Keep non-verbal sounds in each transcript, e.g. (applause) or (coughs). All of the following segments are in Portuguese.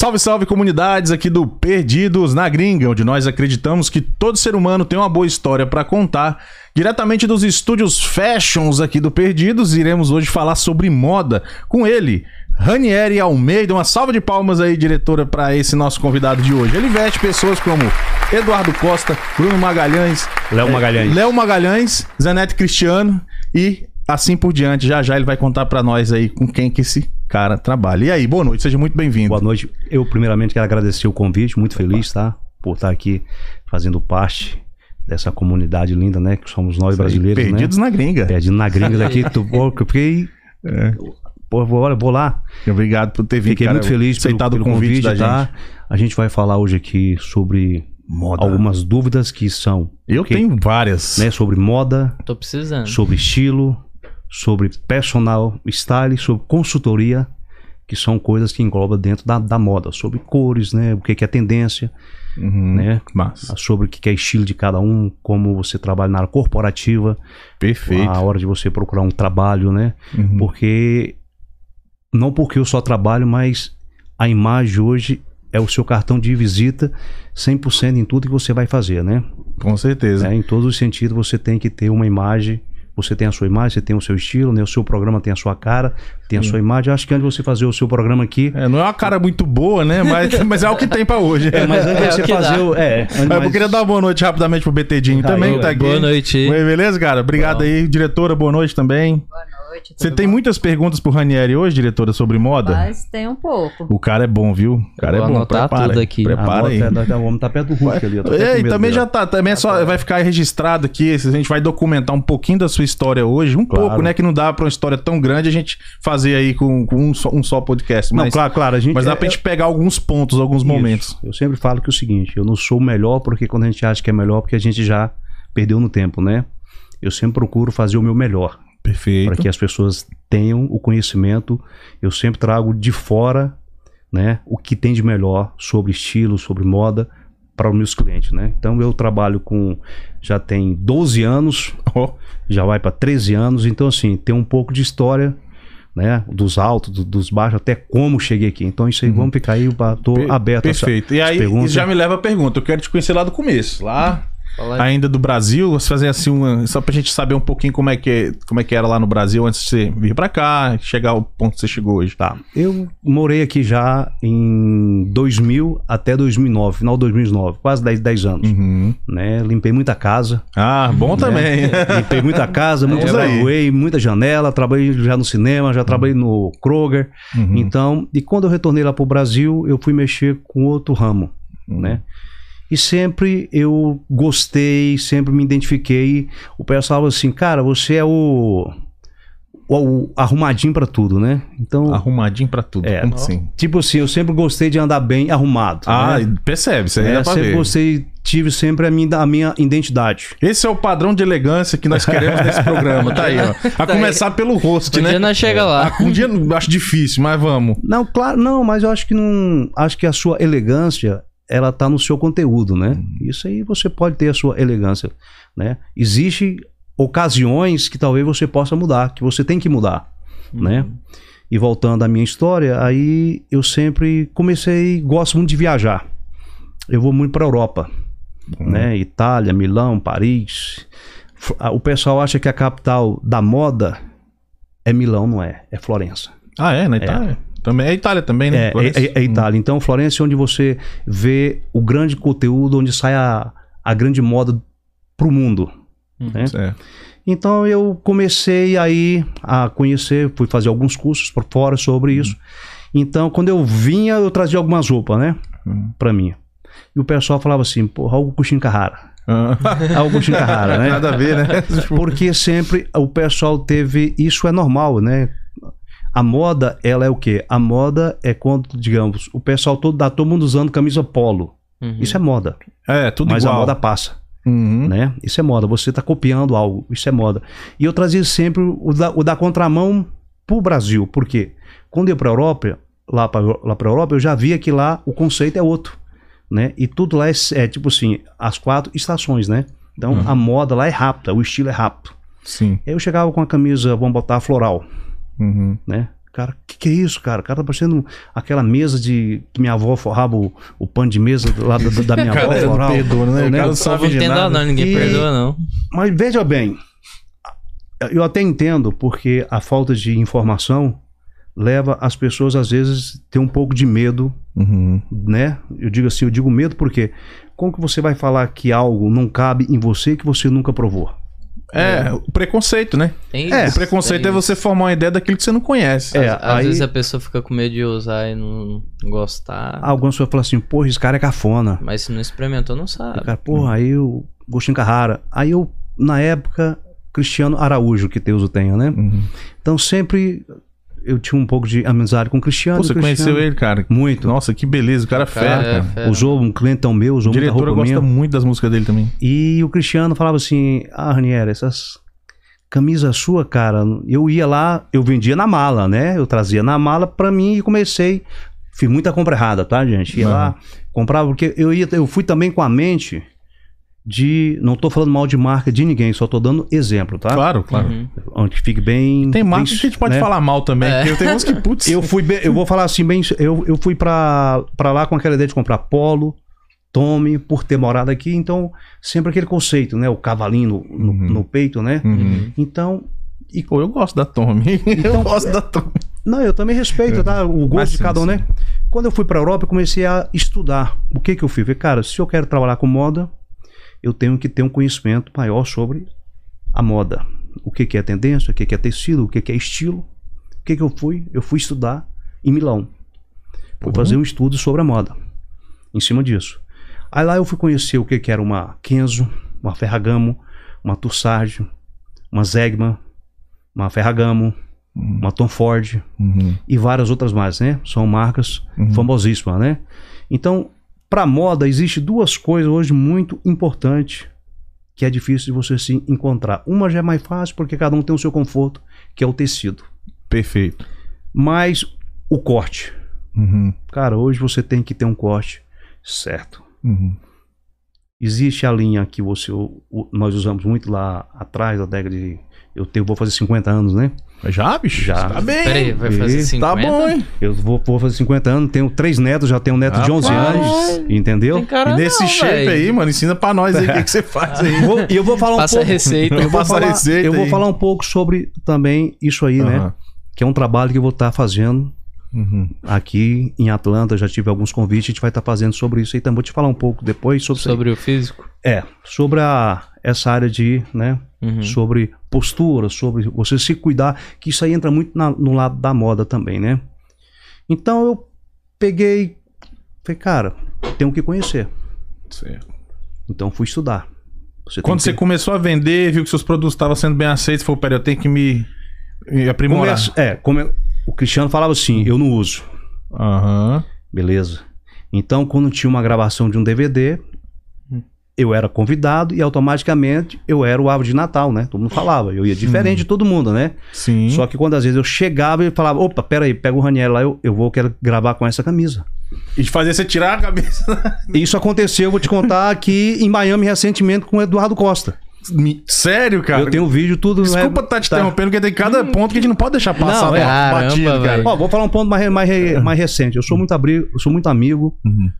Salve, salve comunidades aqui do Perdidos na Gringa, onde nós acreditamos que todo ser humano tem uma boa história para contar. Diretamente dos estúdios Fashions aqui do Perdidos, iremos hoje falar sobre moda com ele, Ranieri Almeida. Uma salva de palmas aí, diretora, para esse nosso convidado de hoje. Ele veste pessoas como Eduardo Costa, Bruno Magalhães, Léo Magalhães, Léo Magalhães, Zanete Cristiano e assim por diante. Já já ele vai contar para nós aí com quem que esse cara trabalha. E aí, boa noite, seja muito bem-vindo. Boa noite. Eu, primeiramente, quero agradecer o convite, muito feliz, tá? Por estar aqui fazendo parte dessa comunidade linda, né? Que somos nós brasileiros, Perdidos né? na gringa. Perdidos na gringa daqui. (laughs) tu, pô, eu fiquei. É. Pô, vou, vou lá. Obrigado por ter vindo. Fiquei cara, muito feliz pelo, aceitado pelo o convite, da tá? gente. A gente vai falar hoje aqui sobre Moda. algumas dúvidas que são. Eu que- tenho várias. Né, sobre moda, Tô precisando. sobre estilo, sobre personal style, sobre consultoria, que são coisas que englobam dentro da, da moda, sobre cores, né, o que, que é tendência, Uhum. né, Massa. sobre o que, que é estilo de cada um, como você trabalha na área corporativa, Perfeito. a hora de você procurar um trabalho, né, Uhum. porque não porque eu só trabalho, mas a imagem hoje é o seu cartão de visita 100% em tudo que você vai fazer, né? Com certeza. É, em todos os sentidos você tem que ter uma imagem. Você tem a sua imagem, você tem o seu estilo, né? O seu programa tem a sua cara, tem a sua imagem. Eu acho que antes de você fazer o seu programa aqui. É, não é uma cara muito boa, né? Mas, (laughs) mas é o que tem pra hoje. É, mas antes É, de você o que fazer dá. o. É, Mas eu mas- queria dar uma boa noite rapidamente pro BTdinho também, que tá aqui. Boa noite. Oi, beleza, cara? Obrigado aí, diretora. Boa noite também. Boa noite. Você tudo tem bom? muitas perguntas pro Ranieri hoje, diretora, sobre moda? Mas tem um pouco. O cara é bom, viu? O cara vou é bom. anotar Prepara, tudo aqui. Prepara Ah, aí. bota- tá- Vamos tá perto do Hulk ali. eu Ei, também dele. já tá, também é só vai ficar registrado aqui, a gente vai documentar um pouquinho da sua história hoje, um Claro. pouco, né, que não dá pra uma história tão grande a gente fazer aí com, com um, só, um só podcast, Não, mas, claro, claro. A gente, mas dá é- pra gente pegar alguns pontos, alguns Isso. momentos. Eu sempre falo que é o seguinte: eu não sou o melhor porque quando a gente acha que é melhor, porque a gente já perdeu no tempo, né? Eu sempre procuro fazer o meu melhor. Perfeito. para que as pessoas tenham o conhecimento. Eu sempre trago de fora, né, o que tem de melhor sobre estilo, sobre moda para os meus clientes, né? Então eu trabalho com já tem 12 anos, (laughs) Ó, já vai para 13 anos, então assim, tem um pouco de história, né, dos altos, do- dos baixos, até como cheguei aqui. Então isso aí, vamos ficar aí, eu tô per- aberto a essa- Perfeito. E aí já me leva a pergunta, eu quero te conhecer lá do começo, lá Fala ainda do Brasil, você fazer assim uma, só pra gente saber um pouquinho como é que como é que era lá no Brasil antes de você vir pra cá, chegar ao ponto que você chegou hoje. Tá. Eu morei aqui já em 2000 até 2009, final de 2009, quase 10, 10 anos. Uhum. Né? Limpei muita casa, Ah, bom também. (laughs) Limpei muita casa, muito aí. graduei, muita janela, trabalhei já no cinema, já trabalhei no Kroger. Uhum. Então, e quando eu retornei lá pro Brasil, eu fui mexer com outro ramo, Uhum. né? E sempre eu gostei, sempre me identifiquei. O pessoal falava assim, cara, você é o, o, o arrumadinho pra tudo, né? Então, Arrumadinho pra tudo. É. Como assim? tipo assim, eu sempre gostei de andar bem arrumado. Ah, né? percebe, você É, dá pra sempre ver. gostei, tive sempre a minha, a minha identidade. Esse é o padrão de elegância que nós queremos nesse programa, tá aí, ó. (laughs) A Tá aí. começar pelo rosto, Um né? dia nós chega lá. Ah, Um dia eu acho difícil, mas vamos. Não, claro, não, mas eu acho que não. Acho que a sua elegância, ela tá no seu conteúdo, né? Isso aí você pode ter a sua elegância, né? Existe ocasiões que talvez você possa mudar, que você tem que mudar, né? E voltando à minha história, aí eu sempre comecei, gosto muito de viajar. Eu vou muito para Europa, né? Itália, Milão, Paris. O pessoal acha que a capital da moda é Milão, não é? É Florença. Ah, é? Na Itália? Também é Itália também, né? É, Florença? é, é Itália. Então, Florença é onde você vê o grande conteúdo, onde sai a, a grande moda pro mundo. né? É. Então, eu comecei aí a conhecer, fui fazer alguns cursos por fora sobre isso. Então, quando eu vinha, eu trazia algumas roupas, né? Hum. Pra mim. E o pessoal falava assim, porra, olha o Cuxinho Carrara. Ah. (laughs) Olha o Cuxinho Carrara, né? Nada a ver, né? Porque sempre o pessoal teve. Isso é normal, né? A moda, ela é o quê? A moda é quando, digamos, o pessoal todo, tá todo mundo usando camisa polo. Uhum. Isso é moda. É, tudo mas igual. a moda passa, Uhum. né? Isso é moda. Você tá copiando algo. Isso é moda. E eu trazia sempre o da, o da contramão pro Brasil. Por quê? Quando eu ia pra Europa, lá pra, lá pra Europa, eu já via que lá o conceito é outro, né? E tudo lá é, é tipo assim, as quatro estações, né? Então Uhum. a moda lá é rápida, o estilo é rápido. Sim. Eu chegava com a camisa, vamos botar floral, Uhum. né? cara, o que, que é isso, cara? O cara tá parecendo aquela mesa de que minha avó forrava o, o pano de mesa do lado da, da minha (laughs) avó. Cara, não perdoa, né? O né? cara não sabe de nada. não, ninguém E- perdoa, não. Mas veja bem, eu até entendo porque a falta de informação leva as pessoas às vezes a ter um pouco de medo, Uhum. né? Eu digo assim, eu digo medo porque como que você vai falar que algo não cabe em você que você nunca provou? É, o preconceito, né? Tem É, O preconceito é você formar uma ideia daquilo que você não conhece. É, Às aí- vezes a pessoa fica com medo de usar e não gostar. Algumas pessoas falam assim, porra, esse cara é cafona. Mas se não experimentou, não sabe. Cara, porra, aí o Agostinho Carrara. Aí eu, na época, Cristiano Araújo, que Deus o tenha, né? Uhum. Então sempre eu tinha um pouco de amizade com o Cristiano. Pô, você Cristiano- conheceu ele, cara? Muito. Nossa, que beleza. O cara é Cara, fera, é cara. fera. Usou um clientão meu, O usou muita diretor roupa gosta minha. muito das músicas dele também. E o Cristiano falava assim: Ah, Ranieri, essas camisas sua, cara, eu ia lá, eu vendia na mala, né? Eu trazia na mala pra mim e comecei. Fiz muita compra errada, tá, gente? Ia lá, comprava, porque eu ia, eu fui também com a mente de. Não tô falando mal de marca de ninguém, só tô dando exemplo, tá? Claro, claro. Uhum. Onde fique bem. Tem marcas bem, que a gente pode né? falar mal também. É. porque Tem uns que, putz. Eu fui bem, eu vou falar assim bem, eu, eu fui pra, pra lá com aquela ideia de comprar polo, tome, por ter morado aqui, então sempre aquele conceito, né, o cavalinho no, no, Uhum. no peito, né? Uhum. Então, E, pô, eu gosto da Tommy. (laughs) eu Então- gosto da Tommy. não, eu também respeito, tá, o gosto Mas de cada um, sim. né? Quando eu fui pra Europa, eu comecei a estudar. O que que eu fiz? Falei, cara, se eu quero trabalhar com moda, eu tenho que ter um conhecimento maior sobre a moda. O que que é tendência, o que que é tecido, o que que é estilo. O que que eu fui? Eu fui estudar em Milão. Fui Uhum. fazer um estudo sobre a moda. Em cima disso. Aí lá eu fui conhecer o que que era uma Kenzo, uma Ferragamo, uma Tussardi, uma Zegma, uma Ferragamo, uma Tom Ford Uhum. e várias outras mais, né? São marcas Uhum. famosíssimas, né? Então, para moda existe duas coisas hoje muito importantes que é difícil de você se encontrar. Uma já é mais fácil porque cada um tem o seu conforto, que é o tecido. Perfeito. Mas o corte, Uhum. cara, hoje você tem que ter um corte certo. Uhum. Existe a linha que você, nós usamos muito lá atrás, da década de. Eu tenho, vou fazer 50 anos, né? Já, bicho? Já. Tá bem. Peraí, vai fazer 50? Tá bom, hein? Eu vou, vou fazer 50 anos, tenho três netos, já tenho um neto de 11 Rapaz. anos, entendeu? E nesse não, shape velho. aí, mano, ensina pra nós aí o que, que você faz aí. Vou- E eu vou falar um Passa a pouco. receita. Eu vou, Passa a falar, receita eu vou falar um pouco sobre também isso aí, né? Aham. Que é um trabalho que eu vou estar fazendo Uhum. aqui em Atlanta. Já tive alguns convites, a gente vai estar fazendo sobre isso aí também. Vou te falar um pouco depois sobre. Sobre o físico? É, sobre a, essa área de, né? Uhum. Sobre postura, sobre você se cuidar, que isso aí entra muito na- no lado da moda também, né? Então eu peguei, falei, cara, tenho que conhecer. Certo. Então fui estudar. Você Quando que você começou a vender, viu que seus produtos estavam sendo bem aceitos, falou, pera, eu tenho que me, me aprimorar. Começa- é, como eu- o Cristiano falava assim, eu não uso. Aham. Beleza. Então, quando tinha uma gravação de um DVD, eu era convidado e automaticamente eu era o árvore de Natal, né? Todo mundo falava. Eu ia diferente de todo mundo, né? Sim. Só que quando às vezes eu chegava e falava, opa, peraí, pega o Raniel lá, eu, eu vou, quero gravar com essa camisa. E de fazer você tirar a cabeça. (laughs) Isso aconteceu, eu vou te contar aqui em Miami recentemente com o Eduardo Costa. Me- Sério, cara? eu tenho um vídeo tudo. Desculpa estar te tá. interrompendo, porque tem cada ponto que a gente não pode deixar passar Não, é. batido, Caramba, cara. velho. Ó, vou falar um ponto mais, mais, mais recente. Eu sou muito, abri, eu sou muito amigo Uhum.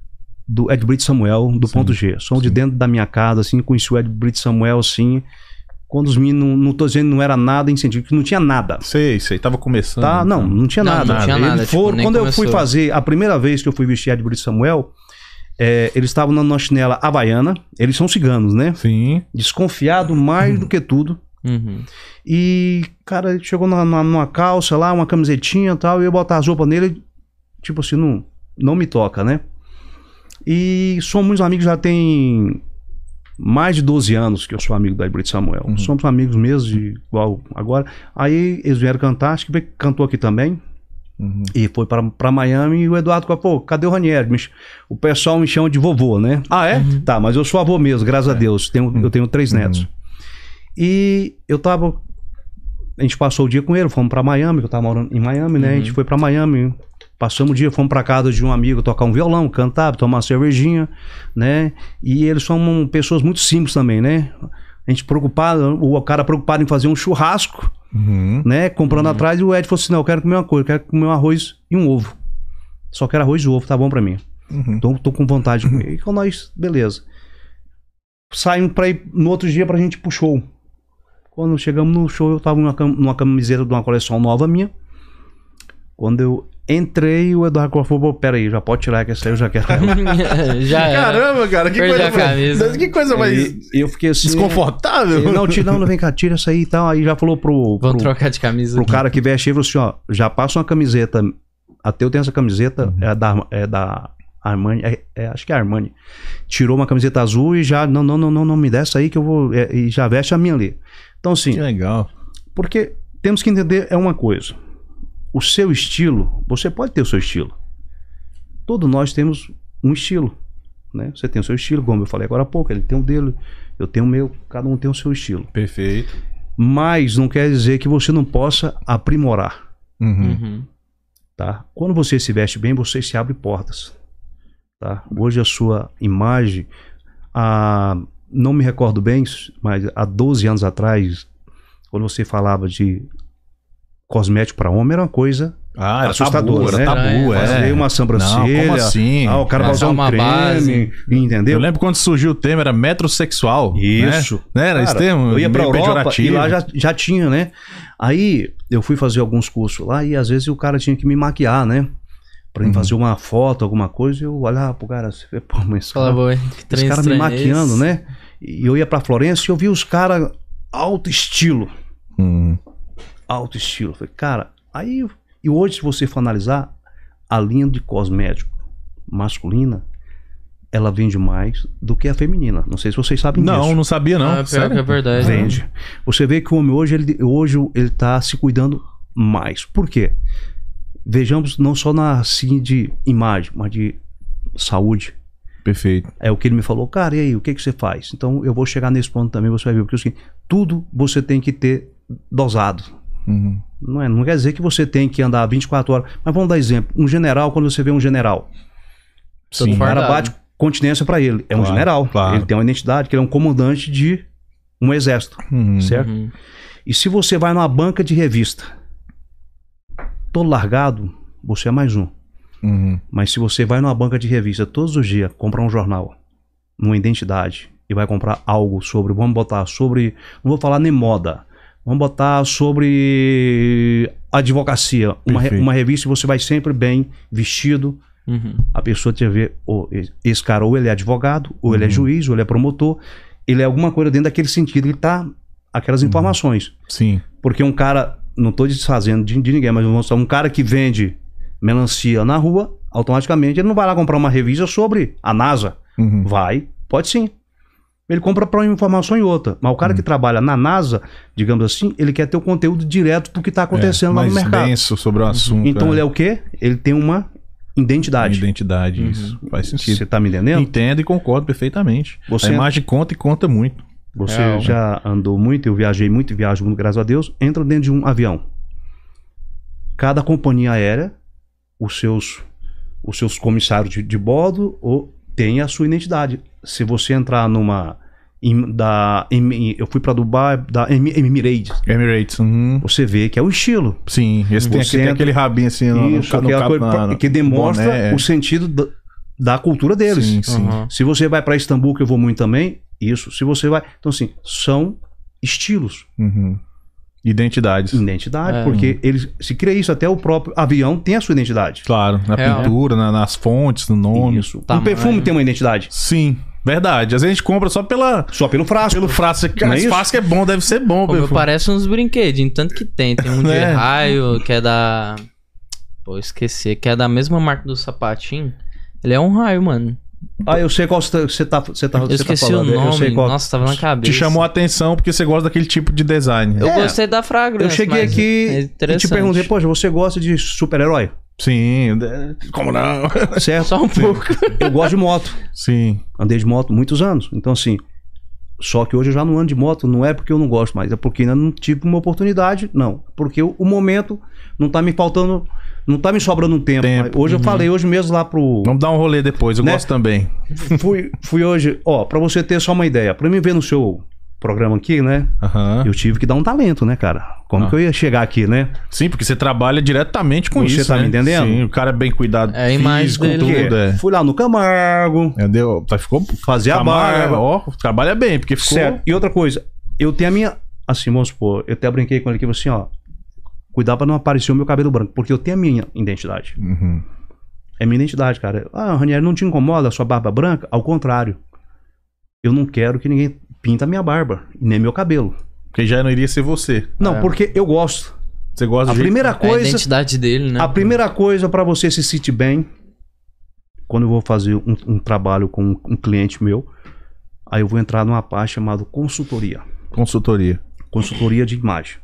Do Ed Brito Samuel, do Ponto G. Sou de dentro da minha casa, assim, conheci o Ed Brito Samuel, assim, quando os meninos, não tô dizendo não era nada incentivo, que não tinha nada. Sei, sei. Tava começando. Tá? Não, então. não tinha Não, nada. não tinha Eles nada, tipo, foram- quando eu fui começou. fazer, a primeira vez que eu fui vestir Ed Brito Samuel, é, eles estavam na nossa chinela havaiana, eles são ciganos, né? Sim. Desconfiado mais do que tudo. Uhum. E, cara, ele chegou na, na- numa calça lá, uma camisetinha e tal, e eu botar as roupas nele, tipo assim, não, não me toca, né? E somos amigos, já tem mais de 12 anos que eu sou amigo da Hybrid Samuel. Uhum. Somos amigos mesmo, de igual agora. Aí eles vieram cantar, acho que cantou aqui também. Uhum. E foi pra, pra Miami e o Eduardo falou, pô, cadê o Ranieri? O pessoal me chama de vovô, né? Ah, é? Tá, mas eu sou avô mesmo, graças a Deus. Tenho, Eu tenho três netos. E eu tava. A gente passou o dia com ele, fomos pra Miami, que eu tava morando em Miami, né? A gente foi pra Miami, passamos o dia, fomos pra casa de um amigo tocar um violão, cantar, tomar uma cervejinha, né? E eles são pessoas muito simples também, né? A gente preocupado, o cara preocupado em fazer um churrasco, Uhum. né? Comprando atrás e o Ed falou assim: não, eu quero comer uma coisa, eu quero comer um arroz e um ovo. Só quero arroz e ovo, tá bom pra mim. Uhum. Então tô com vontade de comer. E com nós, beleza. Saímos pra ir no outro dia pra gente ir pro show. Quando chegamos no show, eu tava numa camiseta de uma coleção nova minha. Quando eu entrei, o Eduardo Corpo falou: pera aí, já pode tirar que essa aí eu já quero. (laughs) Já era. Caramba, cara, que Perdi coisa, mais, que coisa mais E eu fiquei assim. desconfortável. Ele, Não, tira, não, não, vem cá, tira essa aí e tal. Aí já falou pro, Vamos pro, trocar de camisa. pro aqui. cara que veste aí, falou assim: ó, já passa uma camiseta. Até eu tenho essa camiseta, Uhum. é da, é da Armani, é- é, acho que é Armani. Tirou uma camiseta azul e já, não, não, não, não, não me dessa aí que eu vou. é, e já veste a minha ali. Então, assim, Que legal. porque temos que entender é uma coisa. O seu estilo, você pode ter o seu estilo. Todos nós temos um estilo, né? Você tem o seu estilo, como eu falei agora há pouco, ele tem o dele, eu tenho o meu, cada um tem o seu estilo. Perfeito. Mas não quer dizer que você não possa aprimorar, Uhum. Uhum. tá? Quando você se veste bem, você se abre portas, tá? Hoje a sua imagem, a, não me recordo bem, mas há 12 anos atrás, quando você falava de cosmético para homem, era uma coisa Ah, era Assustador, tabu, né? tabu, é. Fazer uma sobrancelha. Não, como assim? Ah, o cara vai usar um uma creme, base. entendeu? Eu lembro quando surgiu o termo, era metrosexual. Isso. Né? Era esse Cara, termo? Eu ia pra Europa e pejorativo. lá já, já tinha, né? Aí eu fui fazer alguns cursos lá e às vezes o cara tinha que me maquiar, né? Pra Uhum. fazer uma foto, alguma coisa, e eu olhava pro cara assim, pô, mas esse Fala, cara, boi. Que esse cara me é maquiando, esse? né? E eu ia pra Florença e eu vi os caras alto estilo. Hum. Alto estilo. Falei, cara, aí. E hoje, se você for analisar, a linha de cosmético masculina, ela vende mais do que a feminina. Não sei se vocês sabem Não, disso. não sabia, não. Ah, Sério? é verdade. Vende. Você vê que o homem hoje, ele, hoje ele tá se cuidando mais. Por quê? Vejamos não só na assim de imagem, mas de saúde. Perfeito. É o que ele me falou, cara, e aí, o que, que você faz? Então eu vou chegar nesse ponto também, você vai ver. Porque assim, tudo você tem que ter dosado. Uhum. Não, é, não quer dizer que você tem que andar 24 horas. Mas vamos dar exemplo. Um general, quando você vê um general, Sim. o cara bate continência pra ele. É um Claro, general. claro. Ele tem uma identidade, que ele é um comandante de um exército. Uhum. Certo? Uhum. E se você vai numa banca de revista, todo largado, você é mais um. Uhum. Mas se você vai numa banca de revista todos os dias, comprar um jornal, numa identidade, e vai comprar algo sobre, vamos botar sobre, não vou falar nem moda, vamos botar sobre advocacia, uma, re- uma revista e você vai sempre bem vestido, Uhum. a pessoa te vê, oh, esse cara ou ele é advogado, ou ele é Uhum. juiz, ou ele é promotor, ele é alguma coisa dentro daquele sentido, ele tá aquelas informações. Sim. Porque um cara, não tô desfazendo de, de ninguém, mas vamos mostrar, um cara que vende melancia na rua, automaticamente ele não vai lá comprar uma revista sobre a NASA. Uhum. Vai, pode sim. Ele compra para uma informação e outra. Mas o cara Hum. que trabalha na NASA, digamos assim, ele quer ter o conteúdo direto do que está acontecendo é, lá no mais mercado. denso sobre o assunto. Então é. ele é o quê? Ele tem uma identidade. Identidade, Uhum. isso. Faz sentido. Você tá me entendendo? Entendo e concordo perfeitamente. Você- A imagem conta e conta muito. Você Real. já andou muito, eu viajei muito e viajo muito, graças a Deus. Entra dentro de um avião. Cada companhia aérea, os seus, os seus comissários de, de bordo ou, tem a sua identidade. Se você entrar numa. em- da, em- eu fui para Dubai, da Emi- Emirates. Emirates. uhum. Você vê que é o estilo. Sim, esse tem, Você aquele, tem entra- aquele rabinho assim no, Isso, no, no aquela cap- coisa na- que demonstra boné, é. o sentido da, da cultura deles. Sim, sim. Uhum. Se você vai para Istambul, que eu vou muito também, isso. Se você vai. Então, assim, são estilos. Uhum. Identidades. Identidade, É. porque eles se cria isso, até o próprio avião tem a sua identidade. Claro, na Real. pintura, na- nas fontes, no nome. Isso. Um Tamanho. perfume tem uma identidade. Sim, verdade. Às vezes a gente compra só pela, Só pelo frasco. pelo frasco. Cara, é esse isso? frasco é bom, deve ser bom. Pô, parece uns brinquedinhos, tanto que tem. Tem um (laughs) de É. raio, que é da. Pô, esqueci, que é da mesma marca do sapatinho. Ele é um raio, mano. Ah, eu sei qual você tá, você tá, Eu você tá esqueci falando. o Eu sei nome. qual. Nossa, tava na cabeça. Te chamou a atenção porque você gosta daquele tipo de design. Eu É. gostei da fragrância. Eu cheguei mas aqui é e te perguntei, poxa, você gosta de super-herói? Sim, como não? Certo? Só um pouco. Eu gosto de moto. Sim. Andei de moto muitos anos. Então, assim. Só que hoje eu já não ando de moto, não é porque eu não gosto mais, é porque ainda não tive uma oportunidade, não. Porque o, momento não tá me faltando, não tá me sobrando um tempo. Tempo, Hoje eu falei, hoje mesmo lá pro. Vamos dar um rolê depois, eu Né? gosto também. Fui, fui hoje, ó, pra você ter só uma ideia, pra mim ver no seu programa aqui, né? Aham. Eu tive que dar um talento, né, cara? Como Ah. que eu ia chegar aqui, né? Sim, porque você trabalha diretamente com Você isso, tá né? me entendendo? Sim, o cara é bem cuidado É físico, dele. tudo, é. Fui lá no Camargo, Entendeu? Tá, ficou... fazer a barba. Ó, trabalha bem, porque ficou... Certo. E outra coisa, eu tenho a minha. Assim, vamos supor, eu até brinquei com ele aqui assim, ó. Cuidar pra não aparecer o meu cabelo branco, porque eu tenho a minha identidade. Uhum. É minha identidade, cara. Ah, Ranieri, não te incomoda a sua barba branca? Ao contrário. Eu não quero que ninguém pinta a minha barba, nem meu cabelo. Porque já não iria ser você. Não, É. porque eu gosto. Você gosta A do jeito- primeira É a coisa, identidade dele, né? a primeira coisa para você se sentir bem, quando eu vou fazer um, um trabalho com um, um cliente meu, aí eu vou entrar numa parte chamada consultoria. Consultoria. Consultoria de imagem,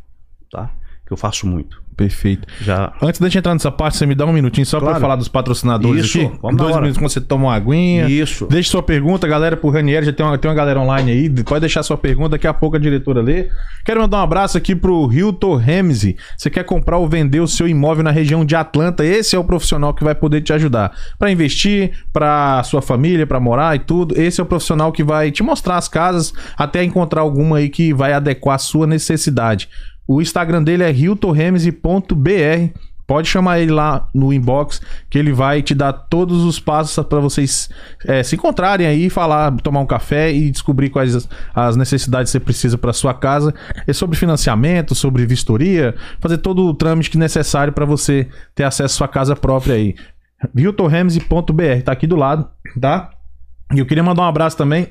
tá? Que eu faço muito. Perfeito. Já Antes da gente entrar nessa parte, você me dá um minutinho só pra Claro. eu falar dos patrocinadores Isso, aqui? vamos Dois hora. minutos quando você toma uma aguinha. Isso. Deixe sua pergunta, galera, pro Ranieri. Já tem uma, tem uma galera online aí. Pode deixar sua pergunta, daqui a pouco a diretora lê. Quero mandar um abraço aqui pro Hilton Ramsey. Você quer comprar ou vender o seu imóvel na região de Atlanta? Esse é o profissional que vai poder te ajudar. Pra investir, pra sua família, pra morar e tudo. Esse é o profissional que vai te mostrar as casas até encontrar alguma aí que vai adequar a sua necessidade. O Instagram dele é hiltonramsey.br. Pode chamar ele lá no inbox, que ele vai te dar todos os passos para vocês é, se encontrarem aí, falar, tomar um café e descobrir quais as, necessidades que você precisa para sua casa. É sobre financiamento, sobre vistoria, fazer todo o trâmite é necessário para você ter acesso à sua casa própria aí. hiltonramsey.br, tá aqui do lado, tá? E eu queria mandar um abraço também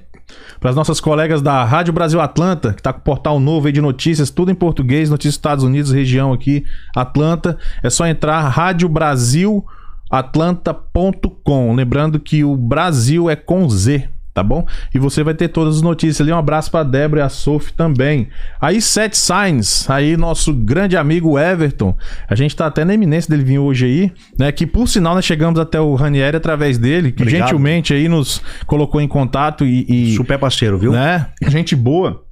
para as nossas colegas da Rádio Brasil Atlanta, que tá com o portal novo aí de notícias, tudo em português, notícias dos Estados Unidos, região aqui, Atlanta. É só entrar radiobrasilatlanta.com. Lembrando que o Brasil é com Z. Tá bom? E você vai ter todas as notícias ali. Um abraço pra Débora e a Sophie também. Aí, Set Signs, aí nosso grande amigo Everton. A gente tá até na iminência dele vir hoje aí, né? Que por sinal nós chegamos até o Ranieri através dele, que Obrigado. gentilmente aí nos colocou em contato e, e Super parceiro, viu? né? Gente boa.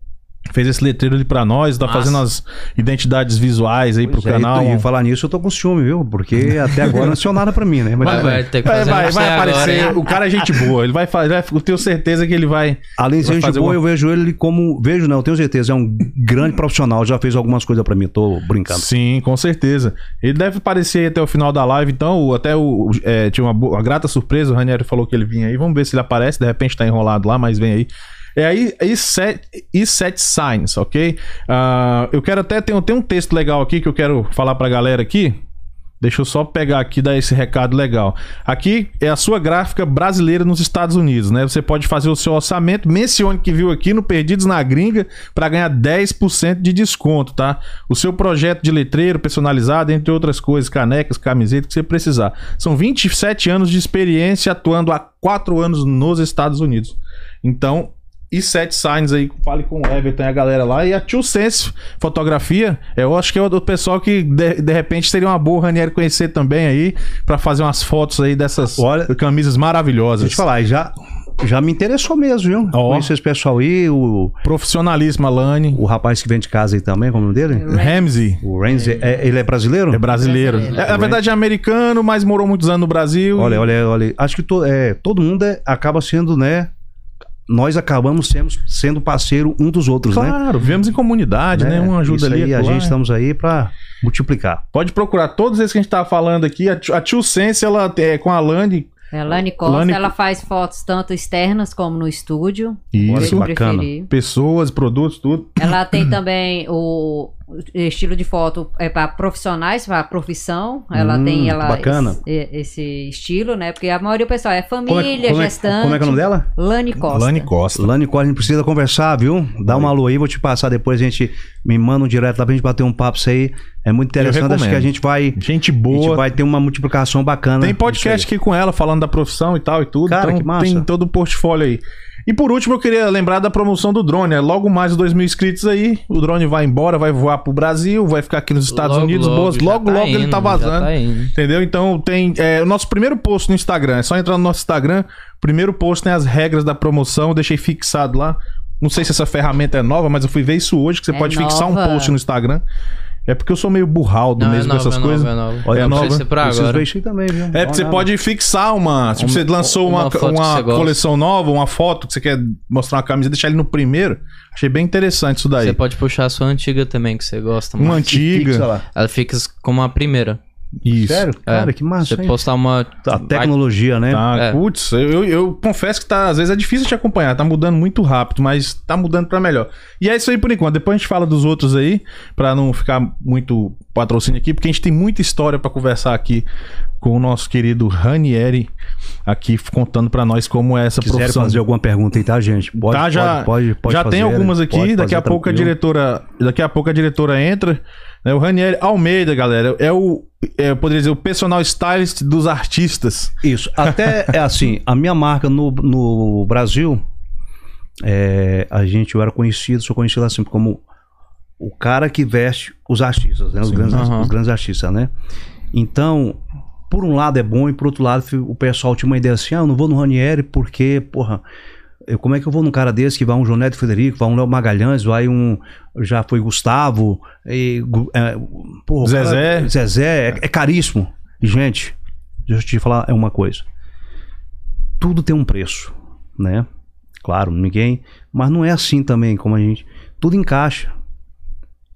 Fez esse letreiro ali pra nós, tá Massa. fazendo as identidades visuais aí pro Pois é, canal. E, falar nisso, eu tô com ciúme, viu? Porque (laughs) até agora não nada pra mim, né? Mas Vai, vai ter que Vai, fazer vai, vai aparecer. agora, o cara é gente boa. Ele vai fazer. Eu tenho certeza que ele vai. Além de ser gente boa, uma- eu vejo ele como. Vejo, não, eu tenho certeza. É um grande profissional, já fez algumas coisas pra mim, tô brincando. Sim, com certeza. Ele deve aparecer aí até o final da live, então. Até o. é, tinha uma, boa- uma grata surpresa. O Ranieri falou que ele vinha aí. Vamos ver se ele aparece. De repente tá enrolado lá, mas vem aí. É aí, aí set, e set signs, ok? Ah, eu quero até. Tem, tem um texto legal aqui que eu quero falar pra galera aqui. Deixa eu só pegar aqui dar esse recado legal. Aqui é a sua gráfica brasileira nos Estados Unidos, né? Você pode fazer o seu orçamento, mencione que viu aqui no Perdidos na Gringa para ganhar 10% de desconto, tá? O seu projeto de letreiro personalizado, entre outras coisas, canecas, camisetas que você precisar. São 27 anos de experiência atuando há 4 anos nos Estados Unidos. Então, e Sete Signs aí, fale com o Everton e a galera lá. E a Tio Sense Fotografia, eu acho que é o pessoal que de, de repente seria uma boa Ranieri conhecer também aí, pra fazer umas fotos aí dessas Olha- camisas maravilhosas. Deixa eu te falar, já, já me interessou mesmo, viu? Conheço esse pessoal aí, o, Profissionalíssima, Lani. o rapaz que vem de casa aí também, como é o nome dele? Ramsey. O Renzi, é- ele é brasileiro? É brasileiro. Brasileiro. É, na verdade é americano, mas morou muitos anos no Brasil. Olha, olha, olha. Acho que to- é, todo mundo é- acaba sendo, né? Nós acabamos sendo, sendo parceiro um dos outros, né? Claro, vivemos em comunidade, né? Um ajuda Isso ali. aí, a outro lá. gente estamos aí pra multiplicar. Pode procurar todos esses que a gente tava falando aqui. A Tio- a Tio Sense, ela é com a Lani. É, A Lani Costa, Lani- ela faz fotos tanto externas como no estúdio. Isso. bacana. preferir. Pessoas, produtos, tudo. Ela tem também o estilo de foto é para profissionais, para profissão. Ela Hum, tem ela bacana. Esse, esse estilo, né? Porque a maioria do pessoal é Como é, família, como é- gestante. como é que é o nome dela? Lani Costa. Lani Costa. Lani Costa, a gente precisa conversar, viu? Dá uma alô aí, vou te passar depois, a gente me manda um direto lá pra gente bater um papo isso aí. É muito interessante, acho que a gente vai, Gente a gente boa. vai ter uma multiplicação bacana. Tem podcast aqui com ela falando da profissão e tal e tudo. Cara, então que massa. tem todo o portfólio aí. E por último, eu queria lembrar da promoção do drone. É logo mais de 2 mil inscritos aí. O drone vai embora, vai voar pro Brasil, vai ficar aqui nos Estados Logo, Unidos. boas. já Logo, tá logo ele indo, tá já vazando. tá. Entendeu? Então tem é, o nosso primeiro post no Instagram. É só entrar no nosso Instagram. Primeiro post tem as regras da promoção. Eu deixei fixado lá. Não sei se essa ferramenta é nova, mas eu fui ver isso hoje, que você É pode fixar um nova. post no Instagram. É porque eu sou meio burraldo Não, é mesmo com nova, essas é nova, coisas. é nova. Olha, é nova. é pra Preciso agora. ver isso aí também, viu? É, porque você pode fixar uma. Tipo, Uma- você lançou uma, uma uma você gosta. coleção nova, uma foto que você quer mostrar uma camisa e deixar ele no primeiro. Achei bem interessante isso daí. Você pode puxar a sua antiga também, que você gosta. Uma mais. antiga. Fixa lá. Ela fica como a primeira. Isso. Sério? Cara, que massa, Você hein? postar uma. A tecnologia, né? Tá, É. putz, eu, eu, eu confesso que tá, às vezes é difícil te acompanhar, tá mudando muito rápido, mas tá mudando pra melhor. E é isso aí por enquanto. Depois a gente fala dos outros aí, pra não ficar muito patrocínio aqui, porque a gente tem muita história pra conversar aqui com o nosso querido Ranieri, aqui contando pra nós como é essa Se quiser profissão. fazer alguma pergunta aí, tá, gente? Pode, tá, já, pode, pode, pode já tem fazer, algumas aqui, daqui a pouco a diretora, daqui a pouco a diretora entra? O Ranieri Almeida, galera, é o é, eu poderia dizer o personal stylist dos artistas. Isso. Até é assim, a minha marca no, no Brasil, é, a gente eu era conhecido, sou conhecido assim como o cara que veste os artistas, né? Os, Sim. grandes, os grandes artistas, né? Então, por um lado é bom e por outro lado o pessoal tinha uma ideia assim, ah, eu não vou no Ranieri porque, porra, eu, como é que eu vou num cara desse que vai um Joneto Federico, vai um Léo Magalhães, vai um. Já foi Gustavo, e, é, porra, Zezé. cara- Zezé, é, é caríssimo. Gente, deixa eu te falar é uma coisa. Tudo tem um preço, né? Claro, ninguém. Mas não é assim também, como a gente. Tudo encaixa.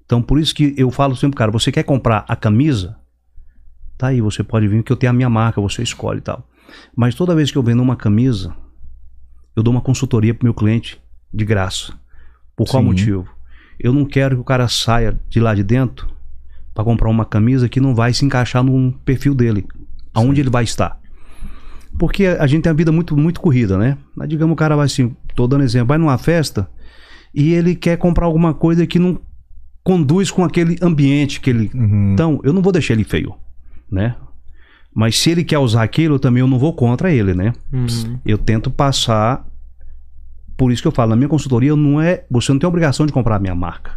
Então, por isso que eu falo sempre, cara, você quer comprar a camisa? Tá aí, você pode vir que eu tenho a minha marca, você escolhe e tal. Mas toda vez que eu vendo uma camisa, eu dou uma consultoria pro meu cliente de graça. Por qual Sim. motivo? Eu não quero que o cara saia de lá de dentro para comprar uma camisa que não vai se encaixar no perfil dele, aonde ele vai estar. Porque a gente tem a vida muito muito corrida, né? Mas, digamos o cara vai assim, tô dando exemplo, vai numa festa e ele quer comprar alguma coisa que não conduz com aquele ambiente que ele Uhum. então, eu não vou deixar ele feio, né? Mas se ele quer usar aquilo, também eu não vou contra ele, né? Uhum. Eu tento passar. Por isso que eu falo, na minha consultoria não é. Você não tem obrigação de comprar a minha marca.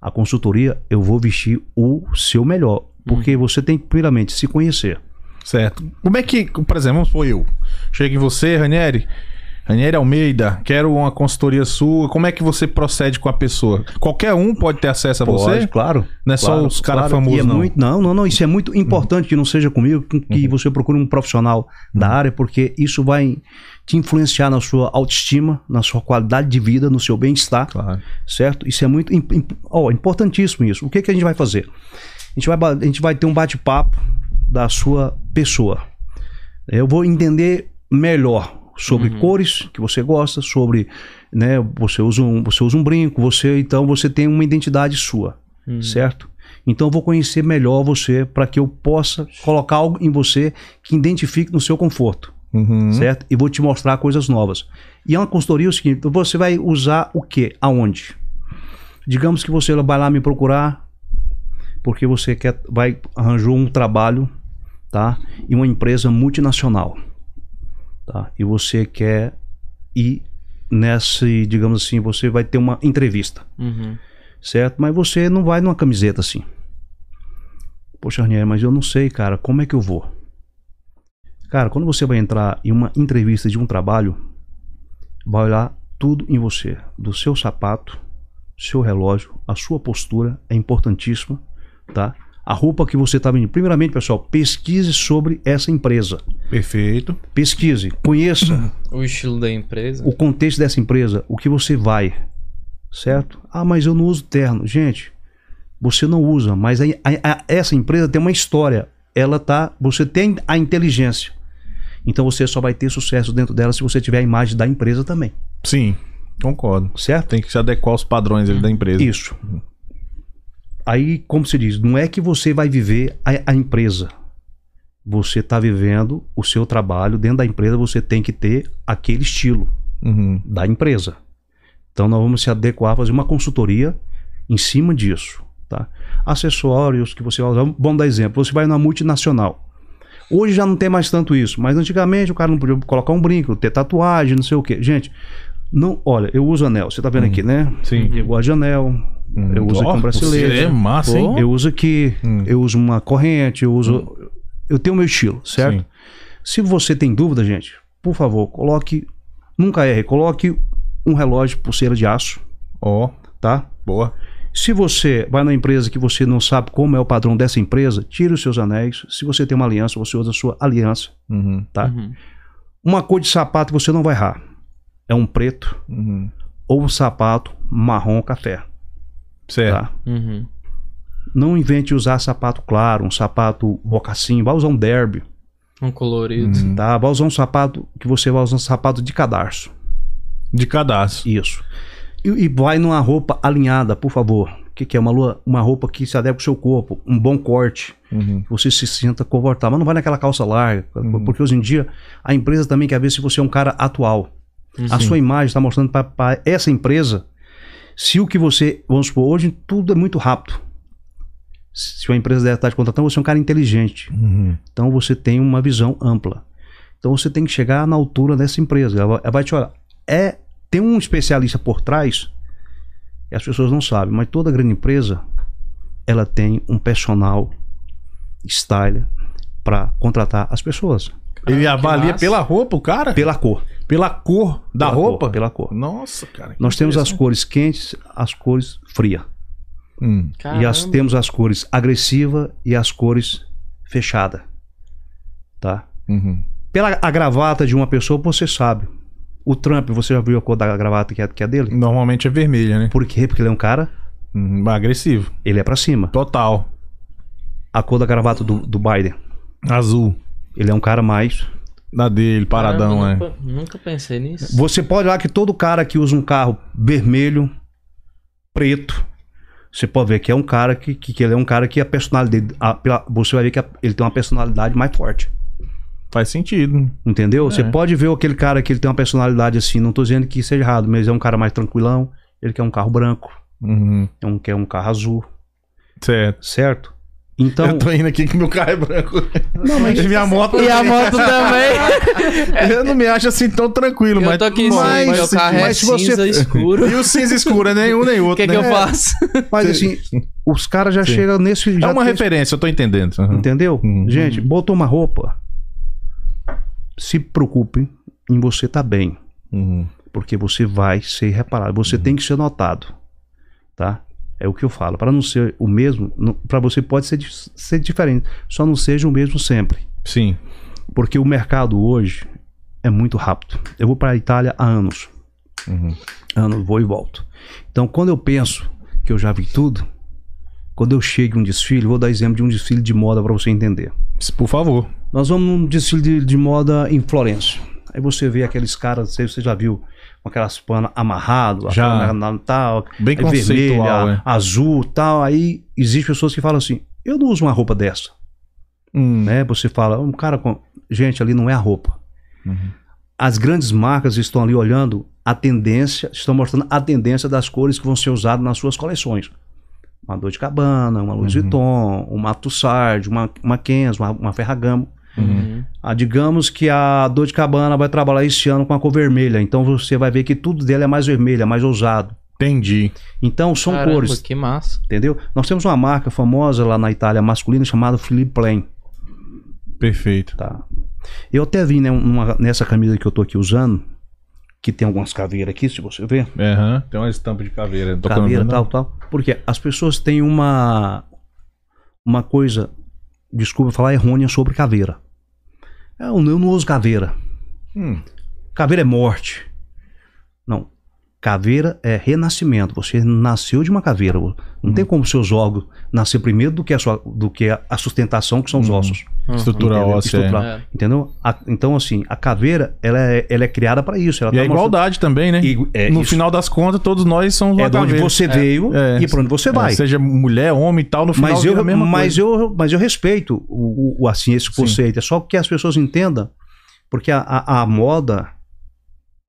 A consultoria, eu vou vestir o seu melhor. Porque você tem que, primeiramente, se conhecer. Certo. Como é que, por exemplo, vamos supor eu. Chego em você, Ranieri. Ranieri Almeida, quero uma consultoria sua. Como é que você procede com a pessoa? Qualquer um pode ter acesso a você? claro. Não é só Claro, os caras claro. famosos, é não. muito- não, não, não. Isso é muito importante que não seja comigo, que- Uhum. você procure um profissional da área, porque isso vai te influenciar na sua autoestima, na sua qualidade de vida, no seu bem-estar. Claro. certo? Isso é muito im- im- ó, importantíssimo isso. O que, que a gente vai fazer? A gente vai, a gente vai ter um bate-papo da sua pessoa. Eu vou entender melhor sobre cores que você gosta, sobre, né, você usa um, você usa um brinco, você então você tem uma identidade sua, certo? Então eu vou conhecer melhor você para que eu possa colocar algo em você que identifique no seu conforto Uhum. certo? E vou te mostrar coisas novas. E é uma consultoria o seguinte, você vai usar o quê? Aonde? Digamos que você vai lá me procurar porque você quer vai arranjou um trabalho, tá? Em uma empresa multinacional, tá? E você quer ir nessa, digamos assim, você vai ter uma entrevista, Uhum. certo? Mas você não vai numa camiseta assim. Poxa, Arnier, mas eu não sei, cara, como é que eu vou? Cara, quando você vai entrar em uma entrevista de um trabalho, vai olhar tudo em você, do seu sapato, seu relógio, a sua postura é importantíssima, tá? A roupa que você está vendo. Primeiramente, pessoal, pesquise sobre essa empresa. Perfeito. Pesquise, conheça O estilo da empresa. o contexto dessa empresa, o que você vai, certo? Ah, mas eu não uso terno. Gente, você não usa, mas a- a- a- essa empresa tem uma história. Ela tá, você tem a inteligência. Então você só vai ter sucesso dentro dela se você tiver a imagem da empresa também, Sim, concordo. certo? Tem que se adequar aos padrões ali da empresa. Isso. Aí, como se diz, não é que você vai viver a, a empresa. Você está vivendo o seu trabalho dentro da empresa, você tem que ter aquele estilo. Uhum. da empresa. Então nós vamos se adequar, fazer uma consultoria em cima disso, tá? Acessórios que você vai usar, vamos dar exemplo, você vai na multinacional. Hoje já não tem mais tanto isso, mas antigamente o cara não podia colocar um brinco, ter tatuagem, não sei o quê. Gente, não, olha, eu uso anel, você tá vendo aqui, né? Sim. Eu gosto de anel, eu uso aqui um bracelete. é massa, hein? Eu uso aqui, Hum. eu uso uma corrente, eu uso. Eu tenho o meu estilo, certo? Sim. Se você tem dúvida, gente, por favor, coloque. Nunca erre, coloque um relógio pulseira de aço, Ó, tá? boa. Se você vai numa empresa que você não sabe como é o padrão dessa empresa, tire os seus anéis. Se você tem uma aliança, você usa a sua aliança, Uhum. tá? Uhum. Uma cor de sapato você não vai errar. É um preto Uhum. ou um sapato marrom café, Certo. tá? Uhum. Não invente usar sapato claro, um sapato mocassim, vai usar um derby, Um colorido. Uhum. tá? Vai usar um sapato que você vai usar um sapato de cadarço. De cadastro. Isso. E, e vai numa roupa alinhada, por favor. O que, que é? Uma, lua- uma roupa que se adequa ao seu corpo, um bom corte, Uhum. que você se sinta confortável. Mas não vai naquela calça larga, porque hoje em dia a empresa também quer ver se você é um cara atual. A sua imagem está mostrando para essa empresa se o que você. Vamos supor, hoje tudo é muito rápido. Se uma empresa deve estar te contratando, você é um cara inteligente. Uhum. Então você tem uma visão ampla. Então você tem que chegar na altura dessa empresa. Ela vai, te olhar. É, tem um especialista por trás, e as pessoas não sabem, mas toda grande empresa ela tem um personal styler para contratar as pessoas. Ele que avalia massa. pela roupa, o cara? Pela cor. Pela cor da Pela roupa? cor, pela cor. Nossa, cara. Nós temos as cores quentes, as cores frias. Hum. E as, temos as cores agressiva e as cores fechada. Tá? Uhum. Pela a gravata de uma pessoa, você sabe. O Trump, você já viu a cor da gravata que é, que é dele? Normalmente é vermelha, né? Por quê? Porque ele é um cara, Uhum. Agressivo. ele é pra cima. Total. A cor da gravata do, do Biden, Azul. ele é um cara mais. Da dele, paradão, Caramba, é. nunca, nunca pensei nisso. Você pode olhar que todo cara que usa um carro vermelho, preto, você pode ver que é um cara que, que, que ele é um cara que a personalidade. a- pela- você vai ver que a- ele tem uma personalidade mais forte. Faz sentido. Entendeu? Você É. pode ver aquele cara que ele tem uma personalidade assim, não tô dizendo que seja errado, mas é um cara mais tranquilão, ele quer um carro branco, Uhum. é um, quer um carro azul, Certo. certo? Então, Eu tô indo aqui que meu carro é branco. Não, mas- (laughs) minha moto. E a moto também. (laughs) Eu não me acho assim tão tranquilo, eu mas. tô aqui, mas, sim, meu carro é mas você- cinza escuro. E o cinza escuro é nenhum nem O outro. que, que né? eu faço? mas assim, os caras já Sim. chegam nesse. É já uma tem- referência, eu tô entendendo. Uhum. Entendeu? Uhum. Gente, botou uma roupa. Se preocupe em você tá bem. Uhum. Porque você vai ser reparado. Você tem que ser notado. Tá? É o que eu falo. Para não ser o mesmo, para você pode ser, ser diferente. Só não seja o mesmo sempre. Sim. Porque o mercado hoje é muito rápido. Eu vou para a Itália há anos. Uhum. Anos, vou e volto. Então, quando eu penso que eu já vi tudo, quando eu chego em um desfile, vou dar exemplo de um desfile de moda para você entender. Por favor. Nós vamos num desfile de, de moda em Florença. Aí você vê aqueles caras, não sei se você já viu, com aquelas panas amarrado, Já. na- tal, Bem é vermelha, é. azul, tal. Aí existem pessoas que falam assim: "Eu não uso uma roupa dessa", Hum. né? Você fala, um cara com, gente, ali não é a roupa. Uhum. As grandes marcas estão ali olhando a tendência, estão mostrando a tendência das cores que vão ser usadas nas suas coleções. Uma Dolce Gabbana, uma Louis Uhum. Vuitton, uma Tussard, uma, uma Kenzo, uma, uma Ferragamo. Uhum. Ah, digamos que a Dolce Gabbana vai trabalhar esse ano com a cor vermelha, então você vai ver que tudo dela é mais vermelha, mais ousado. Entendi. Então são Caramba, cores, que massa. entendeu? Nós temos uma marca famosa lá na Itália masculina chamada Philippe Plain, Perfeito. tá? Eu até vi né, numa- nessa camisa que eu tô aqui usando, que tem algumas caveiras aqui, se você ver, Aham. Tem uma estampa de caveira. Caveira falando, tal, tal, porque as pessoas têm uma uma coisa, desculpa falar errônea sobre caveira. Eu não, eu não uso caveira. Hum. Caveira é morte. Caveira é renascimento. Você nasceu de uma caveira. Não tem como seus órgãos nascer primeiro do que a, sua, do que a, sustentação, que são os Uhum. ossos. Estrutura Entendeu? óssea. Estrutura- É. Entendeu? A- então, assim, a caveira, ela é, ela é criada para isso. Ela E tá a igualdade também, né? E- é, no isso. final das contas, todos nós somos uma É de onde você veio É. e para onde você É, vai. seja mulher, homem e tal, no final mas eu, a mesma mas, coisa. eu, mas eu respeito o, o- assim, esse Sim. conceito. É só que as pessoas entendam, porque a, a, a moda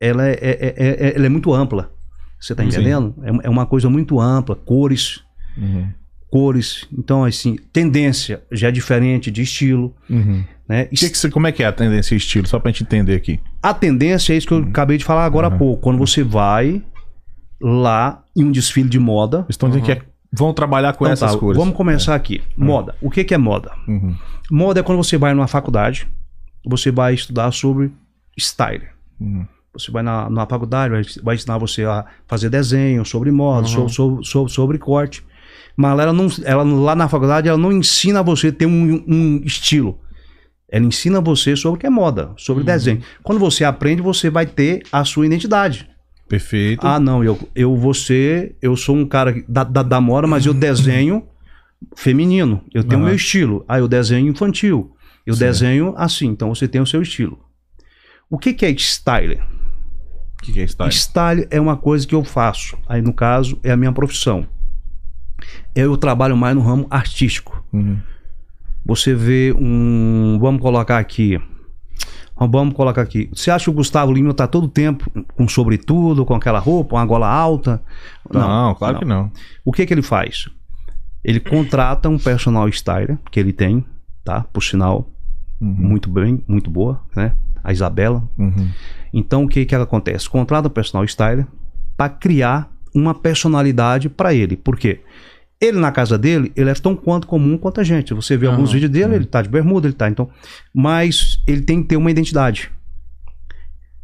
ela é, é- é- é- ela é muito ampla. Você tá Sim. entendendo? É, é uma coisa muito ampla. Cores, Uhum. cores. Então, assim, tendência já é diferente de estilo. Uhum. Né? Que que como é que é a tendência e estilo? Só pra gente entender aqui. A tendência é isso que eu acabei de falar agora há Uhum. pouco. Quando você vai lá em um desfile de moda. Estão dizendo que é- vão trabalhar com Então essas tá, cores. Vamos começar aqui. Moda. O que, que é moda? Uhum. Moda é quando você vai numa faculdade, você vai estudar sobre style. Uhum. Você vai na, na faculdade, vai, vai ensinar você a fazer desenho, sobre moda, Uhum. so- so- so- sobre corte. Mas ela não, ela, lá na faculdade, ela não ensina você a ter um, um estilo. Ela ensina você sobre o que é moda, sobre Uhum. desenho. Quando você aprende, você vai ter a sua identidade. Perfeito. Ah, não, eu, eu ser, eu sou um cara da, da, da moda, mas eu desenho feminino. Eu tenho o Aham. meu estilo. Ah, eu desenho infantil. Eu Certo. desenho assim, então você tem o seu estilo. O que, que é style? O que, que é style? Style é uma coisa que eu faço. Aí, no caso, é a minha profissão. Eu trabalho mais no ramo artístico. Uhum. Você vê um. Vamos colocar aqui. Vamos colocar aqui. Você acha que o Gustavo Lima tá todo tempo com sobretudo, com aquela roupa, uma gola alta? Não, claro que não. O que que ele faz? Ele contrata um personal styler que ele tem, tá? Por sinal, Uhum. muito bem, muito boa, né? A Isabela. Uhum. Então o que que acontece? Contrata um personal styler para criar uma personalidade para ele. Por quê? Ele na casa dele, ele é tão quanto comum quanto a gente. Você vê alguns Aham. vídeos dele, ele tá de bermuda, ele tá então, mas ele tem que ter uma identidade.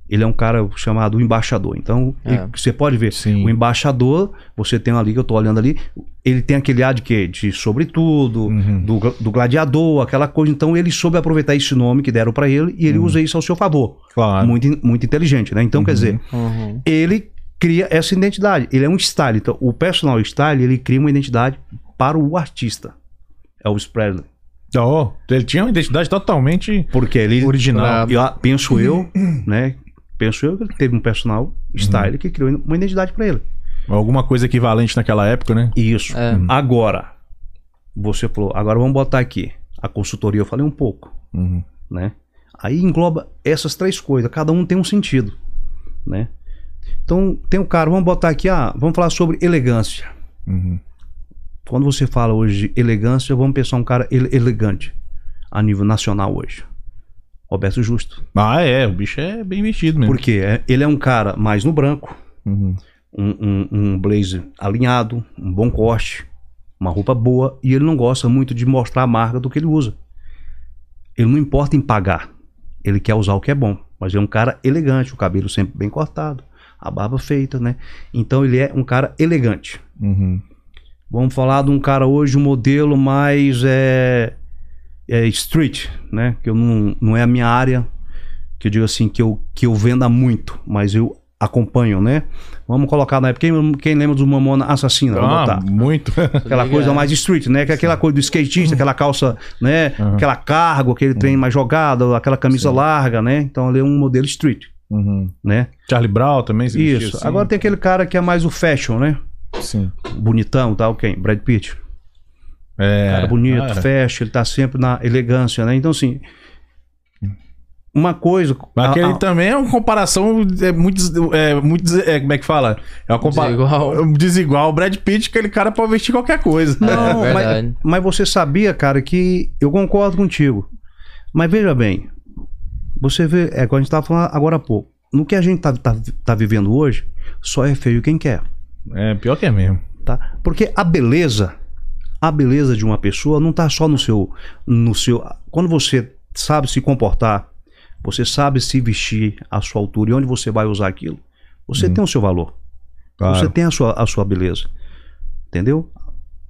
Ele é um cara chamado embaixador. Então, É. ele- você pode ver, Sim. o embaixador, você tem ali que eu tô olhando ali, ele tem aquele ar de quê? De sobretudo, Uhum. do, do gladiador, aquela coisa. Então, ele soube aproveitar esse nome que deram para ele e ele usa isso ao seu favor. Claro. Muito, muito inteligente, né? Então, quer Uhum. dizer, Uhum. ele cria essa identidade. Ele é um style. Então, o personal style, ele cria uma identidade para o artista. Elvis Presley. Oh, ele tinha uma identidade totalmente Porque ele... original. Eu, ah, penso eu, (clears throat) né? Penso eu que ele teve um personal style que criou uma identidade para ele. Alguma coisa equivalente naquela época, né? Isso. É. Agora, você falou, agora vamos botar aqui. A consultoria eu falei um pouco, Uhum. né? Aí engloba essas três coisas, cada um tem um sentido, né? Então, tem um cara, vamos botar aqui, ah, vamos falar sobre elegância. Uhum. Quando você fala hoje de elegância, vamos pensar um cara ele- elegante a nível nacional hoje. Roberto Justo. Ah, é. O bicho é bem vestido mesmo. Porque é- ele é um cara mais no branco, Uhum. um, um, um blazer alinhado, um bom corte, uma roupa boa, e ele não gosta muito de mostrar a marca do que ele usa. Ele não importa em pagar, ele quer usar o que é bom, mas é um cara elegante, o cabelo sempre bem cortado, a barba feita, né? Então ele é um cara elegante. Uhum. Vamos falar de um cara hoje, um modelo mais é, é street, né? Que eu não, não é a minha área, que eu digo assim, que eu, que eu venda muito, mas eu acompanho, né? Vamos colocar na época. Quem, quem lembra do Mamona Assassina? Ah, botar. muito. (laughs) Aquela coisa mais street, né? Que é aquela coisa do skatista, aquela calça, né? Uhum. Aquela cargo, aquele trem mais jogado, aquela camisa larga, né? Então ele é um modelo street, Uhum. né? Charlie Brown também se Isso. assim. Agora tem aquele cara que é mais o fashion, né? Sim. Bonitão, tal, quem? Brad Pitt. É. cara bonito, Ah, fashion, ele tá sempre na elegância, né? Então, assim, uma coisa... Mas a- aquele a- também é uma comparação é muito, é, muito é, como é que fala? É uma comparação Desigual. desigual. O Brad Pitt, aquele cara pode vestir qualquer coisa. Não, É mas, mas você sabia, cara, que eu concordo contigo. Mas veja bem, você vê, é como a gente tava falando agora há pouco, no que a gente tá, tá, tá vivendo hoje, só é feio quem quer, É, pior que é mesmo. tá? Porque a beleza, a beleza de uma pessoa não tá só no seu, no seu, quando você sabe se comportar, você sabe se vestir à sua altura e onde você vai usar aquilo, você tem o seu valor. Claro. Você tem a sua, a sua beleza. Entendeu?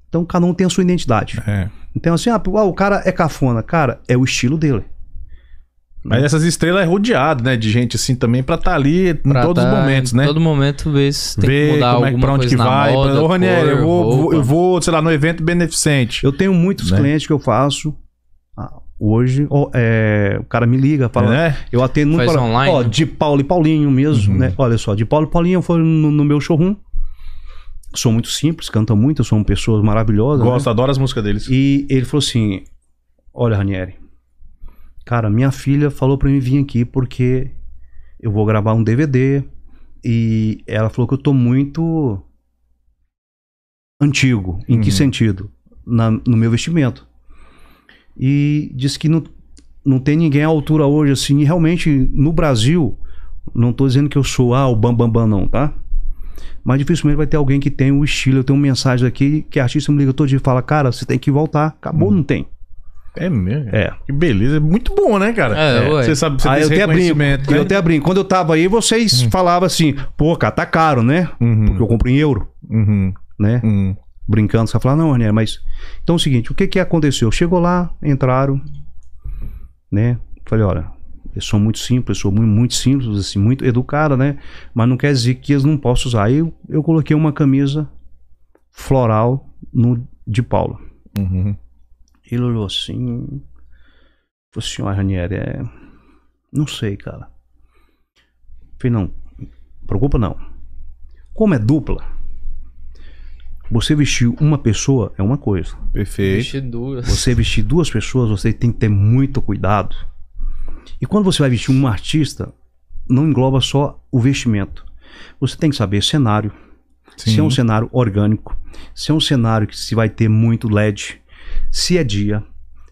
Então cada um tem a sua identidade. É. Então, assim, ah, o cara é cafona. Cara, é o estilo dele. Mas essas estrelas é rodeado, né? De gente assim também pra estar ali em Pra todos os tá momentos, em né? Todo momento ver se tem que Ver mudar como é, que- pra onde coisa que vai. moda, pra, Ô, Ranieri, cor, eu vou, vou- eu vou, sei lá, no evento beneficente. Eu tenho muitos Né? clientes que eu faço. ah, Hoje, é, o cara me liga, fala. né? Eu atendo muito. Faz fala, online, Ó, né? de Paulo e Paulinho mesmo, Uhum. né? Olha só, de Paulo e Paulinho foi no, no meu showroom. Sou muito simples, cantam muito, são pessoas maravilhosas. né? Gosto, adoro as músicas deles. E ele falou assim: Olha, Ranieri, cara, minha filha falou pra mim vir aqui porque eu vou gravar um DVD e ela falou que eu tô muito antigo. Em que Uhum. sentido? Na- no meu vestimento. E disse que não, não tem ninguém à altura hoje assim. E realmente, no Brasil, não tô dizendo que eu sou ah, o Bambambam, Bam, Bam, não, tá? Mas dificilmente vai ter alguém que tem o estilo. Eu tenho uma mensagem aqui que a artista me liga todo dia e fala: Cara, você tem que voltar. Acabou, não tem. É mesmo? É. Que beleza. É muito bom, né, cara? É, ué. Você sabe, você Aí tem eu esse até brinco. né? Eu até brinco. Quando eu tava aí, vocês falavam assim, pô, cara, tá caro, né? Uhum, Porque eu compro em euro, uhum, né? uhum. Brincando, você fala, não, Ranier, mas. Então é o seguinte, o que que aconteceu? Chegou lá, entraram, né? Falei, olha, eu sou muito simples, eu sou muito, muito simples, assim, muito educada, né? Mas não quer dizer que eles não possam usar. Aí eu, eu coloquei uma camisa floral no de Paula. Uhum. Ele olhou assim. Falei assim, ó, Ranieri, é. Não sei, cara. Falei, não, preocupa não. Como é dupla, você vestir uma pessoa é uma coisa. Perfeito. Vixe, duas. Você vestir duas pessoas, você tem que ter muito cuidado. E quando você vai vestir um artista, não engloba só o vestimento. Você tem que saber cenário, se é um cenário orgânico, se é um cenário que se vai ter muito LED, se é dia,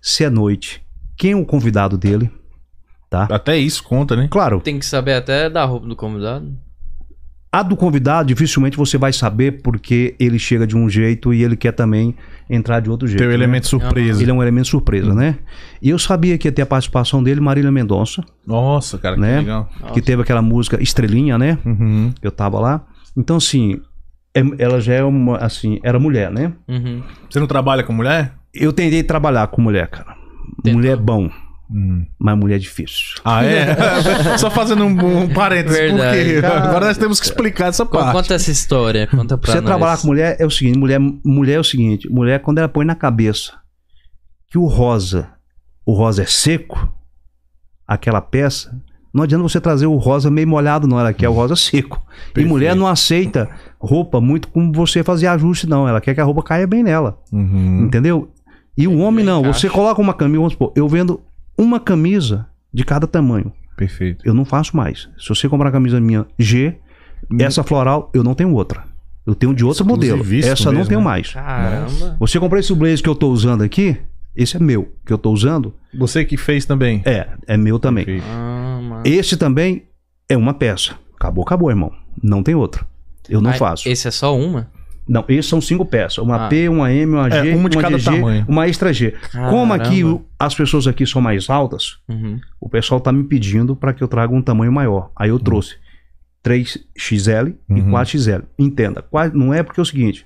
se é noite, quem é o convidado dele, tá? Até isso conta, né? Claro, Tem que saber até da roupa do convidado. a do convidado dificilmente você vai saber porque ele chega de um jeito e ele quer também entrar de outro jeito. Tem o né? elemento surpresa. Ele é um elemento surpresa, né? E eu sabia que ia ter a participação dele, Marília Mendonça, Nossa, cara, que Né? legal. que teve aquela música Estrelinha, né? Uhum. Eu tava lá. Então, assim, é- ela já é uma, assim, era mulher, né? Uhum. Você não trabalha com mulher? Eu tentei trabalhar com mulher, cara. Tentou. Mulher é bom, Hum. mas mulher é difícil. Ah, é? (laughs) Só fazendo um, um parênteses, Verdade. porque Cara, agora nós temos que explicar essa parte. Conta essa história, conta pra Você nós. trabalhar com mulher é o seguinte, mulher, mulher é o seguinte, mulher quando ela põe na cabeça que o rosa, o rosa é seco, aquela peça, não adianta você trazer o rosa meio molhado não, ela quer o rosa seco. E Perfeito. mulher não aceita roupa muito como você fazer ajuste não, ela quer que a roupa caia bem nela, Uhum. entendeu? E o homem não, você coloca uma camisa, vamos supor, eu vendo uma camisa de cada tamanho, Perfeito. eu não faço mais. Se você comprar uma camisa minha G, essa floral, eu não tenho outra. Eu tenho de outro modelo. Essa não mesmo, tenho né? mais. Caramba. Você comprou esse blazer que eu tô usando aqui? Esse é meu, que eu tô usando. Você que fez também. É, é meu também. Perfeito. Ah, mano. Esse também é uma peça. Acabou, acabou, irmão. Não tem outra. Eu não Ah, faço. Esse é só uma? Não, esses são cinco peças. Uma Ah. P, uma M, uma G, É, uma de cada GG, tamanho. uma extra G. Como aqui Caramba. as pessoas aqui são mais altas, Uhum. o pessoal tá me pedindo para que eu traga um tamanho maior. Aí eu trouxe 3XL e Uhum. 4XL. Entenda, não é porque é o seguinte.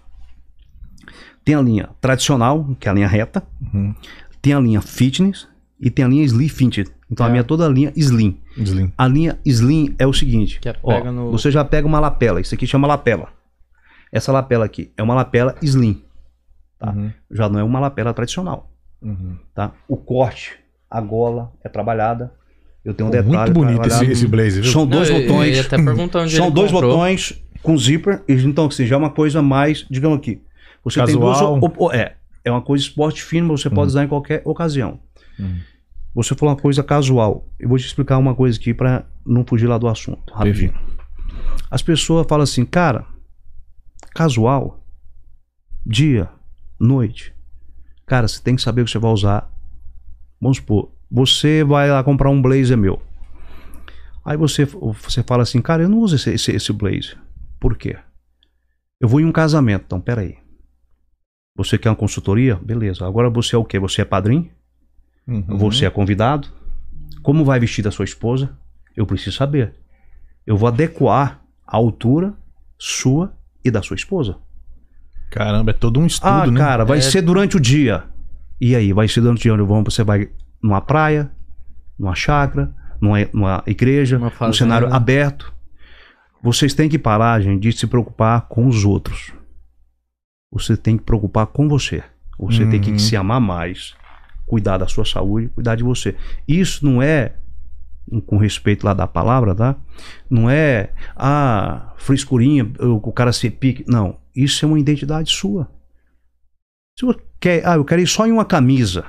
Tem a linha tradicional, que é a linha reta, Uhum. tem a linha fitness e tem a linha slim fitness. Então a É. minha é toda a linha slim. Slim. A linha slim é o seguinte, Que é ó, no- você já pega uma lapela, isso aqui chama lapela. Essa lapela aqui é uma lapela slim, Tá. Uhum. já não é uma lapela tradicional, Uhum. tá? O corte, a gola é trabalhada. Eu tenho um Pô, detalhe muito bonito esse, esse blazer, viu? São dois Não, botões. Eu ia até perguntar onde (laughs) São ele dois comprou. botões com zíper, e então assim, já é uma coisa mais, digamos aqui. Você Casual. tem duas. é, é uma coisa esporte fino, mas você pode usar em qualquer ocasião. Uhum. Você falou uma coisa casual. Eu vou te explicar uma coisa aqui pra não fugir lá do assunto. Rapidinho. As pessoas falam assim, cara, casual, dia, noite. Cara, você tem que saber o que você vai usar. Vamos supor, você vai lá comprar um blazer meu. Aí você, você fala assim, cara, eu não uso esse, esse, esse blazer. Por quê? Eu vou em um casamento, então peraí. Você quer uma consultoria? Beleza. Agora você é o quê? Você é padrinho? Uhum. Você é convidado? Como vai vestir da sua esposa? Eu preciso saber. Eu vou adequar a altura sua e da sua esposa. Caramba, é todo um estudo, ah, né? cara, vai É. ser durante o dia. E aí, vai ser durante o dia onde vamos, você vai numa praia, numa chácara, numa, numa igreja, Uma num cenário aberto. Vocês têm que parar, gente, de se preocupar com os outros. Você tem que preocupar com você. Você tem Uhum. que se amar mais, cuidar da sua saúde, cuidar de você. Isso não é, com respeito lá da palavra, tá? Não é, ah, frescurinha, o cara se pique. Não, isso é uma identidade sua. Se você quer, ah, eu quero ir só em uma camisa.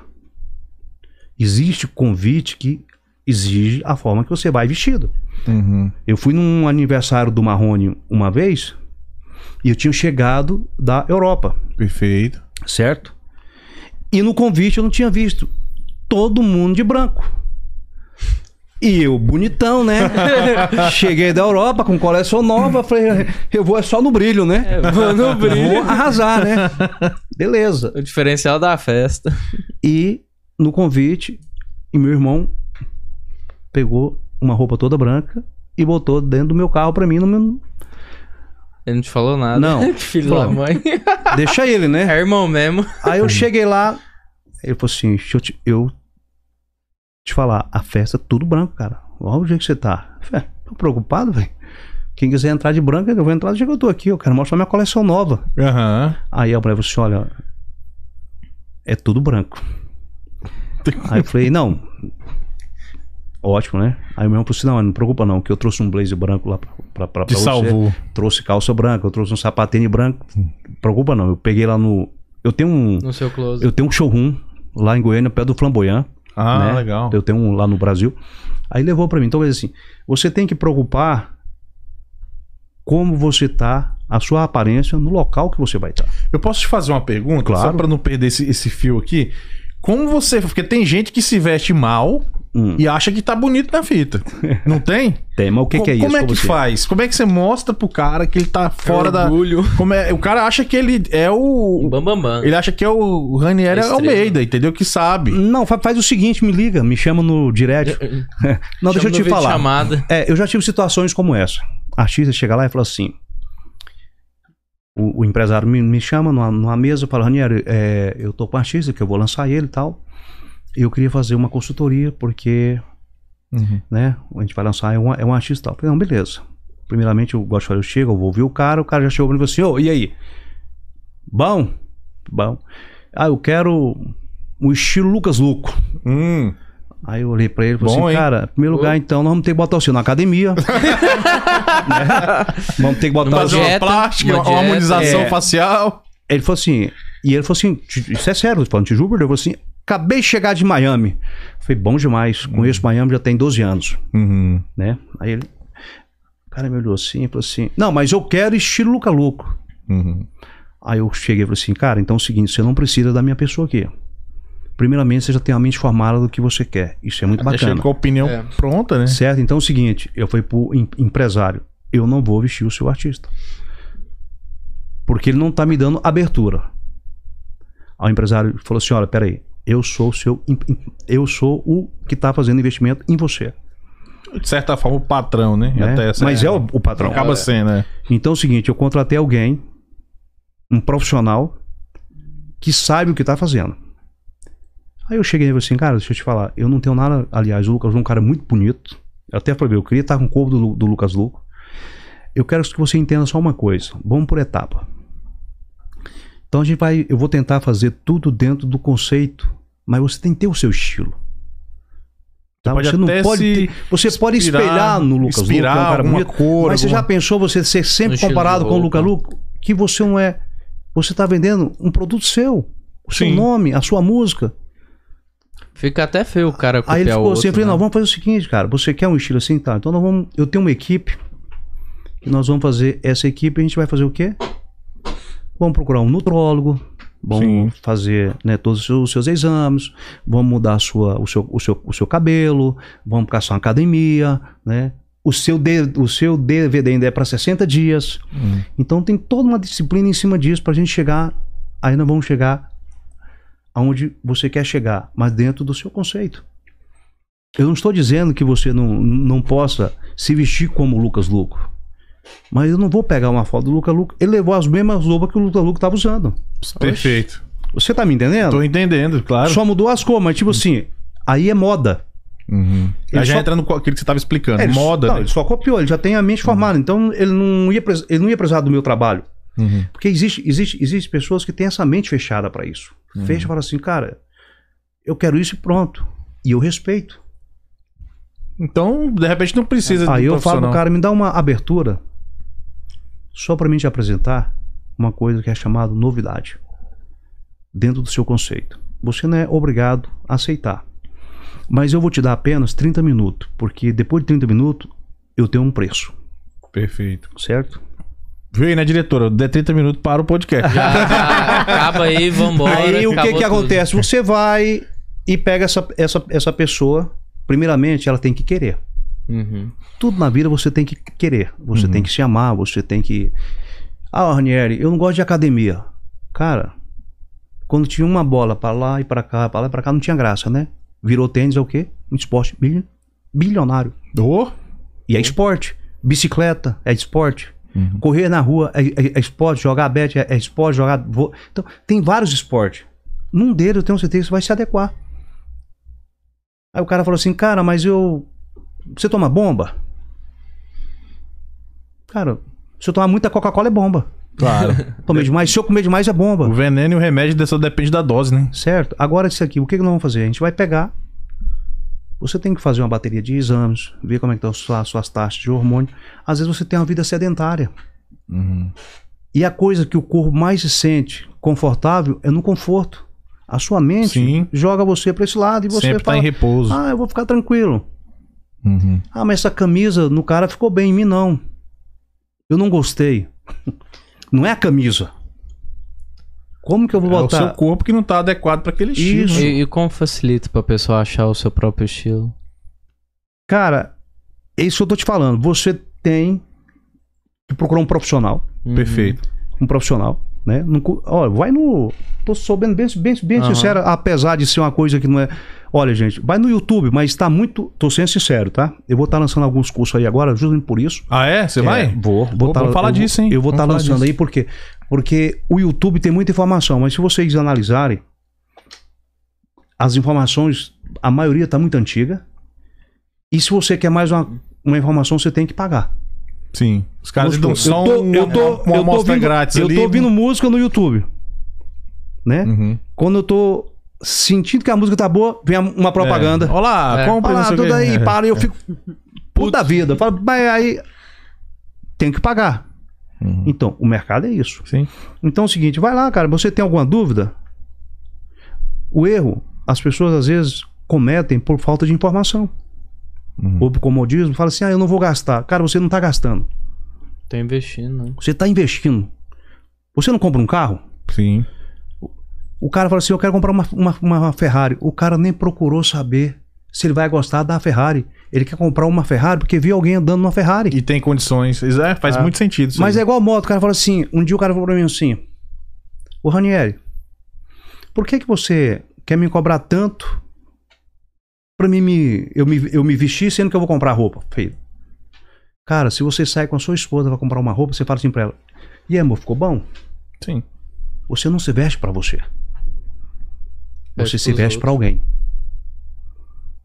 Existe convite que exige a forma que você vai vestido. Uhum. Eu fui num aniversário do Marrone uma vez e eu tinha chegado da Europa, Perfeito. certo? E no convite eu não tinha visto todo mundo de branco. E eu, bonitão, né? (laughs) Cheguei da Europa com coleção nova, falei, eu vou é só no brilho, né? É, vou no brilho. Vou arrasar, né? Beleza. O diferencial da festa. E no convite e meu irmão pegou uma roupa toda branca e botou dentro do meu carro pra mim. No meu... Ele não te falou nada. Não. (laughs) Filho da mãe. Deixa ele, né? É irmão mesmo. Aí eu cheguei lá, ele falou assim: eu te, eu te falar, a festa é tudo branco, cara. Olha o jeito que você tá. Falei, tô preocupado, velho. Quem quiser entrar de branco, eu vou entrar do jeito que eu tô aqui. Eu quero mostrar minha coleção nova. Aham. Aí a mulher falou assim: olha, é tudo branco. Aí eu falei: não. Ótimo, né? Aí o meu irmão falou assim: não, não me preocupa não, que eu trouxe um blazer branco lá pra, pra, pra, pra você. salvou. Trouxe calça branca, eu trouxe um sapatênis branco. Não preocupa não, eu peguei lá no. Eu tenho um. No seu close. Eu tenho um showroom lá em Goiânia, perto do Flamboyant. Ah, né? legal. Eu tenho um lá no Brasil. Aí levou pra mim. Então, assim, você tem que preocupar como você tá, a sua aparência no local que você vai estar. Eu posso te fazer uma pergunta? Claro. Só pra não perder esse, esse fio aqui. Como você. Porque tem gente que se veste mal Hum. e acha que tá bonito na fita. (laughs) Não tem? Tem, mas o que, Co- que é isso? Como é que você? faz? Como é que você mostra pro cara que ele tá fora da. Orgulho. Como é... O cara acha que ele é o. Bam, bam, bam. Ele acha que é o Ranieri A estrela. Almeida, entendeu? Que sabe. Não, fa- faz o seguinte, me liga, me chama no direct. (laughs) Não, deixa eu te falar. Chamada. É, eu já tive situações como essa. Artista chega lá e fala assim. O, o empresário me, me chama numa, numa mesa e fala, Ranieri, é, eu tô com um artista que eu vou lançar ele e tal. Eu queria fazer uma consultoria, porque Uhum. né? A gente vai lançar, é um, é um artista e tal. Eu falei, não, beleza. Primeiramente, eu gosto de falar, eu chego, eu vou ouvir o cara, o cara já chegou e falou assim, ô, e aí? Bom? Bom. Ah, eu quero o estilo Lucas Luco. Hum. Aí eu olhei pra ele e falei Bom, assim, hein? cara, em primeiro lugar, então, nós vamos ter que botar você na academia. (laughs) né? Vamos ter que botar Fazer uma dieta, plástica, uma uma, dieta, harmonização é. facial. Ele falou assim, e ele falou assim, "Te- isso é sério, falando de Júpiter, ele falou assim, acabei de chegar de Miami. Falei, bom demais, conheço Miami já tem 12 anos. Uhum. né? Aí ele, o cara me olhou assim e falou assim: Não, mas eu quero estilo Luca Luco. Uhum. Aí eu cheguei e falei assim: Cara, então é o seguinte, você não precisa da minha pessoa aqui. Primeiramente, você já tem a mente formada do que você quer. Isso é muito Deixa bacana. com a opinião É. pronta, né? Certo? Então é o seguinte: eu falei pro em- empresário: Eu não vou vestir o seu artista. Porque ele não tá me dando abertura. Aí o empresário falou assim: Olha, peraí. Eu sou o seu. Eu sou o que tá fazendo investimento em você. De certa forma, o patrão, né? né? Até essa- Mas é o, o patrão. Acaba sendo, né? Então é o seguinte, eu contratei alguém, um profissional, que sabe o que tá fazendo. Aí eu cheguei e falei assim, cara, deixa eu te falar, eu não tenho nada, aliás, o Lucas é um cara muito bonito. Eu até falei, eu queria estar com o corpo do, do Lucas Luco. Eu quero que você entenda só uma coisa, vamos por etapa. Então a gente vai, eu vou tentar fazer tudo dentro do conceito, mas você tem que ter o seu estilo. Tá? pode Você não pode ter- você pode inspirar- espelhar no Lucas Luco, inspirar é um cara bonito, cor, mas você alguma- já pensou você ser No sempre estilo comparado com o Luca roupa. Luco? Que você não é. Você tá vendendo um produto seu. O seu Sim. nome, a sua música. Fica até feio o cara copiar Aí ele ficou outro, assim, eu falei, né? não, vamos fazer o seguinte, cara. Você quer um estilo assim? Tá. Então nós vamos. Eu tenho uma equipe. E nós vamos fazer essa equipe. A gente vai fazer o quê? Vamos procurar um nutrólogo. Vamos Sim. fazer né, todos os seus, os seus exames. Vamos mudar a sua, o, seu, o, seu, o seu cabelo. Vamos caçar uma academia. Né? O, seu D- o seu DVD ainda é para 60 dias. Hum. Então tem toda uma disciplina em cima disso pra gente chegar. Aí nós vamos chegar aonde você quer chegar, mas dentro do seu conceito. Eu não estou dizendo que você não, não possa se vestir como Lucas Luco. Mas eu não vou pegar uma foto do Lucas Luco. Ele levou as mesmas roupas que o Lucas Luco estava usando. Perfeito. Você tá me entendendo? Tô entendendo, claro. Só mudou as cores, mas tipo assim, aí é moda. Uhum. Ele Aí já só- entra no que você tava explicando. É, ele- moda, não, né? ele só copiou, ele já tem a mente formada. Então ele não ia, pres- ele não ia precisar do meu trabalho. Uhum. Porque existe, existe, existe pessoas que têm essa mente fechada pra isso. Fecha e fala assim, cara, eu quero isso e pronto. E eu respeito. Então, de repente, não precisa Aí de eu falo cara, me dá uma abertura só pra mim te apresentar uma coisa que é chamada novidade. Dentro do seu conceito. Você não é obrigado a aceitar. Mas eu vou te dar apenas 30 minutos. Porque depois de 30 minutos, eu tenho um preço. Perfeito. Certo? Viu aí, né, diretora? Der 30 minutos para o podcast. Já acaba aí, vambora. Aí o que que acontece? Você vai e pega essa, essa, essa pessoa. Primeiramente, ela tem que querer. Uhum. Tudo na vida você tem que querer. Você tem que se amar, você tem que. Ah, Ranieri, eu não gosto de academia. Cara, Quando tinha uma bola pra lá e pra cá, pra lá e pra cá, não tinha graça, né? Virou tênis é o quê? Um esporte bilionário. Ô, E é esporte. Bicicleta é esporte. Uhum. Correr na rua é, é- é esporte. Jogar bet é, é esporte. Jogar. vo- Então, tem vários esportes. Num deles eu tenho certeza que você vai se adequar. Aí o cara falou assim, cara, mas eu. Você toma bomba? Cara, se eu tomar muita Coca-Cola é bomba. claro. (laughs) Tomei demais. Se eu comer demais é bomba. o veneno e o remédio dessa depende da dose, né? Certo? Agora isso aqui, o que, que nós vamos fazer? A gente vai pegar. Você tem que fazer uma bateria de exames, ver como é que estão as suas taxas de hormônio. Às vezes você tem uma vida sedentária. Uhum. E a coisa que o corpo mais se sente confortável é no conforto. A sua mente Sim. joga você para esse lado e você Sempre tá fala: em repouso. Ah, eu vou ficar tranquilo. Uhum. Ah, mas essa camisa no cara ficou bem, em mim não. Eu não gostei. (laughs) Não é a camisa. Como que eu vou É o botar? seu corpo que não tá adequado para aquele estilo. Isso. né? E, e como facilita pra pessoa achar o seu próprio estilo? Cara, é isso que eu tô te falando. Você tem que procurar um profissional. Uhum. Perfeito. Um profissional, né? Não Olha, vai no. Tô sabendo bem, bem, bem Aham. sincero, apesar de ser uma coisa que não é. Olha, gente, vai no YouTube, mas tá muito. Tô sendo sincero, tá? Eu vou estar lançando alguns cursos aí agora, justamente por isso. Ah, é? Você É, vai? Vou. Vou- vou tá- falar eu disso, hein? Eu vou estar falar lançando disso. aí, por quê? Porque o YouTube tem muita informação, mas se vocês analisarem, as informações, a maioria tá muito antiga. E se você quer mais uma, uma informação, você tem que pagar. Sim. Os caras dão só eu tô, um- eu tô, uma, eu tô ouvindo, grátis eu ali. tô ouvindo música no YouTube. Né? Uhum. Quando eu tô sentindo que a música tá boa, vem uma propaganda. É. Olha lá, É. compra Olha lá, tudo aí, É. para, e eu fico puta da vida. Eu falo, mas aí tem que pagar. Uhum. Então, o mercado é isso. Sim. Então é o seguinte, vai lá, cara, você tem alguma dúvida? O erro, as pessoas às vezes cometem por falta de informação. Uhum. Ou por comodismo, fala assim: "Ah, eu não vou gastar". Cara, você não tá gastando. Tô investindo, né? Você tá investindo. Você não compra um carro? Sim. O cara fala assim: "Eu quero comprar uma, uma, uma Ferrari". O cara nem procurou saber se ele vai gostar da Ferrari. Ele quer comprar uma Ferrari porque viu alguém andando numa Ferrari. E tem condições. Isso É, faz Ah. muito sentido. isso Mas aí. é igual moto, o cara fala assim, um dia o cara falou pra mim assim, ô Ranieri, por que que você quer me cobrar tanto pra mim me, eu, me, eu me vestir sendo que eu vou comprar roupa? Filho, cara, se você sai com a sua esposa pra comprar uma roupa, você fala assim pra ela, e amor, ficou bom? Sim. Você não se veste pra você. Você Veste se pros veste pra alguém.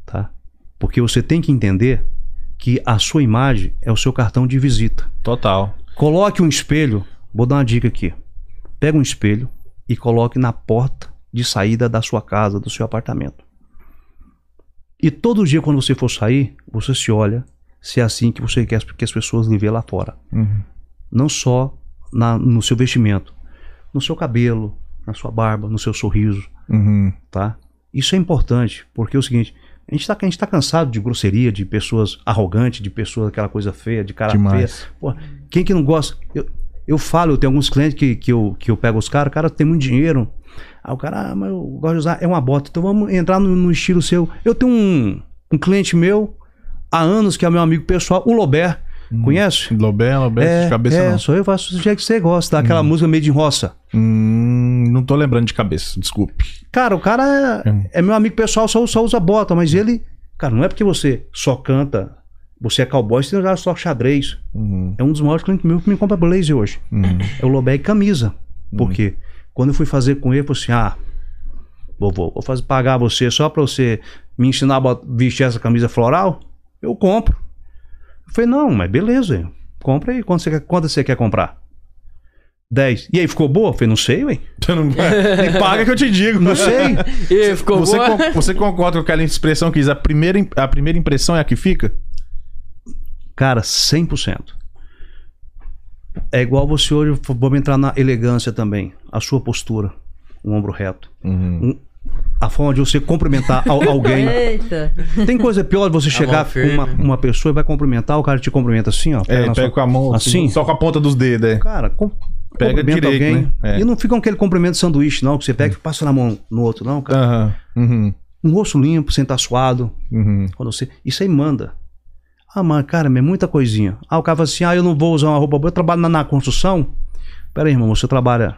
Tá? Porque você tem que entender que a sua imagem é o seu cartão de visita. Total. Coloque um espelho. Vou dar uma dica aqui. Pega um espelho e coloque na porta de saída da sua casa, do seu apartamento. E todo dia, quando você for sair, você se olha se é assim que você quer que as pessoas lhe vejam lá fora. Uhum. Não só na- no seu vestimento, no seu cabelo, na sua barba, no seu sorriso, Uhum. tá? Isso é importante, porque é o seguinte, a gente tá, a gente tá cansado de grosseria, de pessoas arrogantes, de pessoas aquela coisa feia, de cara feia. Demais. Pô, quem que não gosta? Eu, eu falo, eu tenho alguns clientes que, que, eu, que eu pego os caras, o cara tem muito dinheiro. Aí o cara, ah, mas eu gosto de usar, é uma bota, então vamos entrar no, no estilo seu. Eu tenho um, um cliente meu, há anos, que é meu amigo pessoal, o Lober, conhece? Lobé, Lobé, de cabeça é, não. sou eu, faço do jeito que você gosta, daquela música meio de roça. Hum, não tô lembrando de cabeça, desculpe. Cara, o cara é, é meu amigo pessoal, só, só usa bota, mas ele. Cara, não é porque você só canta, você é cowboy, você já só xadrez. Uhum. É um dos maiores clientes meus que me compra blazer hoje. Uhum. É o Lobé e camisa. Por quê? Quando eu fui fazer com ele, eu falei assim: ah, vou, vou, vou fazer, pagar você só pra você me ensinar a vestir essa camisa floral? Eu compro. Eu falei: não, mas beleza, compra aí. Quanto você quer, quanto você quer comprar? 10. E aí, ficou boa? Eu falei: não sei, ué. (laughs) Você não... (laughs) Me paga que eu te digo. Não sei. (laughs) E ficou Você, boa? con- você concorda com aquela expressão que diz a primeira, im- a primeira impressão é a que fica? Cara, 100%. É igual você hoje, vamos entrar na elegância também. A sua postura, um ombro reto. Uhum. A forma de você cumprimentar al- (laughs) alguém. Eita. Tem coisa pior de você chegar com uma, uma pessoa e vai cumprimentar, o cara te cumprimenta assim, ó. É, na pega sua- com a mão assim. só com a ponta dos dedos, é. Cara, com, Pega cumprimenta direito, alguém. né? É. E não fica com aquele cumprimento sanduíche, não, que você pega e passa na mão no outro, não, cara. Aham. Uhum. Um rosto limpo, sem estar suado. Uhum. Quando você... Isso aí manda. Ah, mas, cara, é muita coisinha. Ah, o cara fala assim, ah, eu não vou usar uma roupa boa, eu trabalho na, na construção. Pera aí, irmão, você trabalha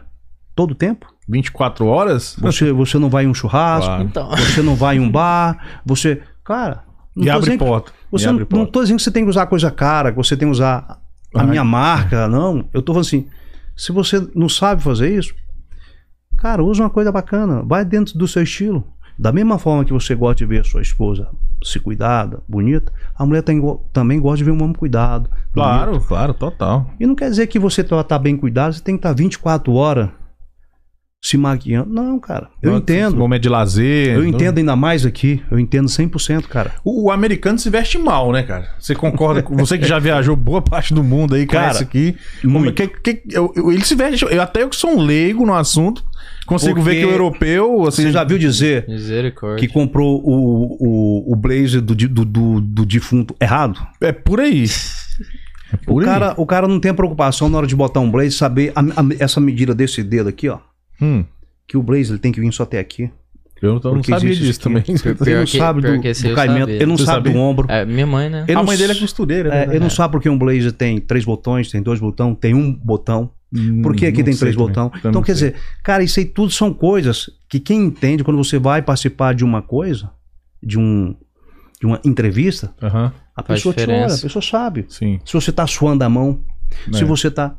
todo o tempo. 24 horas? Você, você não vai em um churrasco, Claro. Então. você não vai em um bar, você. Cara, não E tô abre porta. Você e não, abre não tô dizendo que você tem que usar coisa cara, que você tem que usar a Ah, minha marca, não. Eu tô falando assim, se você não sabe fazer isso, cara, usa uma coisa bacana, vai dentro do seu estilo. Da mesma forma que você gosta de ver a sua esposa se cuidada, bonita, a mulher tem também gosta de ver um homem cuidado. bonito. Claro, claro, total. E não quer dizer que você tá, tá bem cuidado, você tem que estar 24 horas se maquiando. Não, cara. Eu Esse entendo. Momento de lazer. Eu entendo ainda mais aqui. Eu entendo 100%, cara. O, o americano se veste mal, né, cara? Você concorda com você que já viajou boa parte do mundo aí, Cara, conhece aqui? Muito. que, que- eu, eu- ele se veste. Eu, até eu que sou um leigo no assunto, consigo Porque ver que o europeu, assim. Você já viu dizer que comprou o, o, o blazer do, do, do, do defunto errado? É por aí. É por O aí. cara, o cara não tem preocupação na hora de botar um blazer, saber a- a- essa medida desse dedo aqui, ó. Hum, Que o blazer ele tem que vir só até aqui. eu não, não sabia disso isso também. aqui. (laughs) Pior Ele não que- sabe do, eu caimento, ele não sabe sabia? do ombro. É, minha mãe, né? Ele a não mãe dele é costureira, É, né? ele não sabe porque um blazer tem três botões, tem dois botões, tem um botão. Hum, Por que aqui não tem três botões? Então, não quer sei. dizer, cara, isso aí tudo são coisas que quem entende quando você vai participar de uma coisa, de um de uma entrevista, Aham, a pessoa te olha, a pessoa sabe. sim. Se você tá suando a mão, se É. você tá.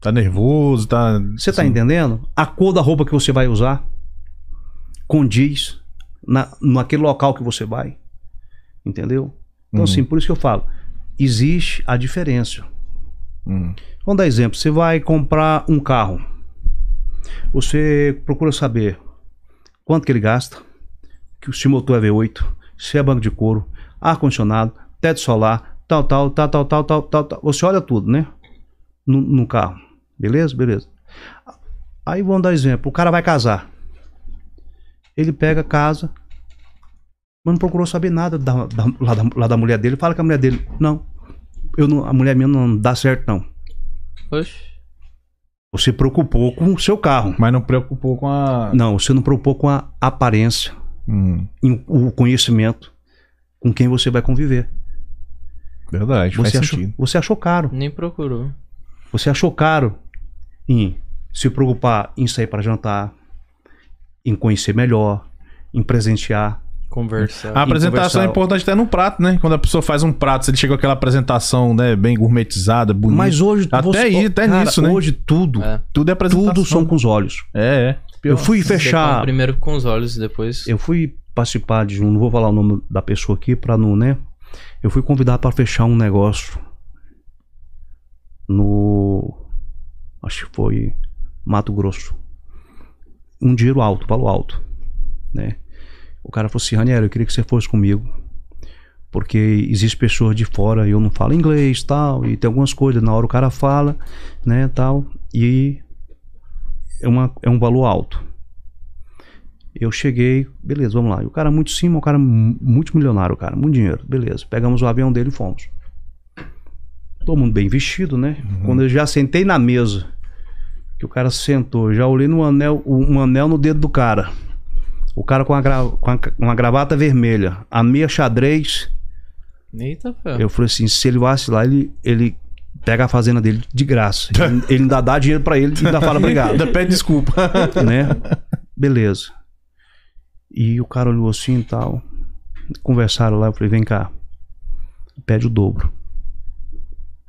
Tá nervoso, tá. Você tá assim, entendendo? A cor da roupa que você vai usar condiz na, naquele local que você vai. Entendeu? Então, Uhum. assim, por isso que eu falo. Existe a diferença. hum, Vamos dar exemplo. Você vai comprar um carro. Você procura saber quanto que ele gasta, que se o motor é V8, se é banco de couro, ar-condicionado, teto solar, tal, tal, tal, tal, tal, tal, tal, tal. Você olha tudo, né? No, no carro. Beleza? Beleza. Aí vamos dar exemplo. O cara vai casar. Ele pega, casa, mas não procurou saber nada da, da- lá, da, lá da mulher dele. Fala com a mulher dele. Não. Eu não, a mulher minha não dá certo, não. Oxe. Você preocupou com o seu carro. Mas não preocupou com a. Não, você não preocupou com a aparência, Hum, o conhecimento com quem você vai conviver. verdade, faz Você achou, sentido. você achou caro. Nem procurou. Você achou caro em se preocupar em sair para jantar, em conhecer melhor, em presentear. Conversar. A apresentação é importante até no prato, né? Quando a pessoa faz um prato, se ele chega com aquela apresentação, né, bem gourmetizada, bonita. Mas hoje Até aí, até cara, nisso, né? Hoje tudo, É. tudo é apresentação. tudo são com os olhos. É, é. Eu fui Você fechar, primeiro com os olhos e depois. eu fui participar de um, não vou falar o nome da pessoa aqui para não, né? Eu fui convidado para fechar um negócio no acho que foi Mato Grosso. Um dinheiro alto, valor alto, né? O cara falou assim, Raniero, eu queria que você fosse comigo. Porque existe pessoas de fora, eu não falo inglês, tal, e tem algumas coisas, na hora o cara fala, né, tal, e é, uma, é um valor alto. Eu cheguei, beleza, vamos lá. E o cara muito cima, o cara mu- multimilionário, o cara, muito dinheiro, beleza. Pegamos o avião dele e fomos. Todo mundo bem vestido, né? Quando eu já sentei na mesa, que o cara sentou, já olhei no anel, um anel no dedo do cara. O cara com, a gra- com a- uma gravata vermelha, a meia xadrez. Eita, fé. Eu falei assim: se ele vacilar, ele, ele pega a fazenda dele de graça. Ele, (laughs) ele ainda dá dinheiro pra ele e ainda fala obrigado. Ainda pede desculpa. (laughs) né? Beleza. E o cara olhou assim e tal. Conversaram lá, eu falei, vem cá. Pede o dobro.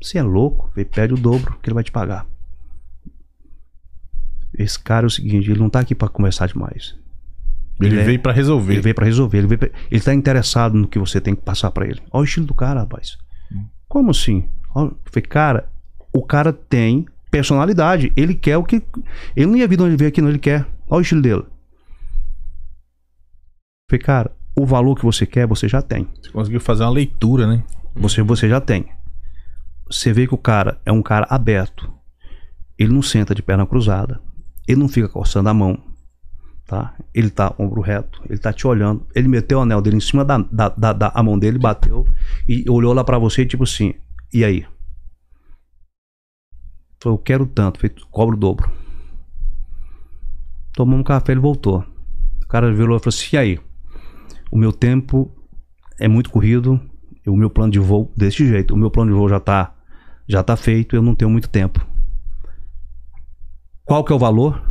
Você é louco? Falei, pede o dobro que ele vai te pagar. Esse cara é o seguinte, ele não tá aqui pra conversar demais. Ele é- veio pra resolver. Ele veio pra resolver, ele, veio pra- ele tá interessado no que você tem que passar pra ele. Olha o estilo do cara, rapaz. Como assim? Falei, cara, o cara tem personalidade. Ele quer o que. Ele não ia vir de onde ele veio aqui, não. Ele quer. Olha o estilo dele. Falei, cara, o valor que você quer, você já tem. Você conseguiu fazer uma leitura, né? Você, você já tem. Você vê que o cara é um cara aberto. Ele não senta de perna cruzada. Ele não fica coçando a mão. Tá? Ele tá ombro reto. Ele tá te olhando. Ele meteu o anel dele em cima da, da, da, da- a mão dele, bateu e olhou lá pra você, tipo assim. E aí? Eu quero tanto. Falei, cobra o dobro. Tomamos um café, ele voltou. O cara virou e falou assim: e aí? O meu tempo é muito corrido. O meu plano de voo desse jeito. O meu plano de voo já tá, já tá feito. Eu não tenho muito tempo. Qual que é o valor?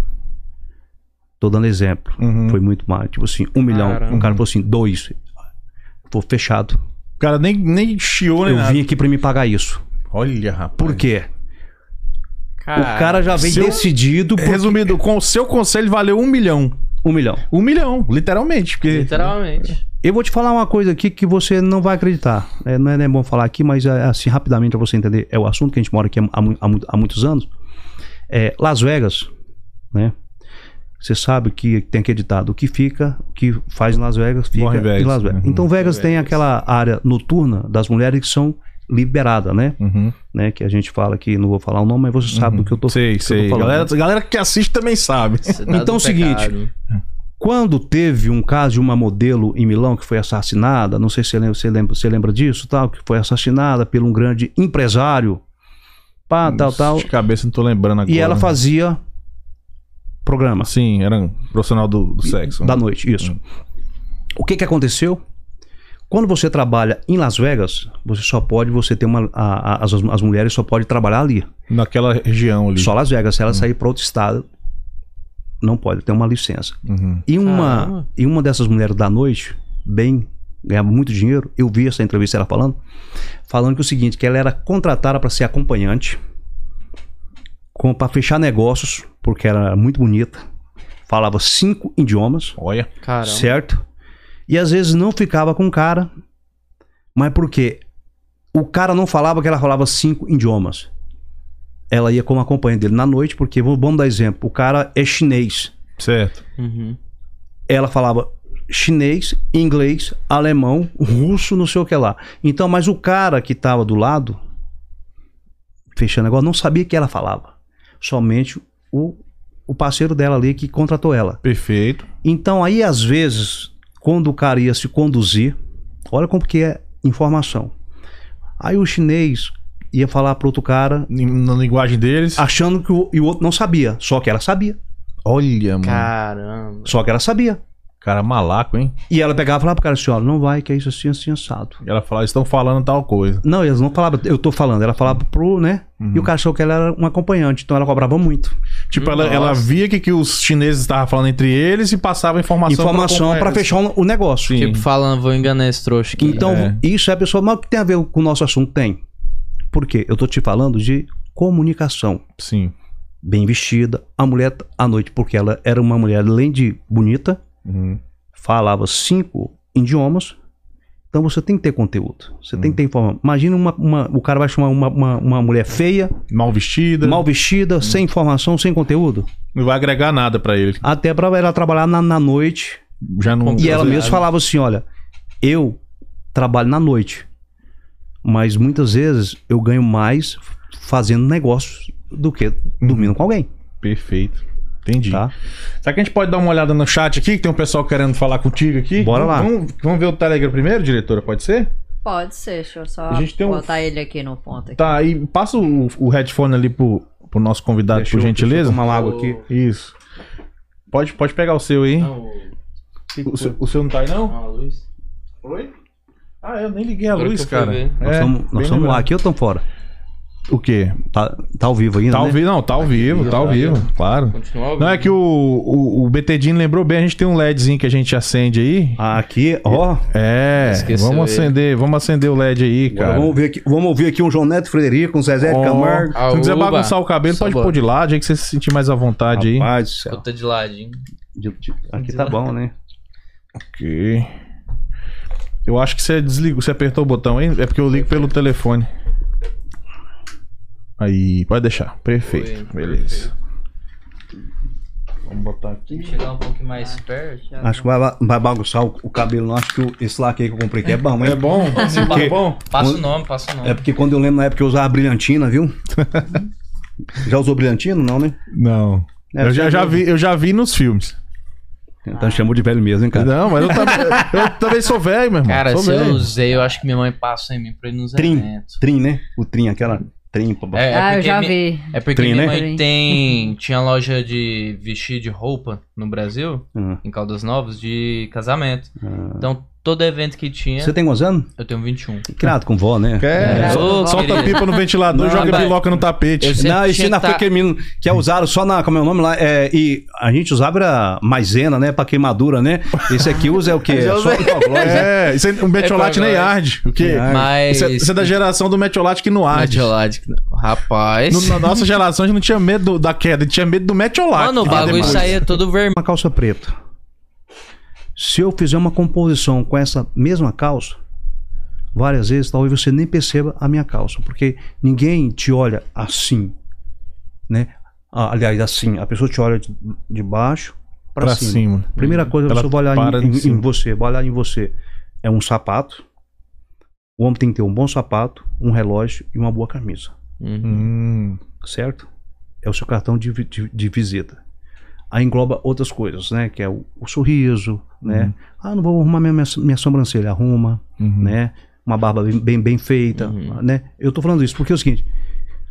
Tô dando exemplo. Uhum. Foi muito mais. Tipo assim, um milhão. Caramba. Um cara falou assim, dois. Foi fechado. O cara nem, nem chiou, nem Eu nada. vim aqui pra me pagar isso. Olha, rapaz. Por quê? Cara, o cara já vem seu- decidido por Resumido, com o seu conselho valeu um milhão. um milhão. Um milhão, literalmente. Porque... Literalmente. Eu vou te falar uma coisa aqui que você não vai acreditar. É, não, é, não é bom falar aqui, mas é, assim, rapidamente pra você entender. É o assunto que a gente mora aqui há, há há muitos anos. É, Las Vegas, né? Você sabe que tem aquele ditado: o que fica, o que faz em Las Vegas, fica Morre em Vegas. Las Vegas. Uhum. Então, Vegas tem Vegas. aquela área noturna das mulheres que são liberadas, né? Uhum. né? Que a gente fala aqui, não vou falar o nome, mas você sabe do que eu tô, Sei, que eu tô sei. falando. Galera, galera que assiste também sabe. Cidade Então, do o seguinte. Quando teve um caso de uma modelo em Milão que foi assassinada, não sei se você lembra, você lembra, você lembra disso, tal, que foi assassinada por um grande empresário, pá, tal, tal, De cabeça não tô lembrando agora. e ela fazia programa Sim, era um profissional do, do sexo. da noite, isso. O que que aconteceu? Quando você trabalha em Las Vegas, você só pode, você tem uma, a- a- as, as mulheres só podem trabalhar ali, Naquela região ali. só Las Vegas. Se ela sair para outro estado, não pode, tem uma licença. Uhum. E uma, Caramba. e uma dessas mulheres da noite, bem, ganhava muito dinheiro, eu vi essa entrevista ela falando, falando que o seguinte, que ela era contratada para ser acompanhante, para fechar negócios, porque ela era muito bonita, falava cinco idiomas, Olha. Caramba. certo? E às vezes não ficava com o cara, mas por quê? O cara não falava que ela falava cinco idiomas. Ela ia como acompanhante dele na noite, porque vamos dar exemplo, o cara é chinês, Certo. Uhum. ela falava chinês, inglês, alemão, russo, não sei o que lá. Então, mas o cara que tava do lado, fechando negócio, não sabia que ela falava. Somente o, o parceiro dela ali que contratou ela. Perfeito. Então, aí, às vezes, quando o cara ia se conduzir, olha como que é informação. Aí o chinês ia falar pro outro cara, Na linguagem deles. achando que o, e o outro não sabia. Só que ela sabia. Olha, mano. Caramba. Só que ela sabia. Cara malaco, hein? E ela pegava e falava pro cara assim, ó, não vai, que é isso assim, assim, assado. E ela falava, estão falando tal coisa. Não, eles não falavam, eu tô falando, ela falava pro, né? Uhum. E o cara achou que ela era um acompanhante, então ela cobrava muito. Tipo, ela, ela via que, que os chineses estavam falando entre eles e passava informação Informação pra pra fechar o, o negócio. Sim. Tipo, falando, vou enganar esse trouxa aqui. Então, É. isso é a pessoa, mas o que tem a ver com o nosso assunto? Tem. Por quê? Eu tô te falando de comunicação. Sim. Bem vestida, a mulher à noite, porque ela era uma mulher, além de bonita, Uhum. falava cinco idiomas. Então você tem que ter conteúdo. Você tem que ter informação. Imagina uma, uma- o cara vai chamar uma, uma, uma mulher feia, Mal vestida. mal vestida, sem informação, sem conteúdo. Não vai agregar nada pra ele. Até pra ela trabalhar na, na noite. Já não. E ela mesma falava assim: olha, eu trabalho na noite, mas muitas vezes eu ganho mais fazendo negócios do que dormindo com alguém, Perfeito. Entendi. tá? Será que a gente pode dar uma olhada no chat aqui? Que tem um pessoal querendo falar contigo aqui. Bora lá. Vamos, vamos ver o Telegram primeiro, diretora? Pode ser? Pode ser, deixa eu só A gente tem um- botar ele aqui no ponto. Aqui. Tá, aí passa o, o headphone ali pro, pro nosso convidado, Deixa por eu- gentileza. deixa eu tomar uma água aqui. Isso. Pode, pode pegar o seu aí. Não, O, seu, o seu não tá aí, não? a luz. Oi? Ah, eu nem liguei a Agora luz, cara. Nós É, estamos bem nós estamos lá aqui ou estamos fora? O quê? Tá, tá ao vivo ainda, Tá ao né? vivo, não, tá ao vivo, tá ao vivo, claro. Continua Não, é que o, o, o BTDinho lembrou bem, a gente tem um LEDzinho que a gente acende aí. Ah, Aqui, ó. É, Esqueceu vamos ele. acender, vamos acender o LED aí, Agora cara. vamos, ver aqui, vamos ouvir aqui um João Neto Frederico, um Zezé de Ó, Camargo. Se não quiser bagunçar o cabelo, pode pôr de lado, aí que você se sentir mais à vontade aí. Rapaz do céu. Puta de ladinho. De- de- Aqui tá bom, né? Ok. Eu acho que você desligou, você apertou o botão, hein? É porque eu ligo pelo telefone. Aí, pode deixar. Perfeito. Foi, Beleza. Vamos botar aqui. Chegar um pouquinho mais perto. Acho que vai, vai bagunçar o, o cabelo. Não acho que o- esse laque aí que eu comprei aqui é bom, hein? É bom? (laughs) Porque- É bom? Passa o nome, passa o nome. É porque quando eu lembro na época que eu usava brilhantina, viu? (laughs) já usou brilhantina? Não, né? Não. É, eu, já, já vi, eu já vi nos filmes. Então chamou de velho mesmo, hein, cara? Não, mas eu também, (laughs) eu também sou velho, meu irmão. Cara, sou se eu velho. usei, eu acho que minha mãe passou em mim pra ir nos Trim. eventos. Trim, né? O trim, aquela trim. pá, pá. É, é ah, eu porque já mi- vi. É porque Trim, minha né? mãe tem. Tinha loja de vestir de roupa no Brasil, Ah, em Caldas Novas, de casamento. ah. Então, todo evento que tinha, Você tem quantos anos? eu tenho 21. Criado com vó, né? É, É. Ô, solta querido. pipa no ventilador e joga vai. biloca no tapete. Não, isso foi tá- aquele menino que é usado só na. Como é o nome lá? É, e a gente usava era maisena, né? Pra queimadura, né? Esse aqui usa é o quê? É só né? É, isso é um metiolate É, nem arde. O quê? Mas. Isso é, isso é da geração do metiolate que não arde. Metiolate. Rapaz. No- na nossa geração a gente não tinha medo da queda, a gente tinha medo do metiolate. Mano, o bagulho saía todo vermelho. Uma calça preta. Se eu fizer uma composição com essa mesma calça, várias vezes, talvez você nem perceba a minha calça, porque ninguém te olha assim, né? Aliás, assim, a pessoa te olha de, baixo para Pra cima. cima. Primeira coisa, Ela você vai olhar em, em- em você, vai olhar em você. É um sapato. O homem tem que ter um bom sapato, um relógio e uma boa camisa, Uhum. Hum, certo? É o seu cartão de, de- de visita. Aí engloba outras coisas, né? Que é o, o sorriso, né? Ah, não vou arrumar minha, minha, sobrancelha, arruma, uhum. né? Uma barba bem, bem, bem feita, Uhum. né? Eu tô falando isso porque é o seguinte.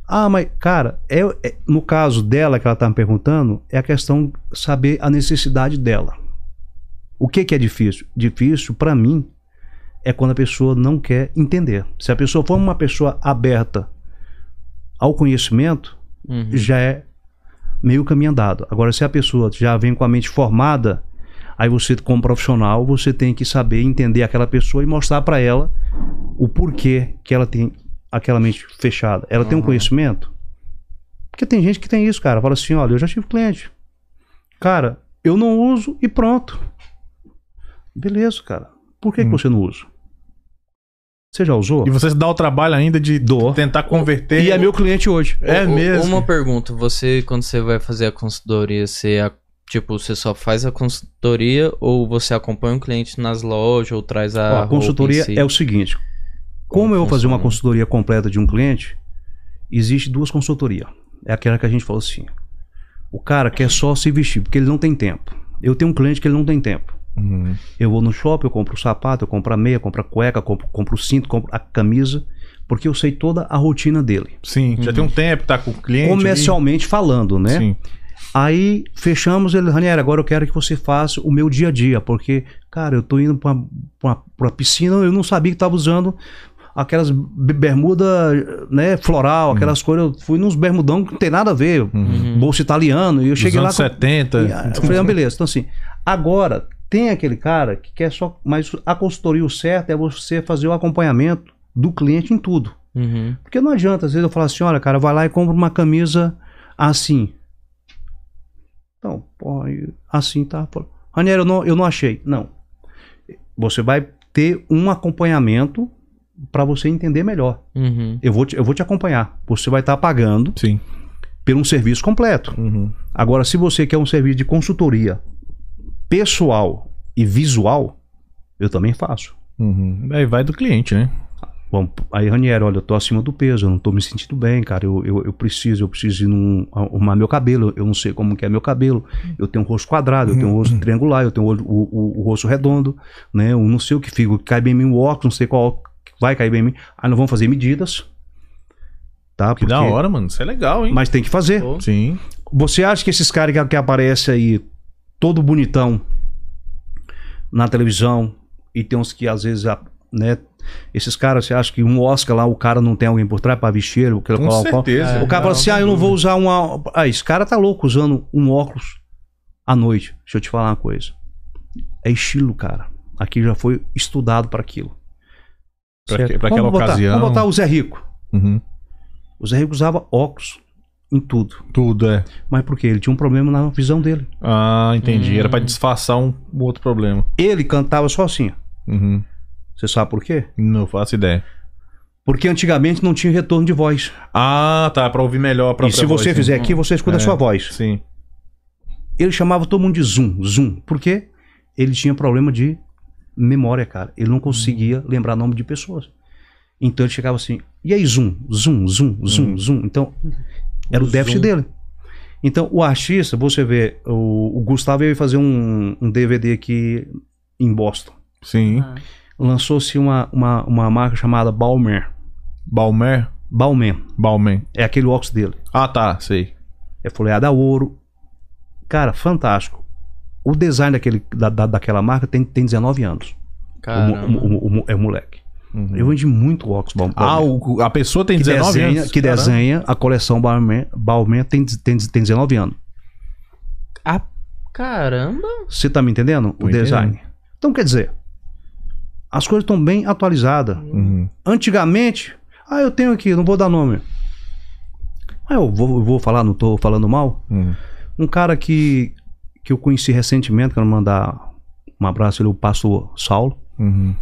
Ah, mas, cara, é, é- no caso dela que ela tá me perguntando, é a questão saber a necessidade dela. O que que é difícil? Difícil, pra mim, é quando a pessoa não quer entender. Se a pessoa for uma pessoa aberta ao conhecimento, Uhum. já é meio caminho andado. Agora, se a pessoa já vem com a mente formada, aí você, como profissional, você tem que saber entender aquela pessoa e mostrar pra ela o porquê que ela tem aquela mente fechada. Ela tem um conhecimento? Porque tem gente que tem isso, cara. Fala assim: olha, eu já tive cliente. Cara, eu não uso e pronto. Beleza, cara. Por que, que Hum. você não usa? Você já usou? E você se dá o trabalho ainda de Dou. tentar converter. E é meu cliente hoje. É O- mesmo. Uma pergunta, você quando você vai fazer a consultoria, você a- tipo, você só faz a consultoria ou você acompanha o cliente nas lojas ou traz a Ó, a roupa consultoria em si? é o seguinte: como, Como eu vou fazer uma consultoria completa de um cliente, existe duas consultorias. É aquela que a gente falou assim: o cara quer só se vestir, porque ele não tem tempo. Eu tenho um cliente que ele não tem tempo. Uhum. Eu vou no shopping, eu compro o sapato, eu compro a meia, compro a cueca, compro, compro o cinto, compro a camisa, porque eu sei toda a rotina dele. Sim, já tem um tempo, tá com o cliente. ali. Comercialmente falando, né? Sim. Aí fechamos ele, Ranieri, agora eu quero que você faça o meu dia a dia, porque, cara, eu tô indo pra, pra, pra piscina, eu não sabia que tava usando aquelas be- bermuda, né, floral, aquelas coisas, eu fui nos bermudão que não tem nada a ver, Uhum. bolso italiano, e eu Dos cheguei lá anos com, 70. e, ah, eu falei, ah, beleza, então assim, agora tem aquele cara que quer só, mas a consultoria o certo é você fazer o acompanhamento do cliente em tudo. Uhum. Porque não adianta, às vezes eu falar assim, olha, cara, vai lá e compra uma camisa assim. Então, pô, aí, assim tá. Ranieri, eu não, eu não achei. Não. Você vai ter um acompanhamento para você entender melhor. Uhum. Eu vou te, eu vou te acompanhar. Você vai estar pagando Sim. por um serviço completo. Uhum. Agora, se você quer um serviço de consultoria pessoal e visual, eu também faço. Uhum. Aí vai do cliente, né? Bom, aí, Ranieri, olha, eu tô acima do peso, eu não tô me sentindo bem, cara. Eu, eu, eu preciso, eu preciso ir num, arrumar meu cabelo. Eu não sei como que é meu cabelo. Eu tenho um rosto quadrado, eu tenho um rosto triangular, eu tenho o, o, o, o rosto redondo, né? Eu não sei o que fica, cai bem em mim o óculos, não sei qual vai cair bem em mim. Aí nós vamos fazer medidas. Tá? Que da hora, mano. Isso é legal, hein? Mas tem que fazer. Pô. Sim. Você acha que esses caras que, que aparecem aí, todo bonitão, na televisão, e tem uns que às vezes, né? Esses caras, você acha que um Oscar lá, o cara não tem alguém por trás pra vestir ele? Com certeza. O cara fala assim: ah, eu não vou usar uma. Ah, esse cara tá louco usando um óculos à noite. Deixa eu te falar uma coisa. É estilo, cara. Aqui já foi estudado para aquilo. Pra Certo? que- pra aquela botar, ocasião. Vamos botar o Zé Rico. Uhum. O Zé Rico usava óculos em tudo. Tudo, é. Mas por quê? Ele tinha um problema na visão dele. Ah, entendi. Hum. Era pra disfarçar um, um outro problema. Ele cantava só assim. ó. Uhum. Você sabe por quê? Não faço ideia. Porque antigamente não tinha retorno de voz. Ah, tá. Pra ouvir melhor a E se você voz, fizer sim. aqui, você escuta É. a sua voz. Sim. Ele chamava todo mundo de zoom, zoom. Por quê? Ele tinha problema de memória, cara. Ele não conseguia lembrar nome de pessoas. Então ele chegava assim, e aí, zoom, zoom, zoom, zoom, Hum. zoom. Então, era o, O déficit zoom. dele. Então, o artista, você vê, o, o Gustavo veio fazer um, um DVD aqui em Boston. Sim. Ah. Lançou-se uma, uma, uma marca chamada Balmer. Balmer? Balmain. Balmain. É aquele óculos dele. Ah, tá. Sei. é folheado a ouro. Cara, fantástico. O design daquele, da, da- daquela marca tem, tem 19 anos. O, Caramba. mo- o, mo- é o moleque. Uhum. Eu vendi muito óculos Baumé. Ah, o- a pessoa tem que 19 desenha, anos. que Caramba. desenha a coleção Baumé, Baumé tem, tem, tem 19 anos. Ah, caramba. Você tá me entendendo? Tô o design. Então, quer dizer, as coisas estão bem atualizadas. Uhum. Antigamente, ah, eu tenho aqui, não vou dar nome. Ah, eu vou, eu vou falar, não tô falando mal. Uhum. Um cara que, que eu conheci recentemente, quero mandar um abraço, ele é o pastor Saulo. Uhum.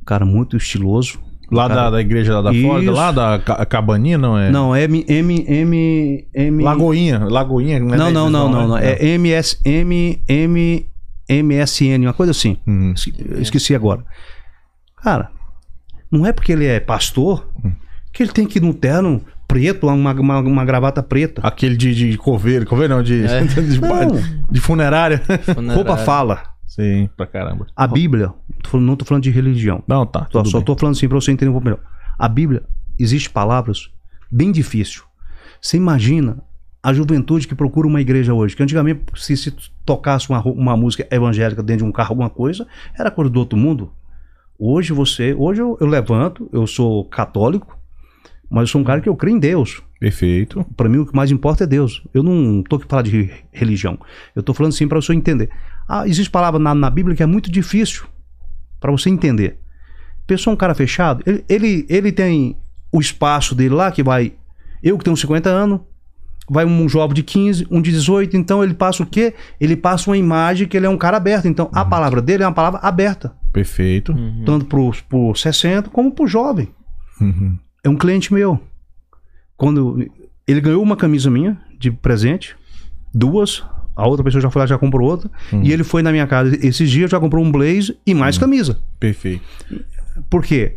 Um cara muito estiloso. Lá Cara- da, da igreja lá da Isso. Flórida, lá da Ca- Cabaninha, não é? Não, M, M, M, M... Lagoinha, Lagoinha. Não, não, não, não, não. É MS, M, M, MSN, uma coisa assim. Uhum. Esqueci agora. Cara, não é porque ele é pastor que ele tem que ir no terno preto, uma, uma, uma gravata preta. Aquele de, de coveiro, coveiro não, de, É. (laughs) de, Não. de funerária. Roupa fala. Sim, pra caramba. A Bíblia, não tô falando de religião. Não, tá. Só, tudo só bem. tô falando assim pra você entender um pouco melhor. A Bíblia, existe palavras bem difíceis. Você imagina a juventude que procura uma igreja hoje, que antigamente, se, se tocasse uma, uma música evangélica dentro de um carro, alguma coisa, era coisa do outro mundo. Hoje você, hoje eu, eu levanto, eu sou católico, mas eu sou um cara que eu creio em Deus. Perfeito. Pra mim o que mais importa é Deus. Eu não tô aqui falar de religião. Eu tô falando assim pra você entender. Ah, existe palavra na, na Bíblia que é muito difícil pra você entender. Pessoa é um cara fechado, ele, ele, ele tem o espaço dele lá que vai. Eu que tenho 50 anos, vai um jovem de 15, um de 18, então ele passa o quê? Ele passa uma imagem que ele é um cara aberto. Então a palavra dele é uma palavra aberta. Perfeito. Uhum. Tanto pro, pro 60 como pro jovem Uhum. é um cliente meu. Quando ele ganhou uma camisa minha de presente, duas, a outra pessoa já foi lá já comprou outra, e ele foi na minha casa esses dias já comprou um blazer e mais camisa. Perfeito. Por quê?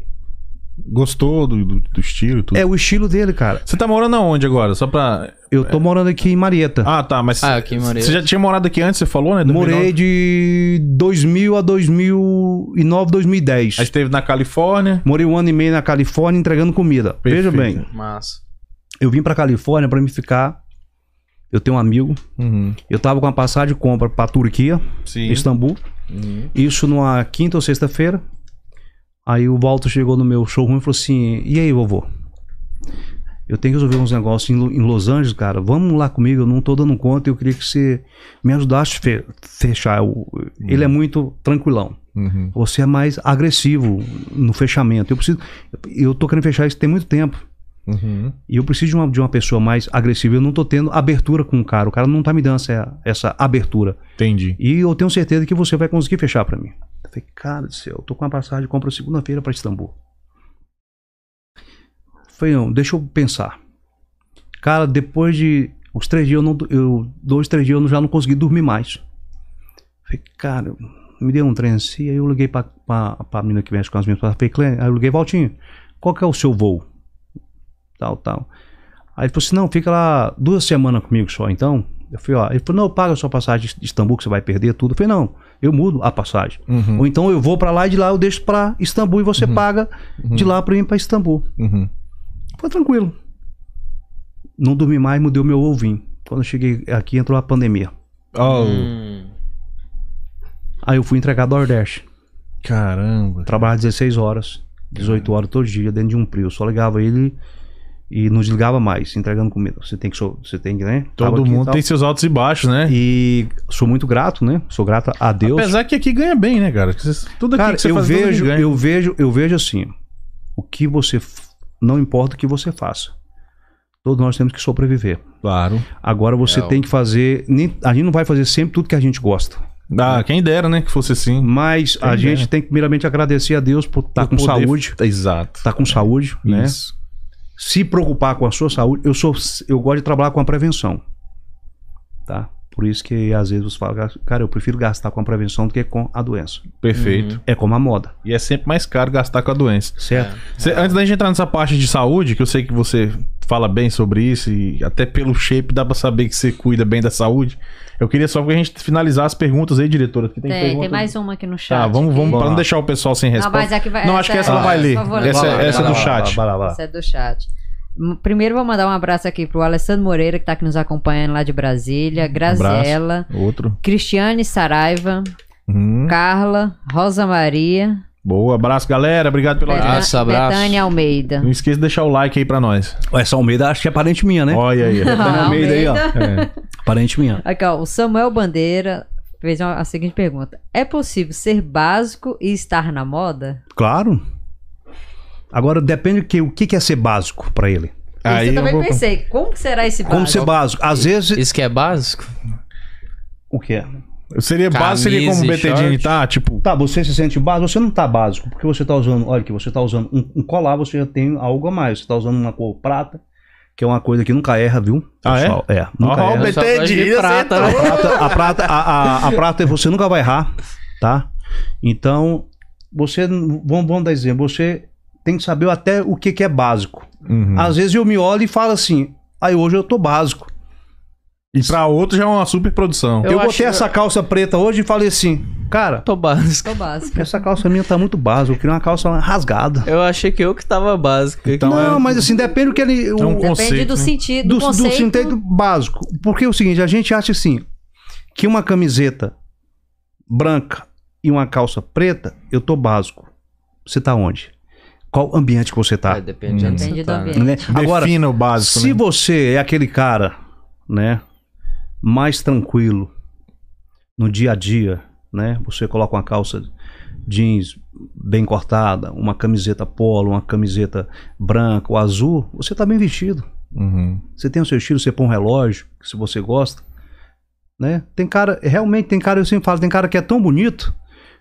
Gostou do, do, do estilo e tudo? É o estilo dele, cara. Você tá morando aonde agora? Só pra. Eu tô morando aqui em Marieta. Ah, tá, mas. Ah, aqui em Marieta. Você já tinha morado aqui antes, você falou, né? 2009? Morei de 2000 a 2009, 2010. Aí esteve na Califórnia. Morei um ano e meio na Califórnia entregando comida. Veja Perfeito. bem, Massa. eu vim pra Califórnia pra me ficar. Eu tenho um amigo. Uhum. Eu tava com a passagem de compra pra Turquia, Sim. Istambul. Uhum. Isso numa quinta ou sexta-feira. Aí o Walter chegou no meu showroom e falou assim: E aí, vovô? Eu tenho que resolver uns negócios em Lo- em Los Angeles, cara. Vamos lá comigo, eu não tô dando conta. Eu queria que você me ajudasse a fe- fechar. Ele é muito tranquilão. Uhum. Você é mais agressivo no fechamento. Eu preciso. Eu tô querendo fechar isso tem muito tempo. Uhum. E eu preciso de uma, de uma pessoa mais agressiva. Eu não tô tendo abertura com o cara. O cara não tá me dando essa, essa abertura. Entendi. E eu tenho certeza que você vai conseguir fechar pra mim. Eu falei, cara do céu, eu tô com uma passagem, compro segunda-feira pra Istambul. Falei, não, deixa eu pensar. Cara, depois de os três dias, eu não, eu, dois, três dias eu já não consegui dormir mais. Falei, cara, me deu um trem assim, aí eu liguei pra, pra, pra menina que mexe com as minhas falei, Clê, aí eu liguei, Valtinho, qual que é o seu voo? Tal, tal. Aí ele falou assim, não, fica lá duas semanas comigo só, então. Eu falei, ó, ele falou, não, paga a sua passagem de Istambul que você vai perder tudo. Eu falei, não, eu mudo a passagem. Uhum. Ou então eu vou pra lá e de lá eu deixo pra Istambul e você paga de lá pra ir pra Istambul. Uhum. Foi tranquilo. Não dormi mais, mudei o meu ovinho. Quando eu cheguei aqui, entrou a pandemia. Oh, Hum. Aí eu fui entregar Nordeste. caramba. Trabalhava 16 horas, 18 horas todo dia, dentro de um prio. Eu só ligava ele e não desligava mais, entregando comida. Você tem que, você tem que, né? Todo e mundo tem seus altos e baixos, né? E sou muito grato, né? Sou grato a Deus. Apesar que aqui ganha bem, né, cara? Tudo aqui Cara, que você eu faz, vejo, ganha. eu vejo, eu vejo assim, o que você não importa o que você faça. Todos nós temos que sobreviver. Claro. Agora você É, tem que fazer, nem, a gente não vai fazer sempre tudo que a gente gosta, Ah, quem dera, né, que fosse assim. mas a Quem gente dera. tem que primeiramente agradecer a Deus por estar Por com poder- saúde, Exato. tá com saúde, né? Isso. Se preocupar com a sua saúde, eu sou eu gosto de trabalhar com a prevenção. Tá? Por isso que às vezes você fala, cara, eu prefiro gastar com a prevenção do que com a doença. Perfeito. É como a moda, E é sempre mais caro gastar com a doença. certo? Cê- antes da gente entrar nessa parte de saúde, que eu sei que você fala bem sobre isso e até pelo shape dá pra saber que você cuida bem da saúde. Eu queria só que a gente finalizar as perguntas aí, diretora. que Tem, Tem, pergunta- tem mais uma aqui no chat. Tá, vamos, vamos pra não deixar o pessoal sem Não, resposta. mas aqui vai, Não, acho que essa não vai é, ler. por favor, Essa- vai essa é vai do chat. Vai vai. Essa é do chat. Primeiro vou mandar um abraço aqui pro Alessandro Moreira, que tá aqui nos acompanhando lá de Brasília, Graziella, Outro. Cristiane Saraiva, Hum, Carla, Rosa Maria, Boa, abraço, galera. Obrigado audiência. Abraço, abraço. Betânia Almeida. Não esqueça de deixar o like aí pra nós. Essa Almeida acho que é parente minha, né? Olha aí. (laughs) Betânia Almeida aí, ó. É. Parente minha. Aqui, ó, o Samuel Bandeira fez a seguinte pergunta: É possível ser básico e estar na moda? Claro. Agora depende que, o que que é ser básico pra ele. Aí Isso eu também vou- pensei. Como que será esse Como ser básico? Às vezes. Isso que é básico? O que é? Seria básico, seria Camisa como o e short. tá, tipo... Tá, você se sente básico, você não tá básico, porque você tá usando, olha que você tá usando um, um colar, você já tem algo a mais. Você tá usando uma cor prata, que é uma coisa que nunca erra, viu? Ah, é? pessoal? é? nunca Ó, o erra. Eu só gosto de prata, né? tá- A prata, a prata, a, a- a prata você nunca vai errar, tá? Então, você, vamos, vamos dar exemplo, você tem que saber até o que, que é básico. Uhum. Às vezes eu me olho e falo assim, aí hoje eu tô básico. E pra outro já é uma super produção. Eu, Eu botei essa calça preta hoje e falei assim, cara, Tô básico. Tô básico. essa calça minha tá muito básica, eu queria uma calça rasgada. Eu achei que eu que tava básico. Então não, é- mas assim, depende do que ele. o- É um Depende conceito, do né? sentido, do, do, do conceito. sentido básico. Porque é o seguinte, a gente acha assim, que uma camiseta branca e uma calça preta, eu tô básico. Você tá onde? Qual ambiente que você tá? É, depende de onde Depende do tá, né? ambiente. Né? Agora, Defina o básico, se né? você é aquele cara, né, mais tranquilo no dia a dia, né? Você coloca uma calça jeans bem cortada, uma camiseta polo, uma camiseta branca ou azul, você tá bem vestido. Uhum. Você tem o seu estilo, você põe um relógio, se você gosta, né? Tem cara, realmente tem cara, eu sempre falo, tem cara que é tão bonito,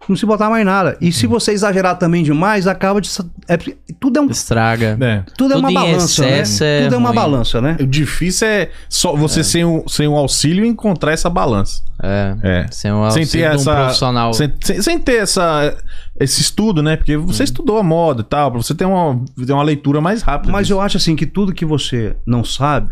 não se botar mais nada. E se você exagerar também demais, acaba de é, tudo é um Estraga. É. tudo é Tudo uma balança, né? é tudo é uma ruim. balança, né? O difícil é só você sem, o, sem o auxílio encontrar essa balança. É. É. Sem um Sem auxílio ter de um essa. profissional. Sem, sem, sem ter essa, esse estudo, né? Porque você estudou a moda e tal, pra você ter uma, ter uma leitura mais rápida. Mas disso. eu acho assim que tudo que você não sabe,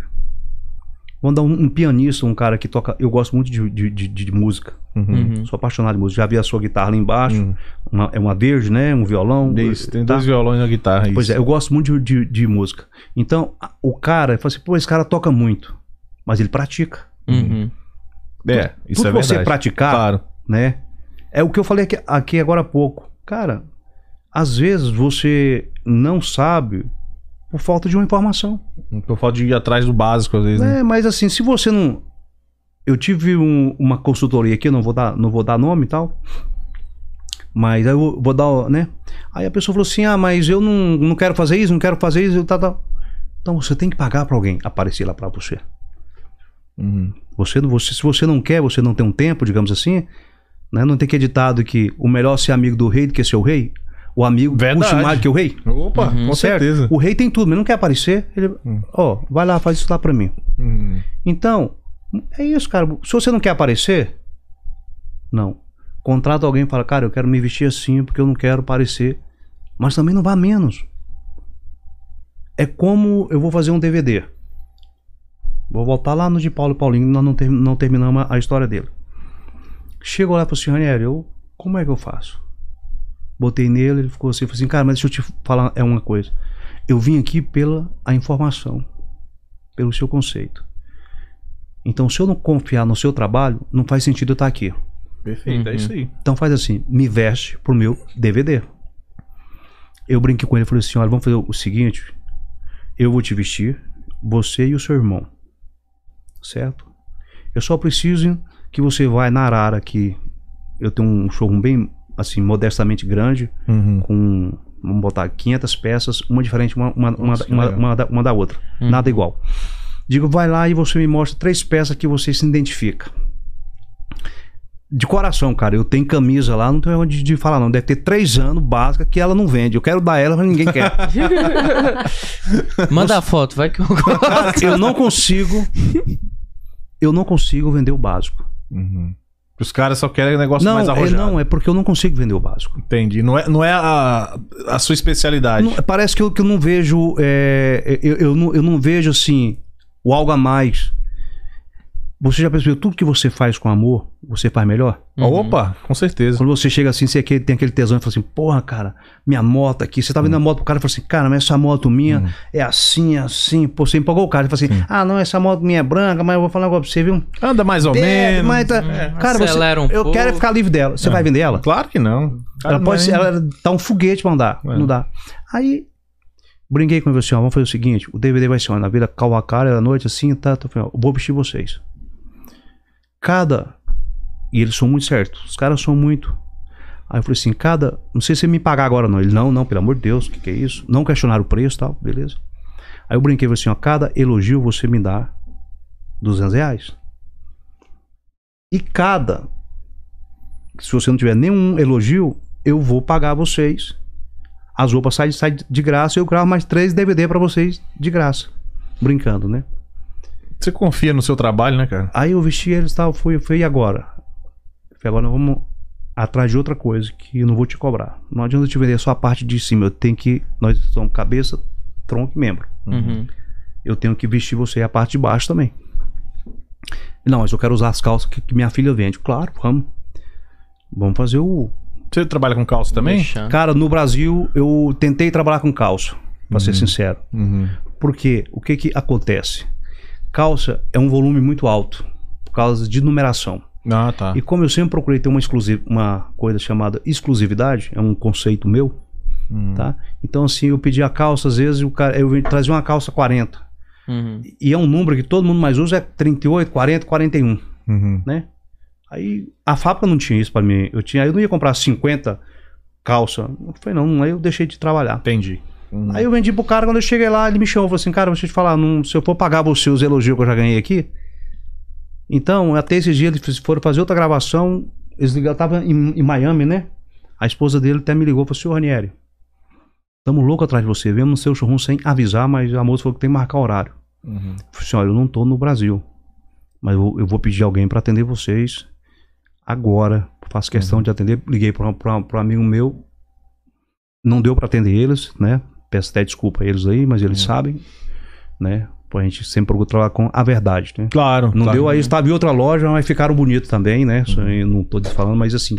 vamos dar um, um pianista, um cara que toca, eu gosto muito de, de, de- de música, Uhum. Uhum. sou apaixonado de música, já vi a sua guitarra lá embaixo, Uhum. uma- é uma verde, né? Um violão. Isso, tem tá? dois violões na guitarra. Pois é, isso. eu gosto muito de, de- de música. Então, a- o cara, fala assim, pô, esse cara toca muito, mas ele pratica. Uhum. É, isso Tudo é que você verdade. praticar, Claro. né? É o que eu falei aqui, aqui agora há pouco. Cara, às vezes você não sabe por falta de uma informação. Por falta de ir atrás do básico, às vezes. né? É, mas assim, se você não. Eu tive um- uma consultoria aqui, eu não vou dar, não vou dar nome e tal. Mas aí eu vou dar, né? Aí a pessoa falou assim: ah, mas eu não, não quero fazer isso, não quero fazer isso, tá, tá. Então você tem que pagar pra alguém aparecer lá pra você. Uhum. Você, você, se você não quer, você não tem um tempo, digamos assim, né? Não tem que ditado que o melhor ser amigo do rei do que ser o rei. O amigo Verdade. puxa mais que o rei. Opa, Uhum. com Certo? certeza. O rei tem tudo, mas não quer aparecer. Ele, ó, vai lá, faz isso lá pra mim. Uhum. Então, é isso, cara. Se você não quer aparecer, não. Contrata alguém e fala, cara, eu quero me vestir assim porque eu não quero parecer. Mas também não vá menos. É como eu vou fazer um DVD. Vou voltar lá no de Paulo e Paulinho, nós não, ter- não terminamos a- história dele. Chegou lá e falou assim, Ranieri, eu, como é que eu faço? Botei nele, ele ficou assim, falou assim, cara, mas deixa eu te falar é uma coisa. Eu vim aqui pela a informação, pelo seu conceito. Então, se eu não confiar no seu trabalho, não faz sentido eu estar aqui. Perfeito, é Uhum. isso aí. Então faz assim, me veste pro meu DVD. Eu brinquei com ele e falei assim, olha, vamos fazer o seguinte, eu vou te vestir, você e o seu irmão. Certo? Eu só preciso que você vai na Arara aqui. Eu tenho um showroom bem, assim, modestamente grande, Uhum. com, vamos botar 500 peças, uma diferente uma, uma, uma, Nossa, uma, uma da, uma da outra. Hum. Nada igual. Digo, vai lá e você me mostra três peças que você se identifica. De coração, cara, eu tenho camisa lá, não tenho onde de falar não. Deve ter três anos, básica, que ela não vende. Eu quero dar ela, mas ninguém quer. (laughs) Manda a foto, vai que eu gosto. eu não consigo. Eu não consigo vender o básico. Uhum. Os caras só querem negócio Não, mais é, arrojado. não, é porque eu não consigo vender o básico. Entendi. Não é, não é a, a sua especialidade. Não, parece que eu, que eu não vejo. é, eu, eu, não, eu não vejo assim o algo a mais. Você já percebeu tudo que você faz com amor, você faz melhor? Uhum. Opa, com certeza. Quando você chega assim, você aquele- tem aquele tesão e fala assim, porra, cara, minha moto aqui. Você tá vendo a moto pro cara e fala assim, cara, mas essa moto minha é assim, assim. Pô, você empolgou o cara e fala assim, ah, não, essa moto minha é branca, mas eu vou falar negócio pra você, viu? Anda mais ou É, menos. mas tá- cara, você, Acelera um eu pouco. quero é ficar livre dela. Você vai vender ela? Claro que não. Cara, ela pode não ser, é- ela dá um foguete pra andar. É. Não dá. Aí, brinquei com ele assim, ó, vamos fazer o seguinte, o DVD vai ser ó, na Vila Calvacara, à noite assim, tá, tá, eu vou vestir vocês. Cada, e eles são muito certos, os caras são muito. Aí eu falei assim, cada, não sei se você me pagar agora não. Ele, não, não, pelo amor de Deus, o que que é isso? Não questionaram o preço tal, beleza. Aí eu brinquei, falei assim, ó, cada elogio você me dá 200 reais. E cada, se você não tiver nenhum elogio, eu vou pagar vocês. As roupas saem sai de graça e eu gravo mais três DVD pra vocês de graça. Brincando, né? Você confia no seu trabalho, né, cara? Aí eu vesti eles e tal, fui, fui e agora? Falei, agora nós vamos atrás de outra coisa que eu não vou te cobrar. Não adianta eu te vender só a parte de cima, eu tenho que. Nós somos cabeça, tronco e membro. Uhum. Eu tenho que vestir você a parte de baixo também. Não, mas eu quero usar as calças que, que minha filha vende. Claro, vamos. Vamos fazer o. Você trabalha com calça também? Deixar. Cara, no Brasil eu tentei trabalhar com calça, pra ser sincero. Uhum. Porque o que que acontece? Calça é um volume muito alto por causa de numeração. Ah, tá. E como eu sempre procurei ter uma, exclusiv uma coisa chamada exclusividade, é um conceito meu, Hum. tá? Então assim, eu pedi a calça, às vezes o cara, eu trazia uma calça 40. Uhum. E é um número que todo mundo mais usa é 38, 40, 41, Uhum. né? Aí a fábrica não tinha isso pra mim. Eu tinha, eu não ia comprar 50 calça. Eu falei, não, aí eu deixei de trabalhar. Entendi. Uhum. Aí eu vendi pro cara, quando eu cheguei lá, ele me chamou, falou assim, cara, deixa eu te falar, não, se eu for pagar você os elogios que eu já ganhei aqui, então, até esses dias eles foram fazer outra gravação, eles ligaram, tava em, em Miami, né? A esposa dele até me ligou e falou, senhor Ranieri, tamo louco atrás de você, viemos no seu showroom sem avisar, mas a moça falou que tem que marcar horário. Uhum. Eu falei assim, olha, eu não tô no Brasil, mas eu, eu vou pedir alguém para atender vocês agora, faço questão de atender, liguei para um amigo meu, não deu para atender eles, né? Peço até desculpa a eles aí, mas eles sabem, né? A gente sempre procura trabalhar com a verdade, né? Claro. Não claro. deu aí, estava em outra loja, mas ficaram bonitos também, né? Isso aí não tô falando, mas assim,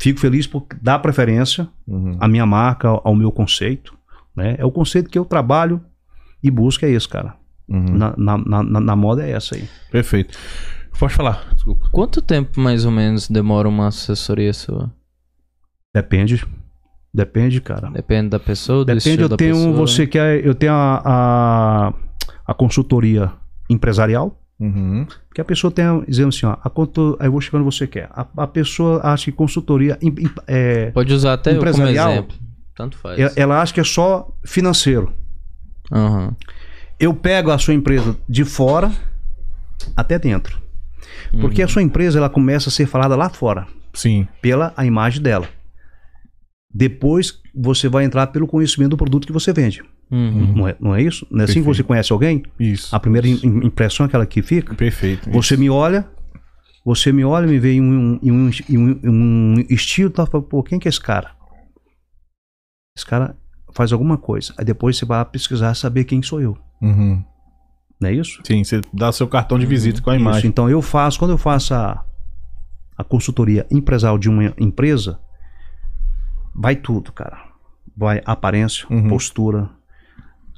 fico feliz por dar preferência Uhum. à minha marca, ao meu conceito, né? É o conceito que eu trabalho e busco é esse, cara. Uhum. Na, na, na, na- na moda é essa aí. Perfeito. Pode falar, desculpa. Quanto tempo mais ou menos demora uma assessoria sua? Depende. Depende, cara. Depende da pessoa, do Depende, eu da tenho pessoa? você que é, eu tenho a, a, a consultoria empresarial, Uhum. que a pessoa tem dizendo assim, ó, a conto, aí eu vou chegando você quer. A, a pessoa acha que consultoria é, Pode usar até Empresarial? exemplo. Tanto faz. é- ela acha que é só financeiro. Aham. Eu pego a sua empresa de fora até dentro. Porque a sua empresa ela começa a ser falada lá fora Sim. pela a imagem dela. Depois você vai entrar pelo conhecimento do produto que você vende. Uhum. Não, é, não é isso? Não é assim que você conhece alguém? Isso. A primeira im- im- impressão é aquela que fica. Perfeito. Você me olha, você me olha, me vê em um, em um, em um, em um estilo, tá? Fala, Pô, quem que é esse cara? Esse cara faz alguma coisa. Aí depois você vai pesquisar saber quem sou eu. Uhum. Não é isso? Sim, você dá seu cartão de visita com a Isso. imagem. Então eu faço, quando eu faço a, a consultoria empresarial de uma empresa, vai tudo, cara. Vai aparência, Uhum. postura.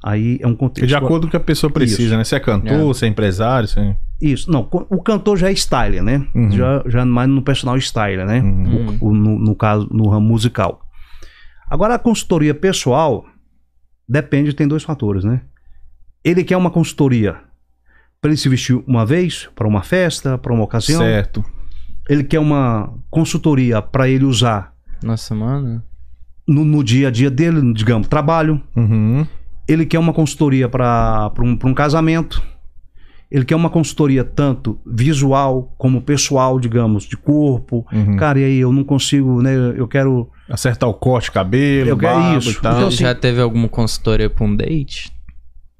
Aí é um contexto. De acordo com o que a pessoa precisa, Isso. né? Se é cantor, É. se é empresário, se é... Isso, não, o cantor já é styler, né? Uhum. Já, já mais no personal styler, né? Uhum. O- o- no, no caso, no ramo musical. Agora, a consultoria pessoal depende, tem dois fatores, né? Ele quer uma consultoria para ele se vestir uma vez, para uma festa, para uma ocasião. Certo. Ele quer uma consultoria para ele usar Na semana? No, no dia a dia dele, digamos, trabalho. Uhum. Ele quer uma consultoria para um, pra um casamento. Ele quer uma consultoria tanto visual como pessoal, digamos, de corpo. Uhum. Cara, e aí eu não consigo, né? Eu quero. Acertar o corte, cabelo, Eu quero barba isso. e tal. Então, assim, Já teve alguma consultoria pra um date?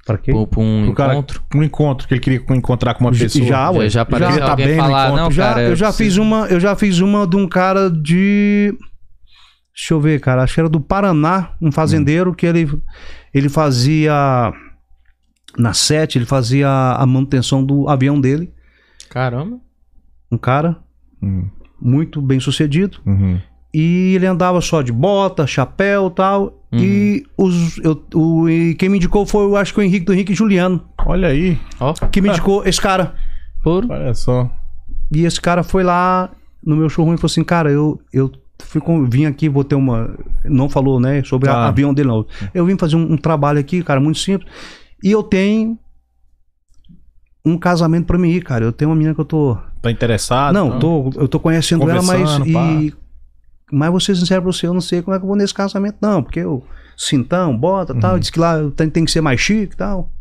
Para quê? Ou pra um O cara, encontro? um encontro que ele queria encontrar com uma Já- pessoa. já, ué. já, já apareceu Já tá bem no falar, encontro. não, já, cara, eu já preciso- fiz uma, eu já fiz uma de um cara de Deixa eu ver, cara, acho que era do Paraná, um fazendeiro que ele ele fazia na sete, ele fazia a manutenção do avião dele. Caramba. Um cara Uhum. muito bem sucedido. Uhum. E ele andava só de bota, chapéu e tal. E, os, eu, o, e quem me indicou foi, eu acho que o Henrique do Henrique Juliano. Olha aí. Ó, Que me indicou esse cara. puro. Olha só. E esse cara foi lá no meu showroom e falou assim: Cara, eu, eu fui com- vim aqui, vou ter uma. Não falou, né? Sobre o Ah. avião dele, não. Eu vim fazer um, um trabalho aqui, cara, muito simples. E eu tenho um casamento pra mim ir, cara. Eu tenho uma menina que eu tô. Tá interessado? não, tô, eu tô conhecendo ela, mas. E, mas vou ser sincero pra você, eu não sei como é que eu vou nesse casamento, não. Porque eu. Cintão, bota tal. Diz que lá tem, tem que ser mais chique e tal.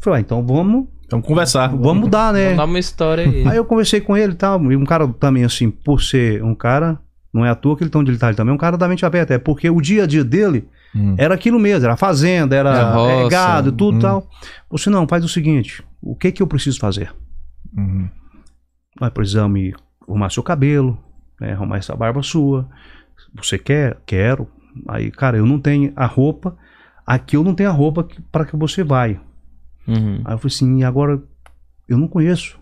Falei, ah, então vamos, Vamos conversar. vamos mudar, né? Vamos dar uma história aí. Aí eu conversei com ele e tal, e um cara também, assim, por ser um cara, não é à toa que ele tá onde ele tá, também é um cara da mente aberta, é porque o dia a dia dele Hum. era aquilo mesmo, era fazenda, era É roça, é, gado, tudo hum. e tal. Você não, faz o seguinte, o que que eu preciso fazer? Uhum. Nós precisamos ir arrumar seu cabelo, né, arrumar essa barba sua, você quer? Quero. Aí, cara, eu não tenho a roupa, aqui eu não tenho a roupa para que você vai. Uhum. Aí eu falei assim, e agora eu não conheço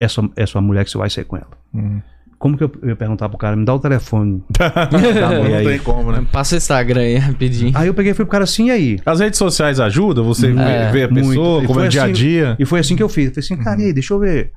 essa, essa mulher que você vai sair com ela. Uhum. Como que eu ia perguntar pro cara, me dá o telefone. (laughs) não E aí? tem como, né? Passa o Instagram aí rapidinho. Aí eu peguei e fui pro cara assim, e aí? As redes sociais ajudam você É, ver, ver a muito. pessoa, como é foi o dia a assim- dia. E foi assim que eu fiz. Eu falei assim, cara, e aí, deixa eu ver.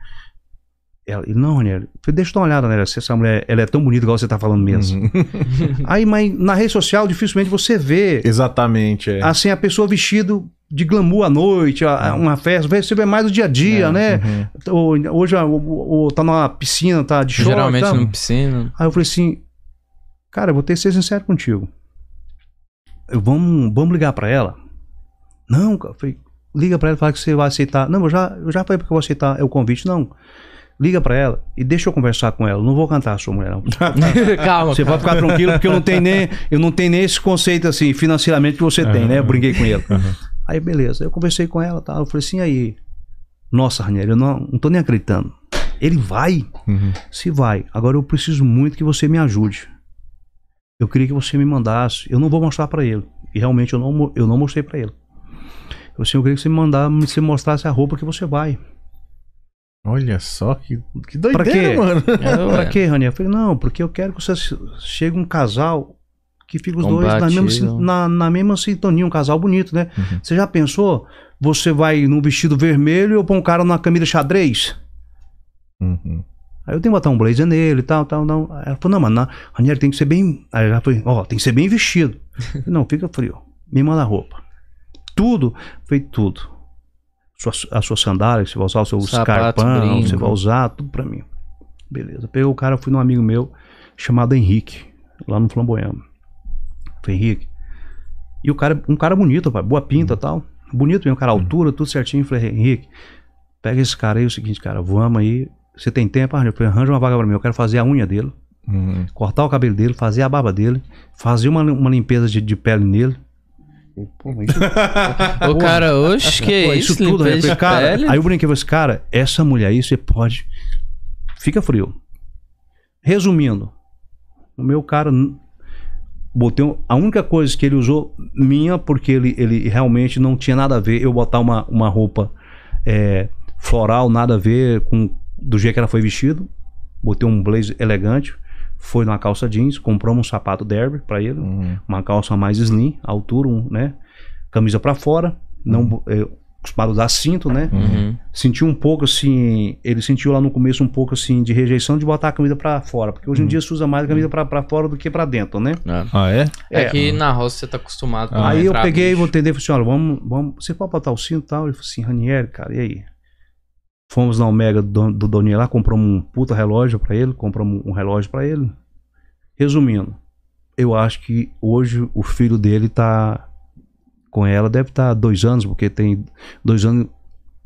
Ela, não, falei, deixa eu dar uma olhada nela, se essa mulher ela é tão bonita igual você tá falando mesmo. Uhum. (laughs) (laughs) Aí, mas na rede social, dificilmente você vê, Exatamente, é. assim, a pessoa vestido de glamour à noite, a- uma festa, você vê mais o dia a dia, É, né? Uhum. Ou, hoje ou- ou tá numa piscina, tá de short, Geralmente tá? no piscina. Aí eu falei assim, cara, eu vou ter que ser sincero contigo. Eu, vamos, vamos ligar pra ela? Não, cara, eu falei, liga pra ela e fala que você vai aceitar. Não, eu já, eu já falei porque eu vou aceitar é o convite. Não, liga pra ela e deixa eu conversar com ela. Não vou cantar a sua mulher, não. (laughs) Calma. Você pode ficar tranquilo porque eu não tenho nem, eu não tenho nem esse conceito assim, financeiramente que você tem, né? Eu brinquei com ele. Aí beleza, eu conversei com ela, tá? Eu falei assim, aí, nossa, Ranieri, eu não, não tô nem acreditando. Ele vai? Uhum. Se vai. Agora eu preciso muito que você me ajude. Eu queria que você me mandasse. Eu não vou mostrar pra ele. E realmente eu não, eu não mostrei pra ele. Eu, assim, eu queria que você me mandasse, você mostrasse a roupa que você vai. Olha só que, que Pra doideira, quê? mano. É, Pra quê, Ranieri? Eu falei, não, porque eu quero que você chegue um casal que fique os dois na mesma, na, na mesma sintonia, um casal bonito, né? Uhum. Você já pensou? Você vai num vestido vermelho e eu pôr um cara numa camisa xadrez? Uhum. Aí eu tenho que botar um blazer nele e tal, tal. Aí ela falou, não, mano, na- Ranieri tem que ser bem. Aí ela falou, ó, tem que ser bem vestido. (laughs) Eu falei, não, fica frio. Me manda a roupa. Tudo, feito tudo. Sua, a sua sandália, você vai usar o seu Sapato, escarpão, brinco. você vai usar, tudo pra mim. Beleza. Peguei o cara, fui num amigo meu chamado Henrique, lá no Flamboyant. Falei, Henrique. E o cara, um cara bonito, pai, boa pinta e tal. Bonito mesmo, cara, altura, tudo certinho. Falei, Henrique, pega esse cara aí, é o seguinte, cara, vamos aí. Você tem tempo? Falei, arranja uma vaga pra mim. Eu quero fazer a unha dele, Uhum. cortar o cabelo dele, fazer a barba dele, fazer uma, uma limpeza de, de pele nele. Pô, mas isso- (laughs) O cara, oxe, que isso? isso tudo, de cara, pele? aí eu brinquei com esse cara, essa mulher aí você pode. Fica frio. Resumindo, o meu cara. Botei um- a única coisa que ele usou minha, porque ele, ele realmente não tinha nada a ver eu botar uma, uma roupa é, floral, nada a ver com do jeito que ela foi vestido. Botei um blazer elegante, foi numa calça jeans, compramos um sapato derby pra ele, Uhum. uma calça mais slim, altura, um, né? Camisa pra fora, não é, acostumado a usar cinto, né? Uhum. Sentiu um pouco assim, ele sentiu lá no começo um pouco assim de rejeição de botar a camisa pra fora, porque hoje em dia se usa mais a camisa pra, pra fora do que pra dentro, né? É. Ah, é? É É. que na roça você tá acostumado com Aí eu entrar peguei, bicho. vou entender, falei assim, olha, vamos, vamos, você pode botar o cinto e tal? Ele falou assim, Ranieri, cara, e aí? Fomos na Omega do, do lá, compramos um puta relógio pra ele, compramos um relógio pra ele. Resumindo, eu acho que hoje o filho dele tá com ela, deve estar dois anos, porque tem dois anos,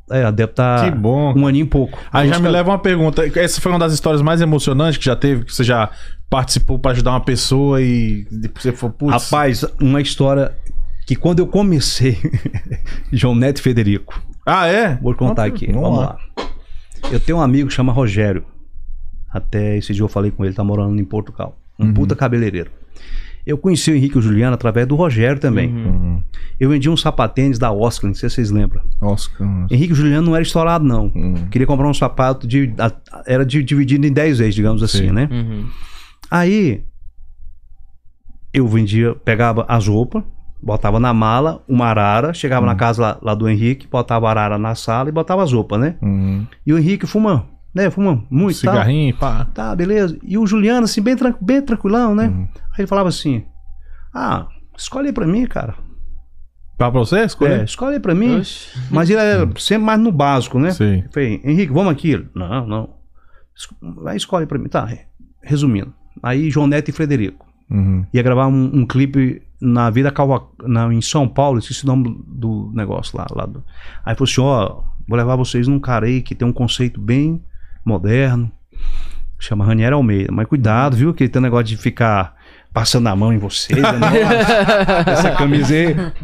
é, deve estar Que bom. um aninho e pouco. Aí já me leva uma pergunta. Essa foi uma das histórias mais emocionantes que já teve, que você já participou pra ajudar uma pessoa e depois você falou, putz. Rapaz, uma história que quando eu comecei, (laughs) João Neto e Federico, Ah, é? Vou contar aqui. Vamos lá. Eu tenho um amigo que chama Rogério. Até esse dia eu falei com ele, tá morando em Portugal. Um puta cabeleireiro. Eu conheci o Henrique e o Juliano através do Rogério também. Uhum. Uhum. Eu vendia um sapatênis da Oscar, não sei se vocês lembram. Oscar. Henrique e o Juliano não era estourado, não. Uhum. Queria comprar um sapato, de, a- era de- dividido em 10 vezes, digamos assim, Sim. né? Uhum. Aí eu vendia, pegava as roupas, botava na mala, uma arara, chegava Hum. na casa lá, lá do Henrique, botava a arara na sala e botava as roupas, né? Uhum. E o Henrique fumando, né? Fumando muito, tá? Cigarrinho, pá. Tá, beleza. E o Juliano, assim, bem, tran- bem tranquilão, né? Uhum. Aí ele falava assim: Ah, escolhe aí pra mim, cara. Pra você É, escolher? escolhe aí pra mim. Oxe. Mas ele era sempre mais no básico, né? Eu falei, Henrique, vamos aqui? Ele, não, não. Es- Vai, escolhe pra mim. Tá, re- resumindo. Aí, João Neto e Frederico. Uhum. Ia gravar um, um clipe na Vida Calva, na, em São Paulo, esqueci o nome do negócio lá. lá do... Aí falou assim: ó, vou levar vocês num cara aí que tem um conceito bem moderno. Chama Ranieri Almeida. Mas cuidado, viu? Que tem um negócio de ficar passando a mão em vocês. né? (laughs) Essa camisa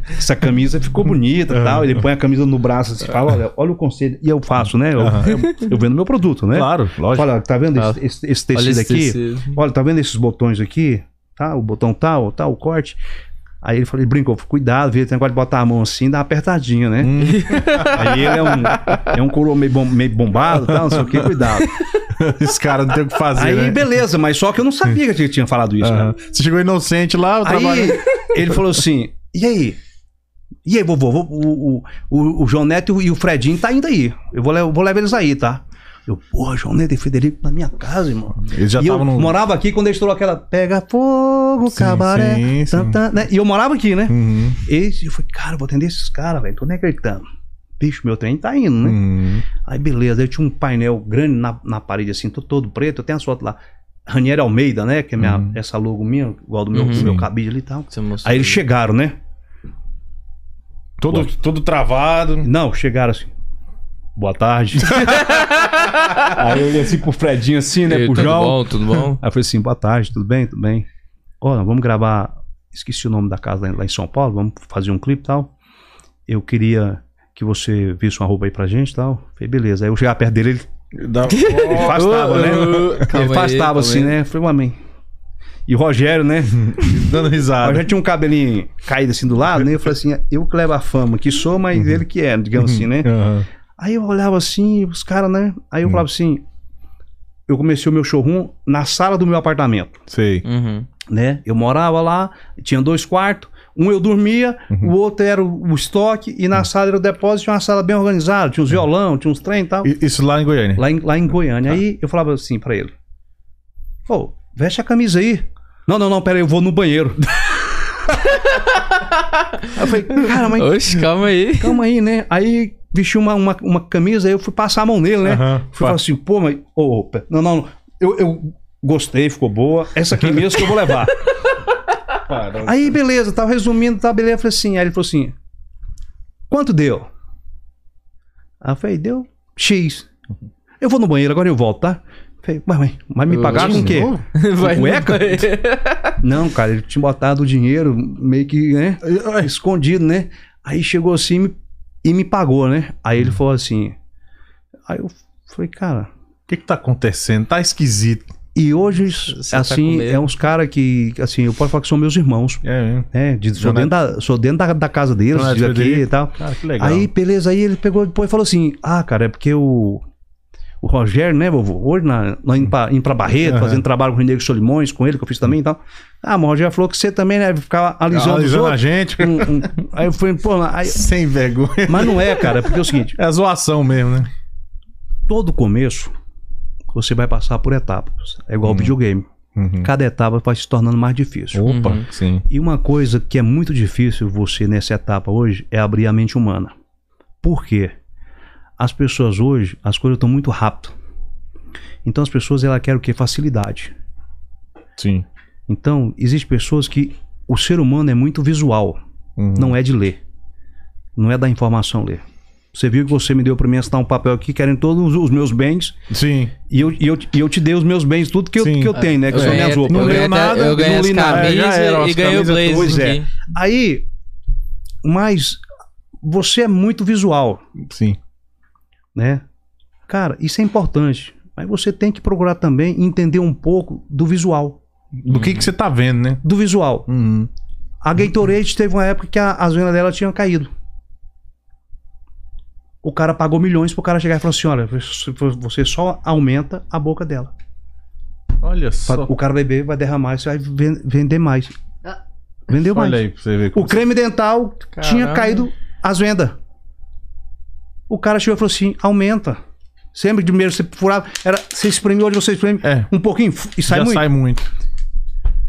essa camisa ficou bonita e tal. Ele põe a camisa no braço assim, fala: olha, olha o conceito. E eu faço, né? Eu, eu, eu vendo meu produto, né? Claro, lógico. Olha, tá vendo Ah. esse, esse- esse Olha tecido esse aqui? tecido. Olha, tá vendo esses botões aqui? Tá, o botão tal, tal, o corte. Aí ele falou, ele brincou, cuidado, viu? Tem negócio de botar a mão assim, dá uma apertadinha, né? Hum. (laughs) Aí ele é um, é um coroa meio, bom- meio bombado, tal, não sei o que, cuidado. (laughs) Esse cara não tem o que fazer, Aí, né? beleza, mas só que eu não sabia que ele tinha falado isso, né? Você chegou inocente lá, o trabalho... Aí ele falou assim, e aí? E aí, vovô, o, o, o, o João Neto e o Fredinho tá indo aí. Eu vou, le- vou levar eles aí, tá? Eu, porra, João Neto e Frederico na minha casa, irmão. Eles já e eu estavam no... morava aqui quando ele estourou aquela Pega fogo, Sim, cabaré. sim, tan, tan, né? E eu morava aqui, né? Uhum. E eu falei, cara, eu vou atender esses caras, velho. Tô nem acreditando. Bicho, meu trem tá indo, né? Uhum. Aí beleza, aí tinha um painel grande na, na parede, assim, to- todo preto. Eu tenho as fotos lá. Ranieri Almeida, né? Que é minha, Uhum. essa logo minha, igual do meu, Uhum. do meu cabide ali e tal. Aí eles chegaram, né? Todo, todo travado. Não, chegaram assim. Boa tarde. (laughs) aí eu olhei assim pro Fredinho, assim, né? E aí, pro tudo João. bom, tudo bom? Aí eu falei assim, boa tarde, tudo bem? Tudo bem? Ó, vamos gravar, esqueci o nome da casa lá, em São Paulo, vamos fazer um clipe e tal. Eu queria que você visse uma roupa aí pra gente e tal. Falei, beleza. Aí eu chegava perto dele, ele, (laughs) ele afastava, né? Calma ele afastava assim, aí. né? Falei, amém. E o Rogério, né? (laughs) Dando Eu risada. já tinha um cabelinho caído assim do lado, né? Eu falei assim, eu que levo a fama, que sou, mas ele que é, digamos assim, né? Aham. Aí eu olhava assim, os caras, né? Aí eu falava assim, eu comecei o meu showroom na sala do meu apartamento, Sei. Uhum. né? Eu morava lá, tinha dois quartos, um eu dormia, o outro era o, estoque, e na sala era o depósito, tinha uma sala bem organizada, tinha uns violão, tinha uns trem e tal, Isso lá em Goiânia. lá em, lá em Goiânia. Aí eu falava assim pra ele, pô, veste a camisa aí. Não, não, não, pera aí, eu vou no banheiro. (laughs) aí eu falei, cara, mas Oxe, calma aí. calma aí, né? Aí vesti uma, uma, uma camisa, aí eu fui passar a mão nele, né? Aham. Fui falar assim, pô, mas. Pe- não, não, não. Eu, eu gostei, ficou boa. Essa aqui mesmo que eu vou levar. (laughs) aí, beleza, tava resumindo, tá, beleza. Eu falei assim, aí ele falou assim: quanto deu? Aí eu falei, deu X. Eu vou no banheiro, agora eu volto, tá? Falei, mas, mas, mas me pagaram com o quê? (laughs) Vai Cueca? Não, cara, ele tinha botado o dinheiro meio que, né? Escondido, né? Aí chegou assim me- e me pagou, né? Aí ele falou assim. Aí eu falei, cara. O que que tá acontecendo? Tá esquisito. E hoje, Você tá assim, medo? é uns caras que, assim, eu posso falar que são meus irmãos. É, mesmo. né? De, sou, dentro da, sou dentro da, da casa deles, de aqui e tal. Cara, que legal. Aí, beleza, aí ele pegou depois e falou assim: Ah, cara, é porque o. O Rogério, né, vovô? Hoje na, nós indo pra, indo pra Barreto, Aham. fazendo trabalho com o Renegro Solimões, com ele, que eu fiz também e tal. Ah, mas o Rogério falou que você também, né, ficava alisando, os Alisando a gente. Um- um- aí eu falei, pô, aí- Sem vergonha. mas não é, cara, porque é o seguinte: É a zoação mesmo, né? todo começo você vai passar por etapas. É igual videogame. Uhum. Cada etapa vai se tornando mais difícil. Opa, Uhum. sim. E uma coisa que é muito difícil você nessa etapa hoje é abrir a mente humana. Por quê? As pessoas hoje, as coisas estão muito rápido. Então as pessoas ela querem o quê? Facilidade. Sim. Então, existem pessoas que o ser humano é muito visual, Uhum. não é de ler. Não é da informação ler. Você viu que você me deu para mim assinar um papel aqui querendo todos os meus bens Sim. e eu, e eu, e eu te dei os meus bens, tudo que eu, Sim. que eu tenho, né? Que Eu são ganhei, minhas roupas. não eu ganhei, nada, eu ganhei não as li nada. camisas era, e ganhei o blazer Pois é. Aí, mas você é muito visual, Sim. Né? Cara, isso é importante. Mas você tem que procurar também entender um pouco do visual. Do que, que você tá vendo, né? do visual. Uhum. A Gatorade teve uma época que a- as vendas dela tinham caído. O cara pagou milhões pro cara chegar e falar assim: olha, você só aumenta a boca dela. Olha só. O cara beber, vai derramar, você vai ven- vender mais. Ah. Vendeu mais. Olha aí pra você ver. O creme dental tinha Caramba. caído as vendas. O cara chegou e falou assim: aumenta. Sempre de primeiro você furava, era, você espreme, hoje você espreme É. um pouquinho e sai Já muito. sai muito.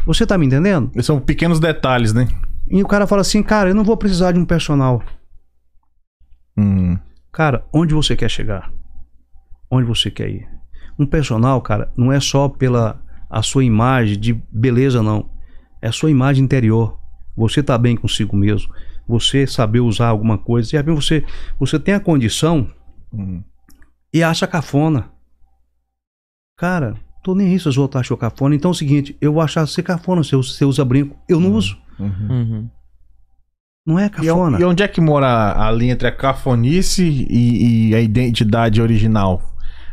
Você tá me entendendo? São pequenos detalhes, né? E o cara fala assim: cara, eu não vou precisar de um personal. Uhum. Cara, onde você quer chegar? Onde você quer ir? Um personal, cara, não é só pela a sua imagem de beleza, não. É a sua imagem interior. Você tá bem consigo mesmo. Você saber usar alguma coisa. E você, você tem a condição Uhum. e acha cafona. Cara, tô nem aí se os outros acham cafona. Então é o seguinte, eu vou achar você cafona se você usa brinco. Eu não uso. Uhum. Uhum. Não é E, cafona. on- e onde é que mora a linha entre a cafonice e, e a identidade original?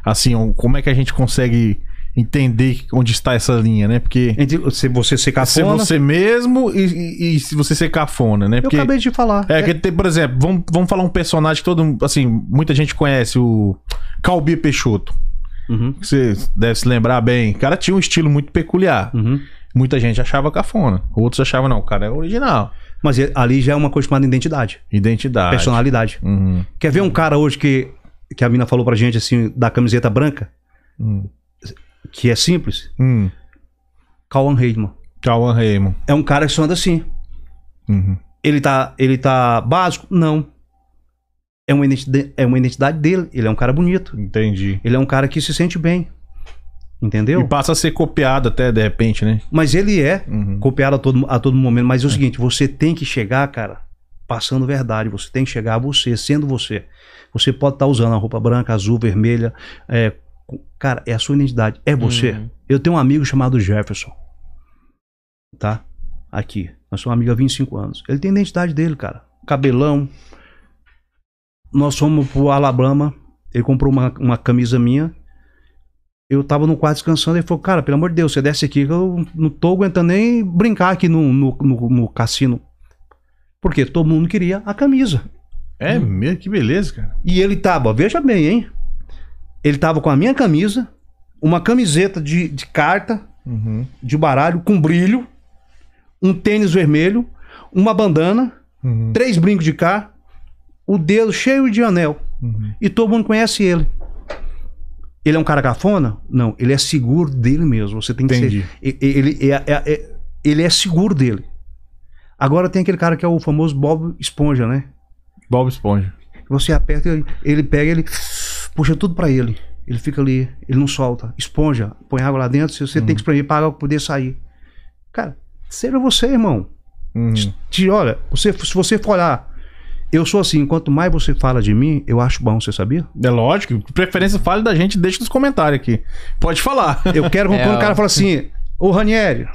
Assim, como é que a gente consegue entender onde está essa linha, né? Porque Entre se você ser ser cafona. você mesmo e, e- e se você ser cafona, né? Eu Porque acabei de falar. é que tem, por exemplo, vamos, vamos falar um personagem que todo, assim, muita gente conhece, o Calbi Peixoto. Uhum, Você deve se lembrar bem. O cara tinha um estilo muito peculiar. uhum. Muita gente achava cafona. Outros achavam, não, o cara é original. Mas é- ali já é uma coisa chamada identidade, Identidade. personalidade. Uhum. Quer ver um cara hoje que, que a mina falou pra gente assim, da camiseta branca, Hum. Que é simples? Hum. Cauan Reidman. Cauã Raymond. É um cara que só anda assim. Uhum. Ele tá, ele tá básico? Não. É uma, identidade, é uma identidade dele. Ele é um cara bonito. Entendi. Ele é um cara que se sente bem. Entendeu? E passa a ser copiado até, de repente, né? Mas ele é Uhum. copiado a todo, a todo momento. Mas é o seguinte, você tem que chegar, cara, passando verdade. Você tem que chegar a você, sendo você. Você pode estar usando a roupa branca, azul, vermelha. é, cara, é a sua identidade. É você. Uhum. Eu tenho um amigo chamado Jefferson. Tá? Aqui. Nós somos amigos há 25 anos. Ele tem a identidade dele, cara. Cabelão. Nós fomos pro Alabama. Ele comprou uma, uma camisa minha. Eu tava no quarto descansando. Ele falou: Cara, pelo amor de Deus, você desce aqui que eu não tô aguentando nem brincar aqui no, no, no, no cassino. Porque todo mundo queria a camisa. É mesmo, que beleza, cara. E ele tava, veja bem, hein? Ele tava com a minha camisa, uma camiseta de, de carta, Uhum. de baralho, com brilho, um tênis vermelho, uma bandana, Uhum. três brincos de cá, o dedo cheio de anel. Uhum. E todo mundo conhece ele. Ele é um cara cafona? Não, ele é seguro dele mesmo. Você tem que Entendi. ser. Ele é, é- é- ele é seguro dele. Agora tem aquele cara que é o famoso Bob Esponja, né? Bob Esponja. Você aperta, ele, ele pega, ele puxa tudo pra ele. Ele fica ali, ele não solta. Esponja, põe água lá dentro, você tem que espremer pra água poder sair. Cara, seja você, irmão. Uhum. Te, olha, você, se você for olhar, eu sou assim, quanto mais você fala de mim, eu acho bom, você sabia? É lógico, de preferência fale da gente, deixa nos comentários aqui. Pode falar. Eu quero (laughs) É, quando o cara fala assim, ô Ranieri,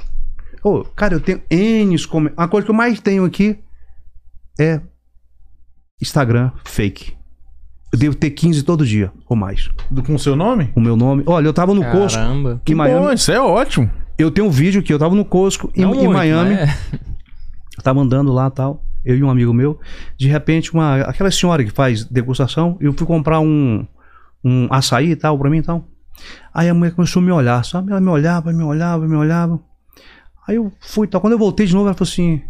ô, cara, eu tenho N comentários. A coisa que eu mais tenho aqui é Instagram fake. Eu devo ter 15 todo dia, ou mais. Do- Com o seu nome? O meu nome. Olha, eu tava no Cosco, Caramba. em Miami. Bom, isso é ótimo. Eu tenho um vídeo que eu tava no Cosco, em, Não em muito, Miami. é. Eu (laughs) tava andando lá tal. Eu e um amigo meu. De repente, uma, aquela senhora que faz degustação, eu fui comprar um, um açaí e tal pra mim e tal. Aí a mulher começou a me olhar, sabe? Ela me olhava, me olhava, me olhava. Aí eu fui tal. Quando eu voltei de novo, ela falou assim: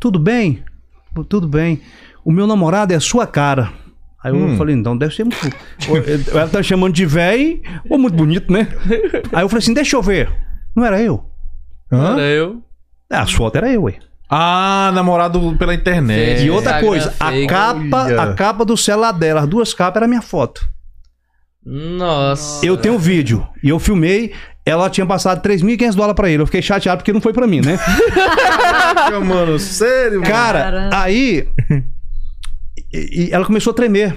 Tudo bem? Tudo bem. O meu namorado é a sua cara. Aí eu Hum. falei, então deve ser muito. Ou ela tá chamando de véi ou muito bonito, né? Aí eu falei assim: deixa eu ver. Não era eu? Hã? Era eu. É, as fotos era eu, ué. Ah, namorado pela internet. E outra Instagram coisa, a capa, a capa do celular dela, as duas capas era minha foto. Nossa. Eu tenho vídeo e eu filmei, ela tinha passado 3.500 dólares pra ele. Eu fiquei chateado porque não foi pra mim, né? (laughs) Caraca, mano, sério, mano. Cara, Caramba. aí e, e ela começou a tremer.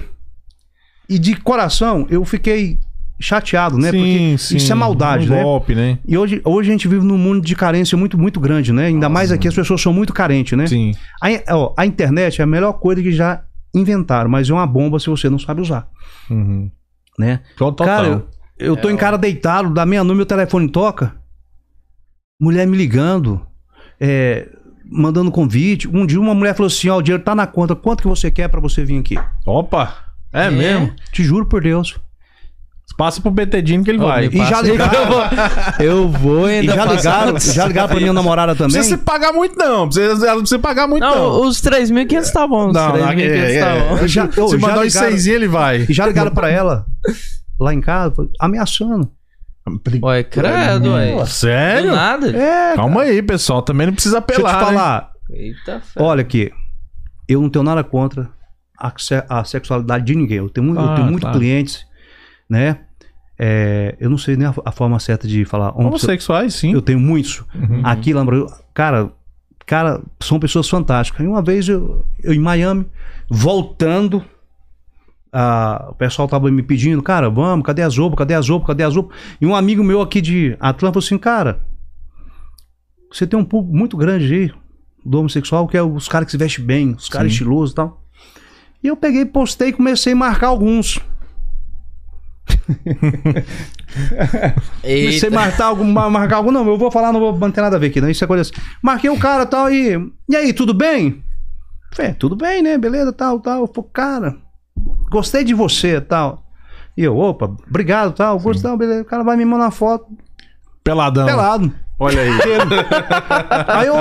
E de coração eu fiquei chateado, né? porque isso é maldade, um né? golpe, né? E hoje, hoje a gente vive num mundo de carência muito, muito grande, né? Ainda mais aqui as pessoas são muito carentes, né? Sim. A, ó, a internet é a melhor coisa que já inventaram, mas é uma bomba se você não sabe usar, Uhum. né? Total. Cara, eu, eu tô É, em cara deitado, da meia-noite meu telefone toca. mulher me ligando, é, mandando convite. Um dia uma mulher falou assim: Ó, o dinheiro tá na conta, quanto que você quer pra você vir aqui? Opa! É, É? mesmo? Te juro por Deus. Passa pro BTDino que ele Ô, vai. E já ligaram- Eu vou E ainda já passar ligaram, já ligaram pra minha namorada Não também. precisa se pagar muito, não. Não precisa, ela não precisa pagar muito, não. Não, os 3.500 tá bom. Os Não, não, 3.500 é, tá é, bom. é. Já- Se já mandar uns ligaram- seisinho, ele vai. E já ligaram pra ela lá em casa, ameaçando. Ué, credo, ué. Sério? Do nada? É, Calma aí, pessoal. Também não precisa deixa eu apelar, te né? falar. Eita fé. Olha aqui, eu não tenho nada contra a, a sexualidade de ninguém. Eu tenho, mu- eu Ah, tenho muitos claro. clientes, né? É, eu não sei nem a, a forma certa de falar. homosse- Homossexuais, sim. Eu tenho muitos. Uhum. Aqui Brasil, cara, cara, são pessoas fantásticas. E uma vez eu, eu em Miami, voltando, a- o pessoal tava me pedindo, cara, vamos, cadê as roupas, cadê as roupas, cadê as roupas? E um amigo meu aqui de Atlanta falou assim, cara, você tem um público muito grande aí do homossexual, que é os caras que se vestem bem, os caras estilosos e tal. E eu peguei, postei e comecei a marcar alguns. (laughs) Comecei a marcar algum, ma- marcar algum, não, eu vou falar, não vou manter nada a ver aqui, não, isso é coisa assim. Marquei o cara tal e. E aí, tudo bem? Falei, tudo bem, né? Beleza, tal, tal. Eu falei, cara, gostei de você tal. E eu, opa, obrigado, tal, gostei, beleza. O cara vai me mandar foto Peladão. pelado. Olha aí. (laughs) Aí eu.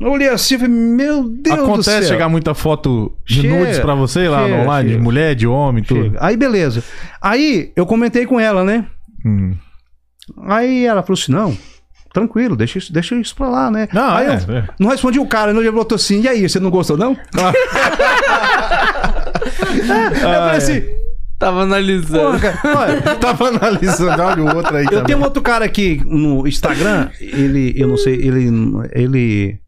Eu olhei assim e falei, meu Deus do Acontece céu. chegar muita foto de Chega, nudes pra você lá no chega, online, de mulher, de homem, tudo. Chega. Aí beleza. Aí eu comentei com ela, né? Hum. Aí ela falou assim: não, tranquilo, deixa isso, deixa isso pra lá, né? Não, aí é, eu é. não respondi o cara, ele botou assim: e aí, você não gostou, não? (laughs) eu falei assim: Tava analisando. cara, olha, (laughs) Tava analisando olha o outro aí eu também. tenho um outro cara aqui no Instagram, ele, eu não sei, ele. ele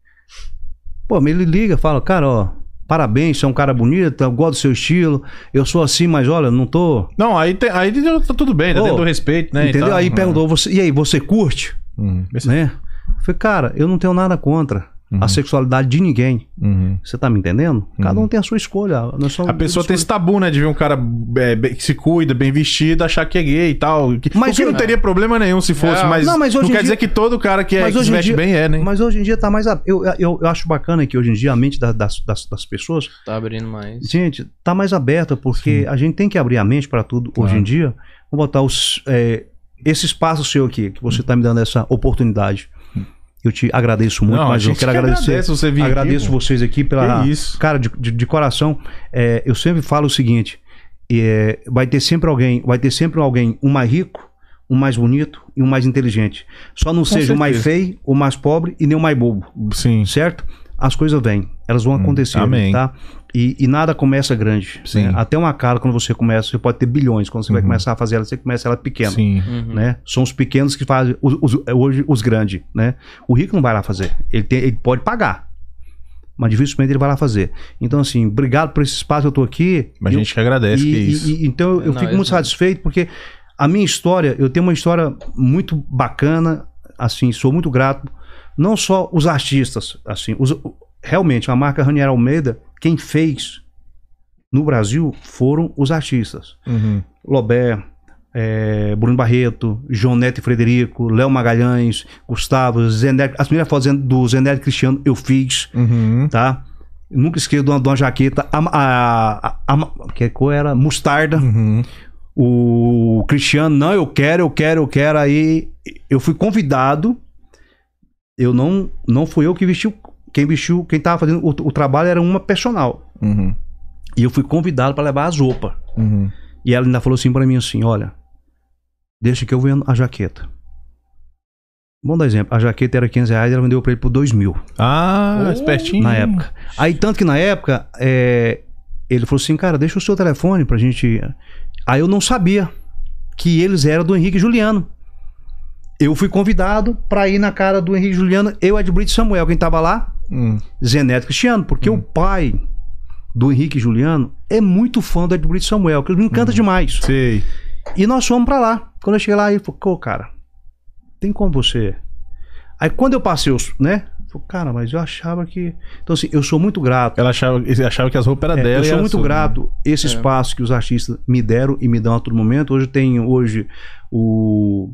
pô, mas ele liga, fala, cara, ó. Parabéns, você é um cara bonito, eu gosto do seu estilo. Eu sou assim, mas olha, não tô. Não, aí, tem, aí tá tudo bem, tá Ô, dentro do respeito, né? entendeu? Aí perguntou, você, e aí, você curte? Uhum. Né? Eu falei, cara, eu não tenho nada contra a sexualidade de ninguém. Uhum. Você tá me entendendo? Cada um tem a sua escolha. Somos- A pessoa tem esse tabu, né? De ver um cara é, bem- que se cuida, bem vestido, achar que é gay e tal. Que, Mas o que não eu- teria problema nenhum se fosse, Não. mas Não, não, mas hoje em quer dia- dizer que todo cara que, é, Mas que hoje se em veste dia- bem é, né? Mas hoje em dia tá mais. a- Eu, eu, eu acho bacana que hoje em dia a mente da- das, das, das pessoas, Tá abrindo mais. gente, tá mais aberta, porque a gente tem que abrir a mente para tudo hoje em dia. Vou botar os, é, esse espaço seu aqui, que você tá me dando essa oportunidade. Eu te agradeço muito, Não, mas eu quero que agradecer. agradece você vir aqui, agradeço pô. vocês aqui pela. Cara, de, de, de coração, é, eu sempre falo o seguinte: é, vai ter sempre alguém, vai ter sempre alguém, um mais rico, um mais bonito e um mais inteligente. Só não seja o mais certeza. feio, o mais pobre e nem o mais bobo, Sim. certo? As coisas vêm, elas vão acontecer, amém. tá? E, e nada começa grande. Sim. né? Até uma casa, quando você começa, você pode ter bilhões. Quando você vai começar a fazer ela, você começa ela pequena Sim. Uhum. né? São os pequenos que fazem os, os- hoje os grandes, né? O rico não vai lá fazer. Ele, tem- ele pode pagar, mas dificilmente ele vai lá fazer. Então, assim, obrigado por esse espaço que eu tô aqui. Mas a Eu- gente que agradece, e, que é isso. e- e- então eu, eu Não, fico muito isso. satisfeito porque a minha história, eu tenho uma história muito bacana, assim, sou muito grato. Não só os artistas, assim, os- realmente a marca Ranier Almeida, quem fez no Brasil foram os artistas. Uhum. Lobé, é, Bruno Barreto, João Neto e Frederico, Léo Magalhães, Gustavo, Zené, as primeiras fotos do Zené e Cristiano eu fiz, Uhum. tá? Eu nunca esqueço de uma, de uma jaqueta, a, a, a, que cor era? Mostarda. Uhum. O Cristiano, não, eu quero, eu quero, eu quero. Aí eu fui convidado. Eu não, não fui eu que vestiu. Quem vestiu, quem tava fazendo o, o trabalho era uma personal. Uhum. E eu fui convidado para levar as roupas. Uhum. E ela ainda falou assim pra mim assim, olha, deixa que eu vendo a jaqueta. Vamos dar exemplo, a jaqueta era 500 reais, ela vendeu pra ele por 2 mil Ah, Oh. espertinho. na época. Aí tanto que na época, é, ele falou assim, cara, deixa o seu telefone pra gente... Aí eu não sabia que eles eram do Henrique Juliano. Eu fui convidado pra ir na cara do Henrique Juliano, eu, Ed Brito e Samuel, quem tava lá, Hum. Zeneto Cristiano, porque o pai do Henrique Juliano é muito fã do Ed Brito e Samuel, que ele me encanta demais. Sei. E nós fomos pra lá. Quando eu cheguei lá, ele falou, pô, cara, tem como você. Aí quando eu passei os, né? eu falei, cara, mas eu achava que. Então, assim, eu sou muito grato. Ela achava, ele achava que as roupas eram É, dela. eu sou muito sua. grato esse espaço que os artistas me deram e me dão a todo momento. Hoje tem hoje o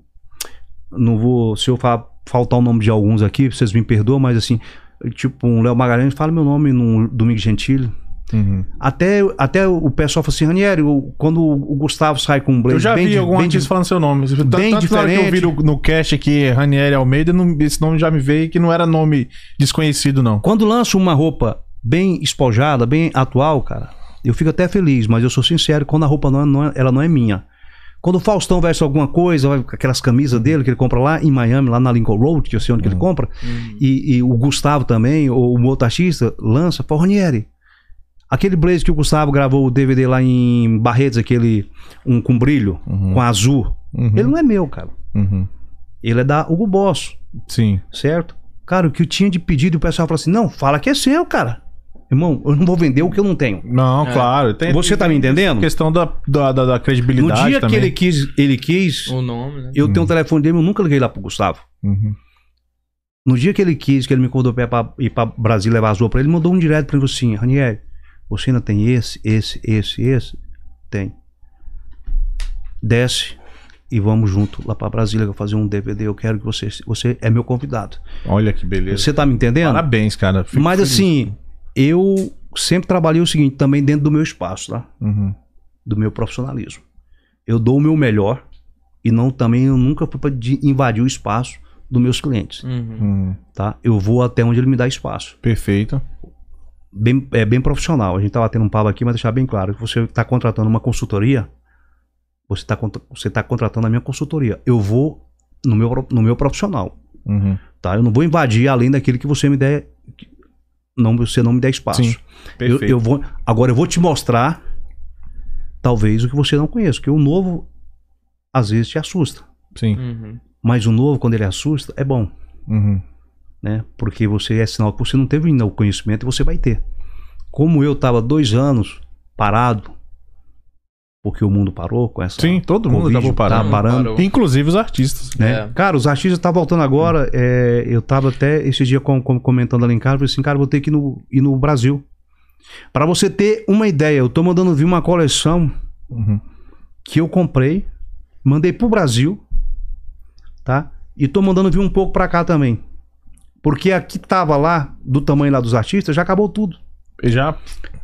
não vou, se eu fa- faltar o nome de alguns aqui, vocês me perdoam, mas assim, tipo, um Léo Magalhães, fala meu nome no Domingo Gentili. Uhum. Até, até o pessoal fala assim, Ranieri, o- quando o Gustavo sai com um blazer Eu já bem vi algum bem artista falando seu nome. Tanto, bem tanto na hora que eu vi diferente. no, no cast aqui, Ranieri Almeida, não- esse nome já me veio que não era nome desconhecido, não. Quando lança uma roupa bem espojada, bem atual, cara, eu fico até feliz, mas eu sou sincero, quando a roupa não é, não é- ela não é minha. Quando o Faustão veste alguma coisa, aquelas camisas dele que ele compra lá em Miami, lá na Lincoln Road, que eu sei onde que ele compra, e, e o Gustavo também, ou outro artista, lança, fala, Ranieri, aquele blazer que o Gustavo gravou o DVD lá em Barretos, aquele um com brilho, com azul, Uhum. ele não é meu, cara. Uhum. Ele é da Hugo Boss, Sim. certo? Cara, o que eu tinha de pedido, e o pessoal falou assim: não, fala que é seu, cara. Irmão, eu não vou vender o que eu não tenho. Não, É. claro. Tem, Você tá me entendendo? questão da, da, da, da No credibilidade dia também. que ele quis, ele quis, O nome, né? eu tenho o telefone dele, eu nunca liguei lá pro Gustavo. Uhum. No dia que ele quis, que ele me convidou pra ir pra, ir pra Brasil levar as roupas pra ele, ele mandou um direto pra ele assim: Ranieri, você ainda tem esse, esse, esse, esse? Tem. Desce e vamos junto lá pra Brasília fazer um DVD. Eu quero que você. Você é meu convidado. Olha que beleza. Você tá me entendendo? Parabéns, cara. Fico Mas feliz. assim, eu sempre trabalhei o seguinte, também dentro do meu espaço, tá? Uhum. Do meu profissionalismo. Eu dou o meu melhor e não também eu nunca fui para invadir o espaço dos meus clientes, Uhum. Uhum. tá? Eu vou até onde ele me dá espaço. Perfeito. Bem, é bem profissional. A gente tava tendo um papo aqui, mas deixar bem claro que você está contratando uma consultoria, você está você tá contratando a minha consultoria. Eu vou no meu no meu profissional, Uhum. tá? Eu não vou invadir além daquele que você me der não você não me der espaço. Sim, Eu, Perfeito. eu vou, agora eu vou te mostrar, talvez, o que você não conhece. Porque o novo, às vezes, te assusta. Sim. Uhum. Mas o novo, quando ele assusta, é bom. Uhum. Né? Porque você é sinal que você não teve ainda o conhecimento e você vai ter. Como eu estava dois anos parado, porque o mundo parou com essa. Sim, todo mundo acabou parando. Tá parando. Parou. Inclusive os artistas. Né? É. Cara, os artistas estão voltando agora. é, eu tava até esse dia com- com- comentando ali em casa, eu falei assim, cara, vou ter que ir no, ir no Brasil. Para você ter uma ideia, eu tô mandando vir uma coleção Uhum. que eu comprei, mandei pro Brasil, tá? E tô mandando vir um pouco pra cá também. Porque aqui tava lá, do tamanho lá dos artistas, já acabou tudo. E já.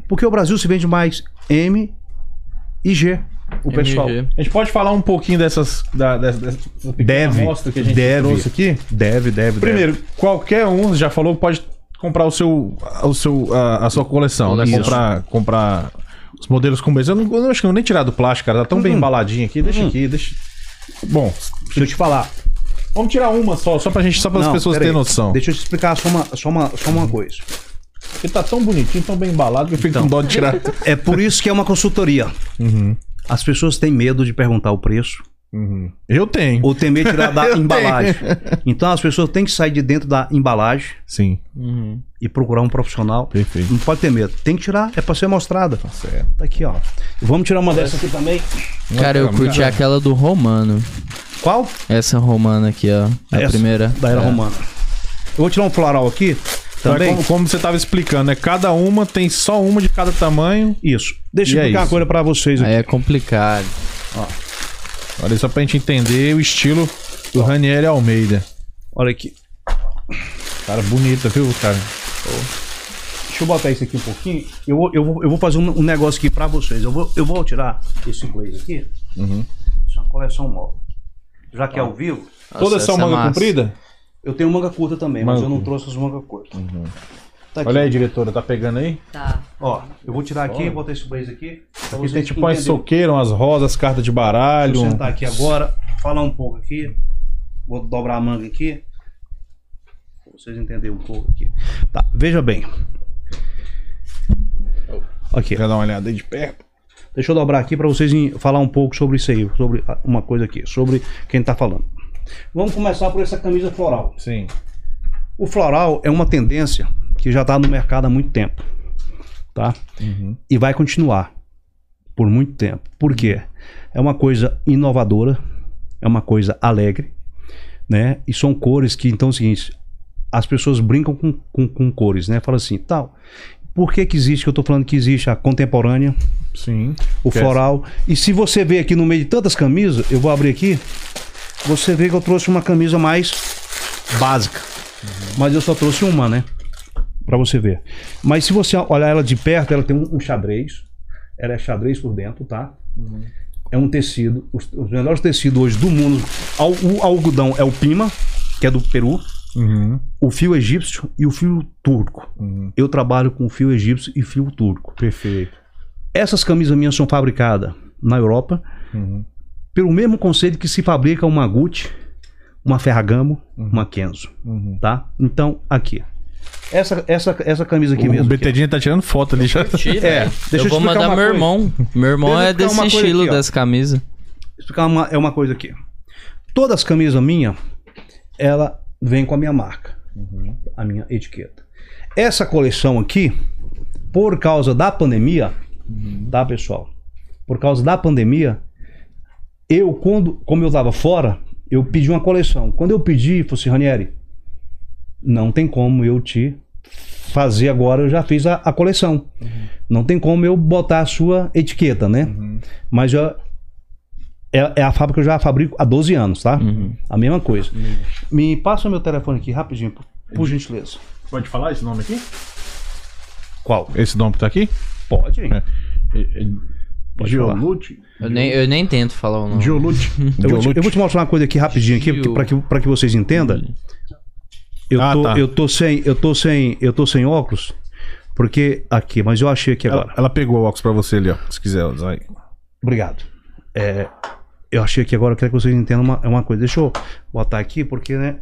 Porque o Brasil se vende mais M e G, o pessoal. MG. A gente pode falar um pouquinho dessas. Da, dessa, dessa Deve, que a gente deve. trouxe aqui? Deve, deve, Primeiro, qualquer um, já falou, pode comprar o seu, o seu, a, a sua coleção, né? Isso. Comprar, comprar os modelos com mês. Eu, não, eu não acho que eu nem tirar do plástico, cara. Tá tão bem Uhum. embaladinho aqui. Deixa aqui, deixa. Bom, Deixa eu te falar. vamos tirar uma só, só pra gente, só para as pessoas terem noção. Deixa eu te explicar só uma, só uma, só uma coisa. Porque tá tão bonitinho, tão bem embalado que eu fico Então. com dó de tirar. É por isso que é uma consultoria. Uhum, As pessoas têm medo de perguntar o preço. uhum. Eu tenho. Ou tem medo de tirar da (laughs) embalagem. Então as pessoas têm que sair de dentro da embalagem Sim, Uhum. e procurar um profissional. perfeito. Não pode ter medo. Tem que tirar, é pra ser mostrada. Tá certo. Tá aqui, ó. Vamos tirar uma dessa aqui também. Cara, eu curti aquela do Romano. Qual? Essa romana aqui, ó. A Essa, primeira. Da Era É. Romana. Eu vou tirar um floral aqui. Então, é Também. como, como você tava explicando, né? Cada uma tem só uma de cada tamanho. Isso. Deixa E eu é explicar uma isso. coisa pra vocês aqui. Aí é complicado. Olha só pra gente entender o estilo do Ranieri Almeida. Olha aqui. Cara, bonita, viu, cara? Deixa eu botar isso aqui um pouquinho. Eu vou, eu vou, eu vou fazer um, um negócio aqui pra vocês. Eu vou, eu vou tirar esse blazer aqui. Uhum. Isso é uma coleção nova. Já que é ao vivo, Nossa, Toda essa essa é manga massa. comprida? Eu tenho manga curta também, mas Manga eu não curta. trouxe as mangas curtas. Tá aqui. Olha aí, diretora, tá pegando aí? Tá. Ó, eu vou tirar aqui, botar esse blazer aqui. Aqui tem tipo umas entenderem. soqueiras, umas rosas, cartas de Deixa baralho. eu sentar aqui agora, falar um pouco aqui. Vou dobrar a manga aqui. Pra vocês entenderem um pouco aqui. Tá, veja bem. Aqui, Quer dar uma olhada aí de perto? deixa eu dobrar aqui pra vocês falar um pouco sobre isso aí, sobre uma coisa aqui, sobre quem tá falando. Vamos começar por essa camisa floral. Sim. O floral é uma tendência que já está no mercado há muito tempo, tá? Uhum. E vai continuar por muito tempo. Por quê? É uma coisa inovadora, é uma coisa alegre, né? E são cores que, então, é o seguinte, as pessoas brincam com, com, com cores, né? Fala assim, tal. Por que que existe, que eu tô falando que existe a contemporânea, Sim. o Que é floral. E se você ver aqui no meio de tantas camisas, eu vou abrir aqui, você vê que eu trouxe uma camisa mais básica. Mas eu só trouxe uma, né? Pra você ver. Mas se você olhar ela de perto, ela tem um, um xadrez. Ela é xadrez por dentro, tá? É um tecido. Os, os melhores tecidos hoje do mundo. Al- O algodão é o Pima, que é do Peru. Uhum. O fio egípcio e o fio turco. Uhum. Eu trabalho com fio egípcio e fio turco. Perfeito. Essas camisas minhas são fabricadas na Europa Uhum. Pelo mesmo conceito que se fabrica uma Gucci, uma Ferragamo, uma Kenzo, Uhum. tá? Então, aqui. Essa, essa, essa camisa aqui O mesmo. aqui, BTD tá tirando foto ali já. É, né? deixa eu eu vou mandar meu coisa. irmão. Meu irmão é desse estilo aqui, ó. dessa camisa. explicar uma, é uma coisa aqui. Todas as camisas minhas, ela vem com a minha marca, a minha etiqueta. Essa coleção aqui, por causa da pandemia, tá pessoal? Por causa da pandemia, eu quando, como eu tava fora, eu pedi uma coleção. Quando eu pedi, falei assim, Ranieri, não tem como eu te fazer agora, eu já fiz a, a coleção. Não tem como eu botar a sua etiqueta, né? Mas eu, é, é a fábrica que eu já fabrico há 12 anos, tá? Uhum. A mesma coisa. Me passa meu telefone aqui rapidinho, por, por gentileza. Pode falar esse nome aqui? Qual? Esse nome que tá aqui? Pode. É. Pode. Geolute? Eu nem, eu nem tento falar o nome. Geolute. (laughs) Eu vou, te, eu vou te mostrar uma coisa aqui rapidinho aqui, para que, pra que vocês entendam. Eu Ah, tô, tá. eu tô sem, eu tô sem, eu tô sem óculos, porque aqui, mas eu achei aqui agora. Ela, ela pegou o óculos pra você ali, ó. Se quiser usar aí. Obrigado. É, eu achei aqui agora, eu quero que vocês entendam uma, uma coisa. Deixa eu botar aqui, porque né,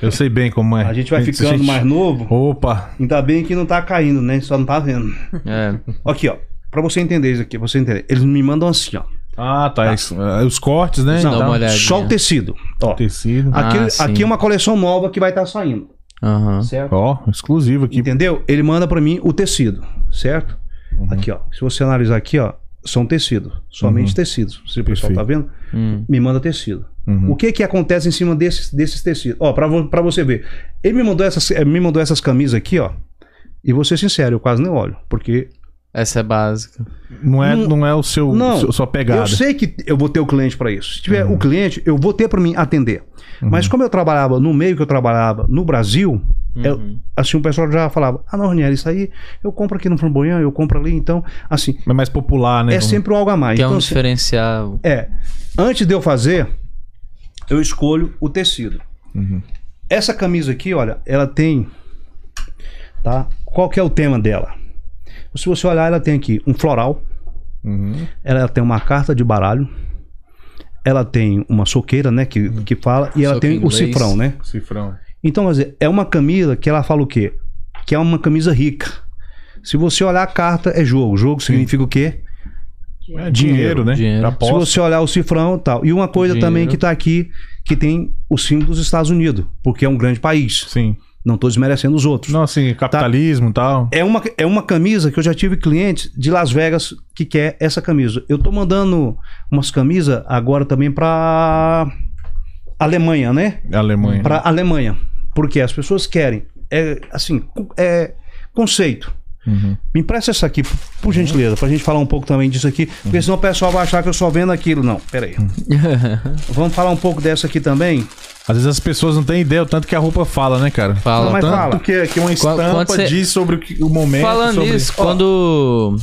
Eu sei bem como é. a gente vai ficando gente- mais novo. Opa! Ainda bem que não tá caindo, né? Só não tá vendo. É. Aqui, ó. Pra você entender isso aqui, você entender. Eles me mandam assim, ó. Ah, tá. Isso, é, os cortes, né? Dá uma Então, olhadinha. Só o tecido. Ó. Tecido. Ah, Aqui, sim. aqui é uma coleção nova que vai estar saindo. Aham. Certo? Ó, exclusivo aqui. Entendeu? Ele manda pra mim o tecido, certo? Uhum. Aqui, ó. Se você analisar aqui, ó, são tecidos. Somente tecidos. Se o pessoal Uhum. Perfeito. tá vendo, Hum. me manda tecido. Uhum. O que que acontece em cima desses, desses tecidos? Ó, pra, vo- pra você ver. Ele me mandou, essas, eh, me mandou essas camisas aqui, ó. E vou ser sincero, eu quase nem olho. Porque Essa é básica. Não é, Não- não é o seu, Não, seu- sua pegada. Eu sei que eu vou ter o cliente para isso. Se Uhum. tiver o cliente, eu vou ter para mim atender. Mas como eu trabalhava no meio que eu trabalhava no Brasil, eu- Uhum. assim o pessoal já falava: "Ah, não, Ranieri, isso aí eu compro aqui no Flamboyant, eu compro ali". Então, assim, É mais popular, né? é sempre algo a mais. Que é Então, um assim, diferencial. é, antes de eu fazer, eu escolho o tecido. Uhum. Essa camisa aqui, olha, ela tem, tá? Qual que é o tema dela? Se você olhar, ela tem aqui um floral, Uhum. ela tem uma carta de baralho, ela tem uma soqueira, né, que, que fala, e ela tem o inglês. cifrão, né? Cifrão. Então, quer dizer, é uma camisa que ela fala o quê? Que é uma camisa rica. Se você olhar a carta, é jogo. Jogo significa o quê? É dinheiro, né? Dinheiro. Se você olhar o cifrão e tal. E uma coisa Dinheiro. também que tá aqui, que tem o símbolo dos Estados Unidos, porque é um grande país. Sim. Não tô desmerecendo os outros. Não, assim, capitalismo e tal. É uma, é uma camisa que eu já tive clientes de Las Vegas que quer essa camisa. Eu tô mandando umas camisas agora também pra Alemanha, né? Alemanha. Pra Alemanha. Porque as pessoas querem. É assim, é conceito. Uhum. Me empresta essa aqui, por gentileza, pra gente falar um pouco também disso aqui. Porque senão o pessoal vai achar que eu só vendo aquilo. Não, peraí. Vamos falar um pouco dessa aqui também. Às vezes as pessoas não têm ideia o tanto que a roupa fala, né, cara? Fala. Mas Tanto fala. que, que uma estampa quando cê- diz sobre o, que- o momento. Falando sobre... nisso, quando,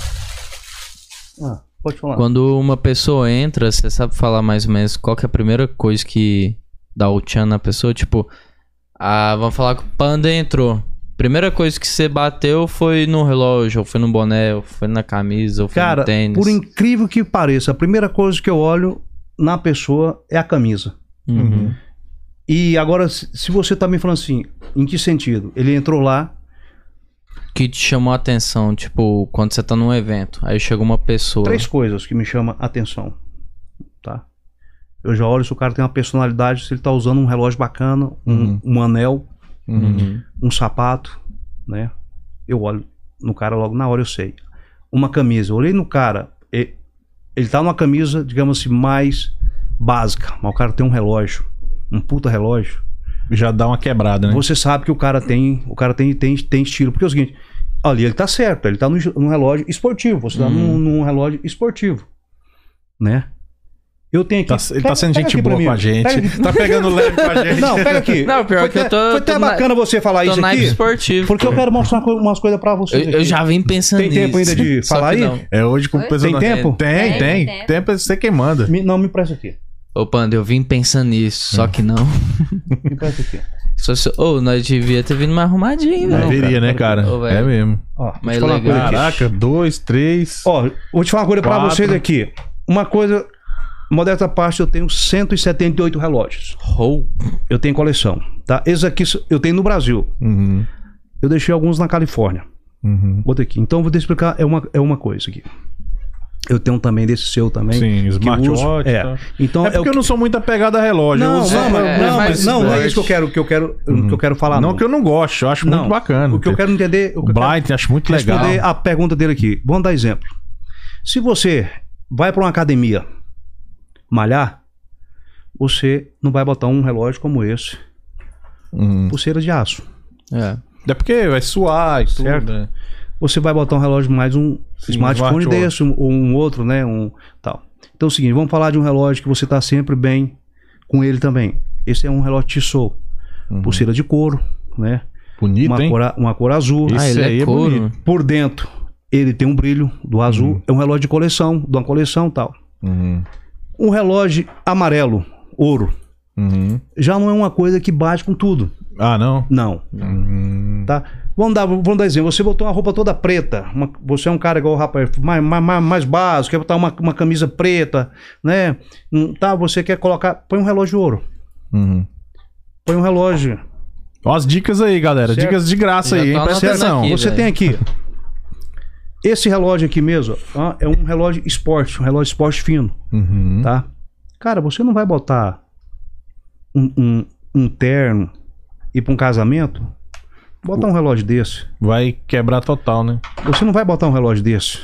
Ah, pode falar. quando uma pessoa entra, você sabe falar mais ou menos qual que é a primeira coisa que dá o tchan na pessoa? Tipo, ah, vamos falar que o panda entrou. Primeira coisa que você bateu foi no relógio, ou foi no boné, ou foi na camisa, ou foi Cara, no tênis. por incrível que pareça, a primeira coisa que eu olho na pessoa é a camisa. Uhum. E agora, se você tá me falando assim, em que sentido? Ele entrou lá, Que te chamou a atenção, tipo, quando você tá num evento, aí chega uma pessoa. três coisas que me chamam a atenção, tá? Eu já olho se o cara tem uma personalidade, se ele tá usando um relógio bacana, um, Uhum. um anel, Uhum. um sapato, né? Eu olho no cara logo na hora, eu sei. Uma camisa, eu olhei no cara, e- ele tá numa camisa, digamos assim, mais básica, mas o cara tem um relógio, um puta relógio. Já dá uma quebrada, né? Você sabe que o cara tem, o cara tem, tem, tem estilo. Porque é o seguinte, ali ele tá certo, ele tá num, num relógio esportivo, você tá num, num relógio esportivo, né? Eu tenho aqui. Tá- ele tá Pega- sendo pega gente boa com a gente. Pega. Tá pegando leve com a (laughs) gente. Não, pega aqui. Não, pior foi que eu até- tô- Foi até tô na- bacana você falar Tô isso aqui. esportivo. Porque eu quero mostrar umas coisas pra Eu, vocês. eu aqui. já vim pensando Tem tempo nisso. ainda de (laughs) falar aí? não. É hoje com o pessoal. Tem Tem, tempo? tem. Tem, Tem, tem. Tempo é você quem manda. Me- não, me presta aqui. Ô, Panda, eu vim pensando nisso, só que não. (laughs) Presta aqui. Se fosse- Ô, nós devia ter vindo mais arrumadinho, Não, velho. Deveria, né, cara, cara? Ô, velho. é mesmo. Ó, Mas te falar uma legal. coisa aqui. Caraca, dois, três. Ó, vou te falar uma coisa pra Quatro. vocês aqui. Uma coisa, modesta parte, eu tenho 178 relógios. Rou. Eu tenho coleção, tá? Esses aqui eu tenho no Brasil. Uhum, Eu deixei alguns na Califórnia. uhum. Botei aqui. Então, vou te explicar. É uma, é uma coisa aqui. Eu tenho também desse seu também. Sim, smartwatch. uso. É. tá. Então, É porque o eu não sou muito apegado a relógio. eu Não, uso- não, mas- é, não, é mas não, não é isso que eu quero, que eu quero, que eu quero falar. Não Não, que eu não gosto, eu acho Não, muito bacana. O que eu quero entender. O O que eu quero Blind, acho muito legal. responder a pergunta dele aqui. Vamos dar exemplo. Se você vai para uma academia malhar, você não vai botar um relógio como esse, Uhum. pulseira de aço. É. É porque vai suar e tudo. Certo. né? Você vai botar um relógio mais um Sim, smartphone smartwatch. desse, um- ou um outro, né? Um tal. Então é o seguinte, vamos falar de um relógio que você está sempre bem com ele também. Esse é um relógio Tissot, Uhum. pulseira de couro, né? Bonito, Uma hein? cor, uma cor azul. Esse ah, ele aí é é couro. bonito. Por dentro, ele tem um brilho do azul. Uhum. É um relógio de coleção, de uma coleção tal. Uhum. Um relógio amarelo, ouro, Uhum. já não é uma coisa que bate com tudo. Ah, não? Não, Uhum. tá? Vamos dar, vamos dar exemplo. Você botou uma roupa toda preta. uma- você é um cara igual o rapaz, mais, mais, mais, mais básico, quer botar uma, uma camisa preta, né? Hum, Tá, você quer colocar. Põe um relógio de ouro. Uhum. Põe um relógio. Ó, as dicas aí, galera. Certo. Dicas de graça Já aí, hein? Presta anotando atenção. aqui. Você velho. tem aqui. Esse relógio aqui mesmo, ó, é um relógio esporte, um relógio esporte fino. Uhum. tá? Cara, você não vai botar um, um, um terno e para um casamento, botar um relógio desse. Vai quebrar total, né? Você não vai botar um relógio desse.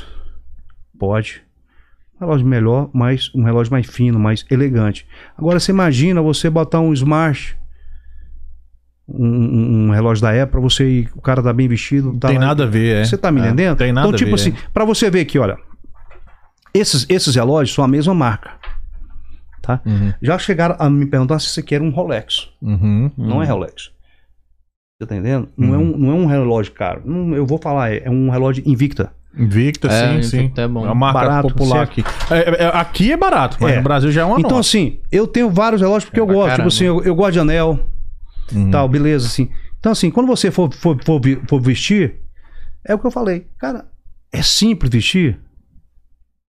Pode. Um relógio melhor, mas um relógio mais fino, mais elegante. Agora você imagina você botar um smart, um, um- relógio da Apple, pra você ir, o cara tá bem vestido. Tá tem lá- nada a ver, é. Você tá me É, entendendo? Tem nada então, tipo a ver. assim, pra você ver aqui, olha. Esses, esses relógios são a mesma marca. Tá? Uhum. Já chegaram a me perguntar se aqui era um Rolex. Uhum. Não é Rolex. Você tá entendendo? Não, é um, não é um relógio caro. Não, eu vou falar, é, é um relógio Invicta. Invicta, É, sim, sim. É bom. uma marca Barato, popular aqui. É, é, é, aqui é barato, mas É. no Brasil já é uma então, nota. assim, eu tenho vários relógios porque É eu gosto. caramba. Tipo assim, eu, eu gosto de anel, Uhum. tal, beleza, assim. Então, assim, quando você for, for, for, for vestir, é o que eu falei. Cara, é simples vestir?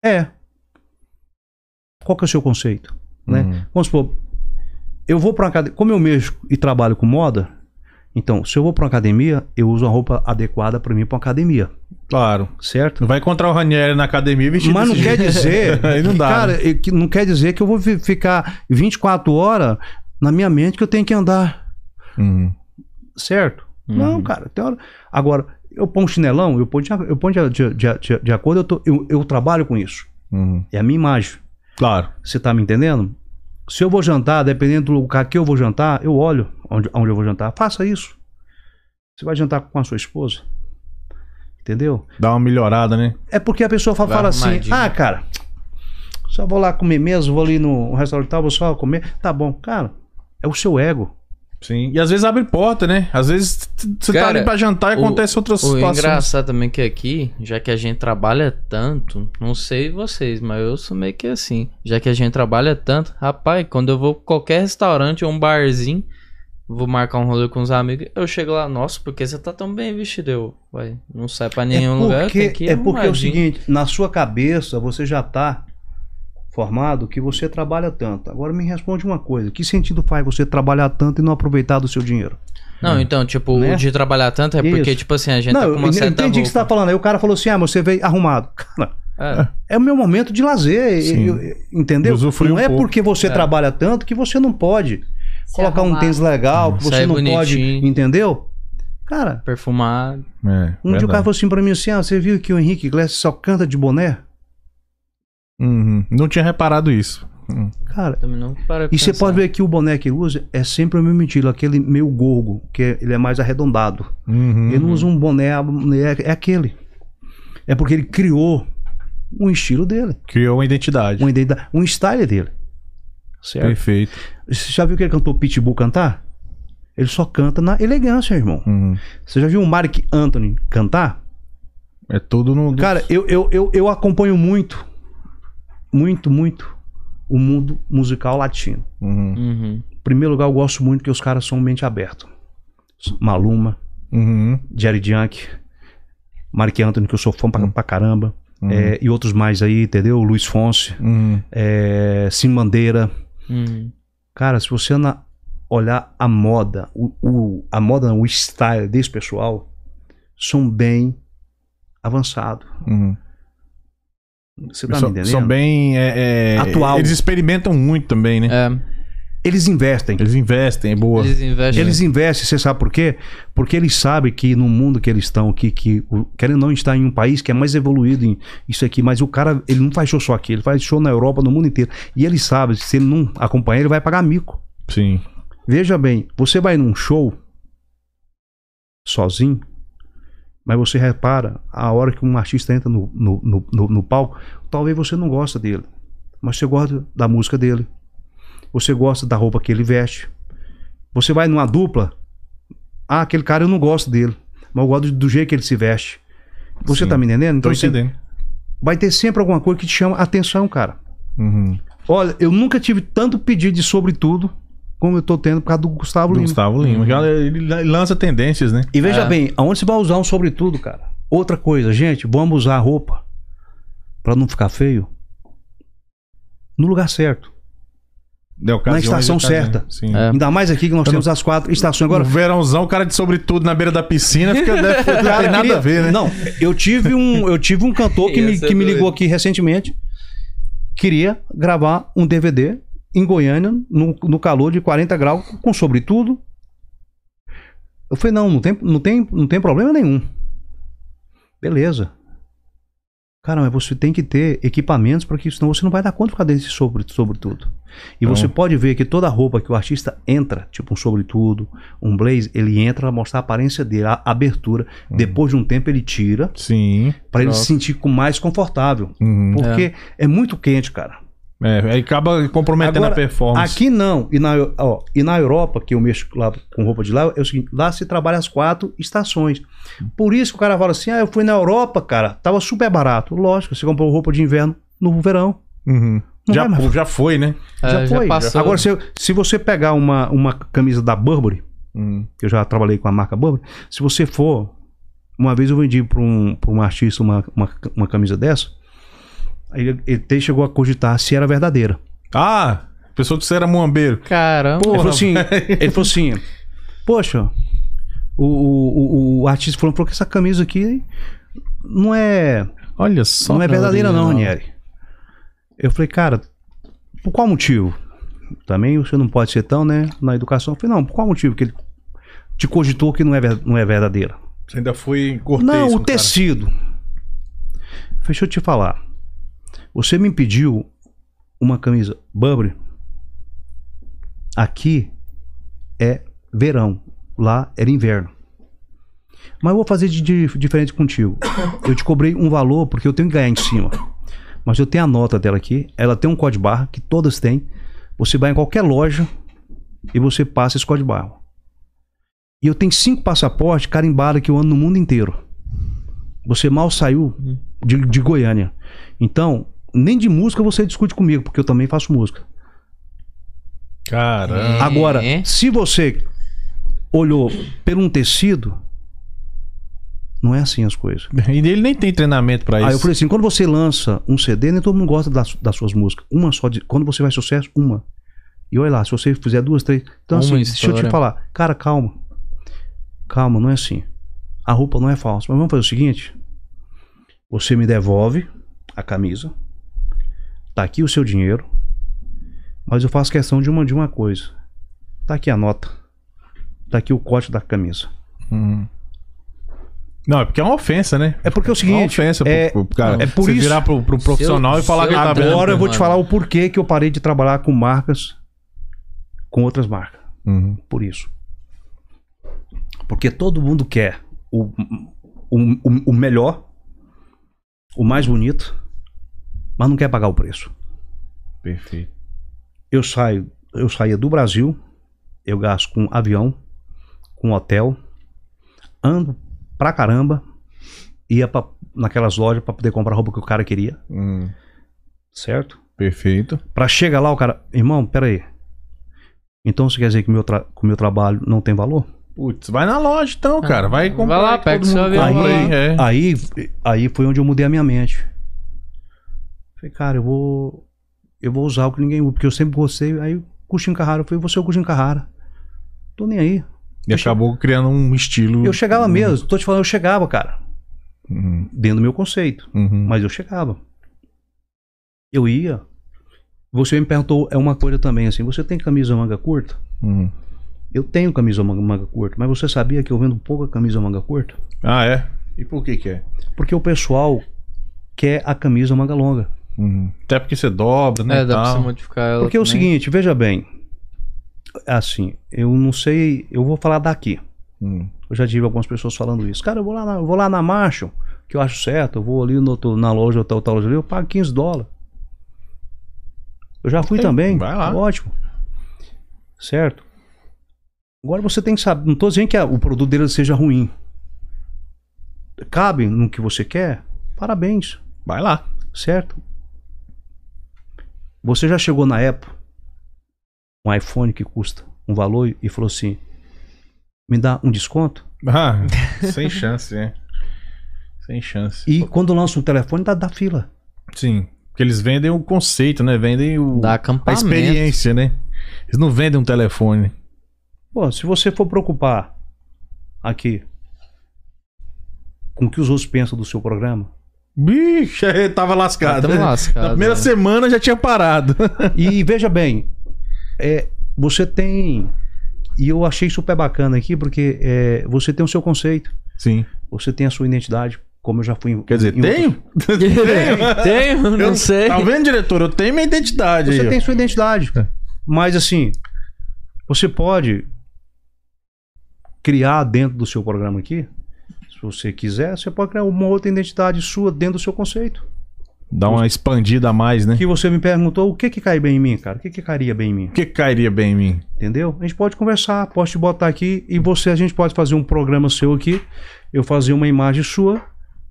É. Qual que é o seu conceito? Né? Uhum. Vamos supor, eu vou para uma academia, como eu mexo e trabalho com moda, então, se eu vou para uma academia, eu uso uma roupa adequada para mim para uma academia, Claro. certo? Não vai encontrar o Ranieri na academia vestido Mas não quer jeito. dizer, (laughs) Aí não dá. cara, né? é que não quer dizer que eu vou fi- ficar 24 horas na minha mente que eu tenho que andar, Uhum. certo? Uhum. Não, cara, tem hora. Agora, eu ponho chinelão, eu ponho de, eu ponho de, de, de, de- de acordo, eu, tô- eu, eu trabalho com isso. Uhum. É a minha imagem. Claro. Você tá me entendendo? Se eu vou jantar, dependendo do lugar que eu vou jantar, eu olho onde, onde eu vou jantar. Faça isso. Você vai jantar com a sua esposa. Entendeu? Dá uma melhorada, né? É porque a pessoa fala, fala assim: ah, cara, só vou lá comer mesmo, vou ali no restaurante tal, vou só comer. Tá bom, cara, é o seu ego. Sim. E às vezes abre porta, né? Às vezes você tá ali pra jantar e o- acontece outras O situações. engraçado também que aqui, já que a gente trabalha tanto, não sei vocês, mas eu sou meio que assim. Já que a gente trabalha tanto, rapaz, quando eu vou pra qualquer restaurante ou um barzinho, vou marcar um rolê com os amigos, eu chego lá, nossa, porque você tá tão bem vestido? Eu, vai, não sai pra nenhum é lugar, porque, ir é porque é o seguinte: na sua cabeça você já tá formado que você trabalha tanto. Agora me responde uma coisa: que sentido faz você trabalhar tanto e não aproveitar do seu dinheiro? Não, então, tipo, Né? o de trabalhar tanto é porque, Isso. tipo assim, a gente não, tá com eu, uma eu certa entendi o que você tá falando. Aí o cara falou assim: ah, você veio arrumado. (laughs) Cara, É. é o meu momento de lazer. Eu- eu- entendeu? Não um é pouco. porque você É. trabalha tanto que você não pode Se colocar um arrumar. tênis legal, que você não bonitinho. pode. Entendeu? Cara, Perfumado. É, um dia o verdade. cara falou assim pra mim assim: ah, você viu que o Henrique Iglesias só canta de boné? Uhum. Não tinha reparado isso. Uhum. Cara, Também não para e você pode ver que o boné que ele usa é sempre o mesmo estilo, aquele meio gorgo, que é- ele é mais arredondado. Uhum. Ele não usa um boné, é, é aquele. É porque ele criou um estilo dele, Criou uma identidade. um, identidade, um style dele. Certo? Perfeito. Você já viu que ele cantou Pitbull cantar? Ele só canta na elegância, irmão. Uhum. Você já viu o Mark Anthony cantar? É tudo no. Cara, eu, eu, eu, eu acompanho muito, muito, muito o mundo musical latino. Uhum. Uhum. Em primeiro lugar, eu gosto muito que os caras são mente aberta. Maluma, Uhum. Jerry Junk, Mark Anthony, que eu sou fã pra, pra caramba. Uhum. é, e outros mais aí, entendeu? Luiz Fonse, Uhum. é, Sim Bandeira. Uhum. Cara, se você ana- olhar a moda, o, o- a moda, o style desse pessoal, são bem avançados. Uhum. Você tá são, me entendendo? são bem. é, é, Atual. Eles experimentam muito também, né? É, Eles investem. Eles investem, é boa. eles investem. Eles investem, você sabe por quê? Porque eles sabem que no mundo que eles estão, que, que querendo ou não estar em um país que é mais evoluído em isso aqui, mas o cara, ele não faz show só aqui, ele faz show na Europa, no mundo inteiro. E ele sabe, se ele não acompanhar, ele vai pagar mico. Sim. Veja bem, você vai num show sozinho, mas você repara a hora que um artista entra no, no, no, no- palco, talvez você não gosta dele, mas você gosta da música dele, você gosta da roupa que ele veste. Você vai numa dupla, ah, aquele cara eu não gosto dele, mas eu gosto do jeito que ele se veste. Você Sim. tá me entendendo? Tô Então, assim, entendendo. vai ter sempre alguma coisa que te chama atenção, cara. Uhum. Olha, eu nunca tive tanto pedido de sobretudo como eu tô tendo por causa do Gustavo Do Lima. Gustavo Lima. Já Ele lança tendências, né? E veja É. bem, aonde você vai usar um sobretudo, cara? Outra coisa, gente, vamos usar a roupa pra não ficar feio no lugar certo. Na estação certa. Sim. É. Ainda mais aqui que nós Eu temos as quatro estações Agora, no verãozão, o cara de sobretudo na beira da piscina fica, (laughs) deve, não tem nada queria- a ver, né? Não, eu tive um, eu tive um cantor que, (laughs) me, ser que me ligou aqui recentemente. Queria gravar um DVD em Goiânia, no, no calor de 40 graus, com sobretudo. Eu falei, não, não tem, não tem, não tem problema nenhum. Beleza. Cara, mas você tem que ter equipamentos para que senão você não vai dar conta de ficar desse sobre, sobretudo. E Então- você pode ver que toda roupa que o artista entra, tipo um sobretudo, um blazer, ele entra pra mostrar a aparência dele, a abertura. Depois de um tempo ele tira Sim. para ele se sentir mais confortável. Uhum. Porque é. muito quente, cara. É, aí acaba comprometendo Agora, a performance. Aqui não. E na, ó, e na Europa, que eu mexo lá com roupa de lá, é o seguinte: lá se trabalha as quatro estações. Por isso que o cara fala assim: ah, eu fui na Europa, cara, tava super barato. Lógico, você comprou roupa de inverno no verão. Uhum. Já, vai mais. já foi, né? É, já foi. passou. Agora, se, se você pegar uma, uma camisa da Burberry, Uhum. que eu já trabalhei com a marca Burberry, se você for. Uma vez eu vendi para um, pra um artista uma, uma, uma camisa dessa, ele, chegou a cogitar se era verdadeira. Ah, a pessoa que você era muambeiro. Caramba. ele falou assim, ele falou assim, poxa, o, o, o, o artista falou, falou que essa camisa aqui não é, Olha só. não é verdadeira não. Ranieri. Eu falei, cara, por qual motivo? Também você não pode ser tão, né, na educação. Eu falei, não, por qual motivo que ele te cogitou que não é, não é verdadeira? Você ainda foi cortês Não, com o cara. tecido. Deixa eu te falar. Você me pediu uma camisa Burberry. Aqui é verão. Lá era inverno. Mas eu vou fazer de, de- diferente contigo. (coughs) Eu te cobrei um valor porque eu tenho que ganhar em cima. Mas eu tenho a nota dela aqui. Ela tem um código barra que todas têm. Você vai em qualquer loja e você passa esse código barra. E eu tenho cinco passaportes carimbados que eu ando no mundo inteiro. Você mal saiu de, de Goiânia. Então, nem de música você discute comigo, porque eu também faço música. Caramba. É. Agora, se você olhou por um tecido, não é assim as coisas. (laughs) E ele nem tem treinamento pra isso. Aí eu falei assim, quando você lança um CD, nem todo mundo gosta das, das suas músicas. Uma só, de, quando você faz sucesso, uma. E olha lá, se você fizer duas, três... Então Uma assim, deixa eu te história. falar. Cara, calma. Calma, não é assim. A roupa não é falsa. Mas vamos fazer o seguinte. Você me devolve a camisa. Tá aqui o seu dinheiro. Mas eu faço questão de uma, de uma coisa. Tá aqui a nota. Tá aqui o corte da camisa. Uhum. Não, é porque é uma ofensa, né? É porque é o É uma seguinte... ofensa é, pro, pro cara. é por você isso- virar pro, pro profissional e falar que tá vendo. Agora eu vou te falar o porquê que eu parei de trabalhar com marcas com outras marcas. Uhum. Por isso. Porque todo mundo quer o, o, o, o melhor, o mais bonito, mas não quer pagar o preço. Perfeito. eu saio, eu saía do Brasil, eu gasto com avião, com hotel, ando pra caramba, ia pra, naquelas lojas pra poder comprar a roupa que o cara queria, Hum, certo? perfeito. Pra chegar lá, o cara, irmão, pera aí. Então você quer dizer que meu tra- o meu trabalho não tem valor? Putz, vai na loja então, cara. Vai comprar. Vai lá, pega seu avião, aí, é. Aí, aí foi onde eu mudei a minha mente. Falei, cara, eu vou. Eu vou usar o que ninguém usa, porque eu sempre gostei. Aí o Cushin Carrara, eu falei, você é o Cushin Carrara. Tô nem aí. E acabou criando um estilo. Eu chegava mesmo, tô te falando, eu chegava, cara. Uhum, Dentro do meu conceito. uhum. Mas eu chegava. Eu ia. Você me perguntou, é uma coisa também assim, você tem camisa manga curta? uhum. Eu tenho camisa manga, manga curta, mas você sabia que eu vendo pouca camisa manga curta? Ah, é? E por que que é? Porque o pessoal quer a camisa manga longa. Uhum. Até porque você dobra, né? É, dá pra tal. você modificar ela. Porque é o também. seguinte, veja bem. Assim, eu não sei, eu vou falar daqui. Hum. Eu já tive algumas pessoas falando isso. Cara, eu vou lá na, eu vou lá na Marshall, que eu acho certo, eu vou ali no, na loja, tal, tal loja ali, eu pago 15 dólares. Eu já fui também. vai lá. Ótimo. Certo? Agora você tem que saber, não tô dizendo que a- o produto dele seja ruim. Cabe no que você quer? Parabéns. Vai lá. Certo? Você já chegou na Apple, um iPhone que custa um valor e falou assim: me dá um desconto? Ah, (laughs) sem chance, é. Sem chance. E quando lança um telefone, dá, dá fila. Sim. Porque eles vendem o conceito, né? Vendem o, Dá a experiência, né? Eles não vendem um telefone. Pô, se você for preocupar aqui com o que os outros pensam do seu programa, Bicho, tava lascado. Tamo né? lascado, Na primeira né? semana já tinha parado. e (laughs) veja bem, é, você tem. E eu achei super bacana aqui, porque é, você tem o seu conceito, Sim. você tem a sua identidade, como eu já fui. Quer dizer, em outros- tenho? (laughs) Tenho, não Eu- sei. Tá vendo, diretor? Eu tenho minha identidade Você aí. ó. tem sua identidade. É. Mas assim, você pode criar dentro do seu programa aqui, se você quiser, você pode criar uma outra identidade sua dentro do seu conceito. Dá uma expandida a mais, né? Que você me perguntou o que que cai bem em mim, cara? O que que cairia bem em mim? O que cairia bem em mim? Entendeu? A gente pode conversar, posso te botar aqui e você, a gente pode fazer um programa seu aqui, eu fazer uma imagem sua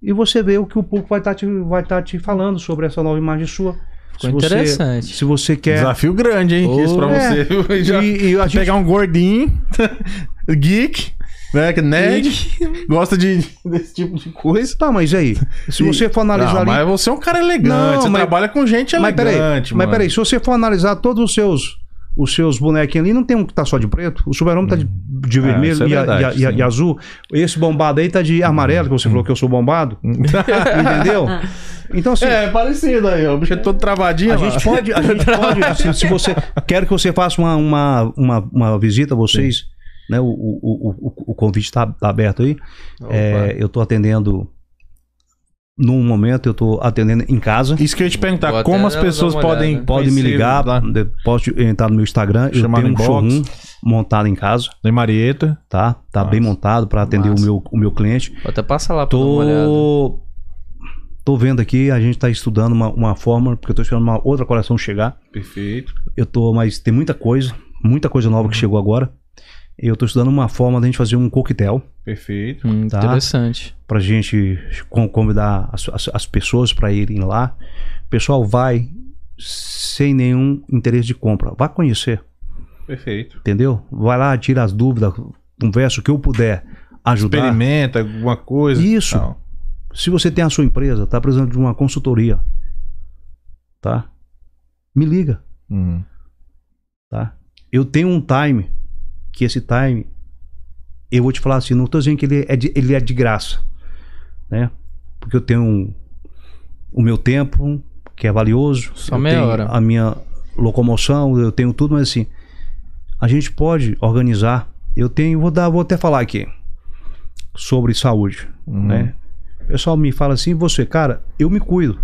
e você vê o que o público vai estar te, vai tá te falando sobre essa nova imagem sua. Ficou Se você- interessante. se você quer. Desafio grande, hein? Oh. Isso pra É. você. (laughs) Já E, e a gente pegar um gordinho, (laughs) geek, né? que Nerd, gosta de, desse tipo de coisa. Tá, mas e aí? Se você for analisar Não, ali. mas você é um cara elegante. Não, você mas- trabalha com gente Mas peraí, elegante, mas mano. peraí, se você for analisar todos os seus os seus bonequinhos ali, não tem um que tá só de preto. O super-homem tá de, de Ah, vermelho é e, verdade, e a- e a- sim. e azul. Esse bombado aí tá de amarelo, que você falou que eu sou bombado. (laughs) Entendeu? Então, assim, É, parecido aí. O bicho é todo travadinho. a lá. gente pode. A gente pode (laughs) assim, se você. Quero que você faça uma, uma, uma, uma visita a vocês. Né, o, o, o, o, o convite está aberto aí. É, eu tô atendendo. Num momento, eu tô atendendo em casa. Isso que eu ia te perguntar, Vou como as pessoas podem. olhada. Pode me ligar, lá pode entrar no meu Instagram. Chamar eu tenho um showroom montado em casa, Da Marieta. tá? Tá Massa. bem montado para atender o Massa. meu, o meu cliente. Vou até passar lá pra dar uma olhada. Tô, tô vendo aqui, a gente tá estudando uma, uma forma, porque eu tô esperando uma outra coleção chegar. Perfeito. Eu tô, mas tem muita coisa, muita coisa nova que Uhum. chegou agora. Eu tô estudando uma forma da gente fazer um coquetel Perfeito. Hum, Tá. Interessante. pra gente con- convidar as, as, as pessoas para irem lá. O pessoal vai sem nenhum interesse de compra. Vá conhecer. Perfeito. Entendeu? Vai lá, tira as dúvidas, conversa o que eu puder ajudar. Experimenta alguma coisa. Isso. Tal. Se você tem a sua empresa, tá precisando de uma consultoria, tá? Me liga, Uhum. tá? Eu tenho um time, que esse time, eu vou te falar assim, não tô dizendo que ele é de, ele é de graça, né? Porque eu tenho um- o meu tempo, que é valioso. Só eu meia hora. A minha locomoção, eu tenho tudo, mas assim, a gente pode organizar. Eu tenho, vou dar, vou até falar aqui sobre saúde, Uhum. né? O pessoal me fala assim, você, cara, eu me cuido.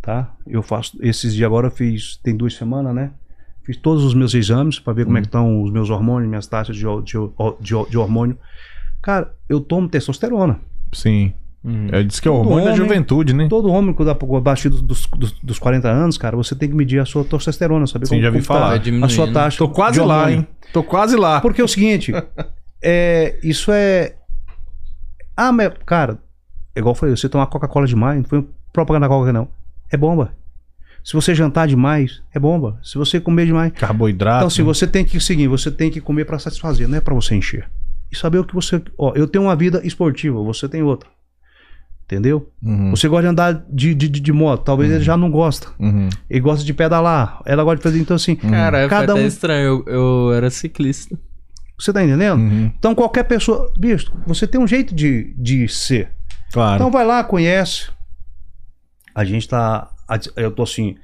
Tá? Eu faço esses dias agora eu fiz, tem duas semanas, né? Fiz todos os meus exames para ver como é que estão os meus hormônios, minhas taxas de, de, de, de hormônio. Cara, eu tomo testosterona. Sim. Uhum. É, diz que é o hormônio da homem- juventude, né? Todo homem, quando dá- abaixo dos, dos, dos- dos 40 anos, cara, você tem que medir a sua testosterona, saber Sim, já vi falar. A sua taxa. Tô quase de lá, hein? Tô quase lá. Porque é o seguinte, (laughs) é, isso é. Ah, mas, cara, igual eu falei, você tomar Coca-Cola demais, não foi propaganda da Coca, não. É bomba. Se você jantar demais, é bomba. Se você comer demais. Carboidrato. Então, se você tem que seguir, você tem que comer pra satisfazer, não é pra você encher. E saber o que você. Ó, eu tenho uma vida esportiva, você tem outra. Entendeu? Uhum, Você gosta de andar de, de, de- de moto, talvez ele já não gosta. uhum. Ele gosta de pedalar, ela gosta de fazer. Então, assim, Cara, cada um. estranho. Eu, eu era ciclista. Você tá entendendo? Uhum. Então, qualquer pessoa. Bicho, você tem um jeito de, de ser. Claro. Então, vai lá, conhece. A gente tá. Eu tô assim.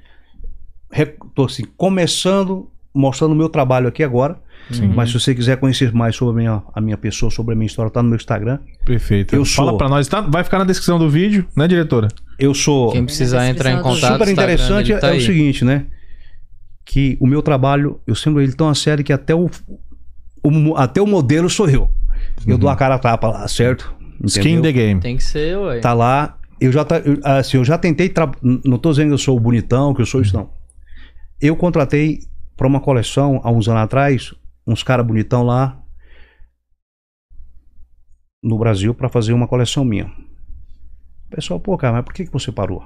Tô assim, começando, mostrando o meu trabalho aqui agora. Sim. Mas se você quiser conhecer mais sobre a minha, a minha pessoa, sobre a minha história, tá no meu Instagram. Perfeito. Eu Fala sou- pra nós, tá? Vai ficar na descrição do vídeo, né, diretora? Eu sou. Quem precisar entrar em contato, super interessante tá é o seguinte, né? Que o meu trabalho, eu sempre ele tão a sério que até o, o- até o modelo sou eu. Eu dou a cara a tapa lá, certo? Skin Entendeu? the game. Tem que ser, ué. Tá lá. Eu já, tá, assim, eu já tentei. tra- Não tô dizendo que eu sou o bonitão, que eu sou isso, não. Eu contratei para uma coleção, há uns anos atrás, uns caras bonitão lá no Brasil para fazer uma coleção minha. O pessoal, pô, cara, mas por que, que você parou?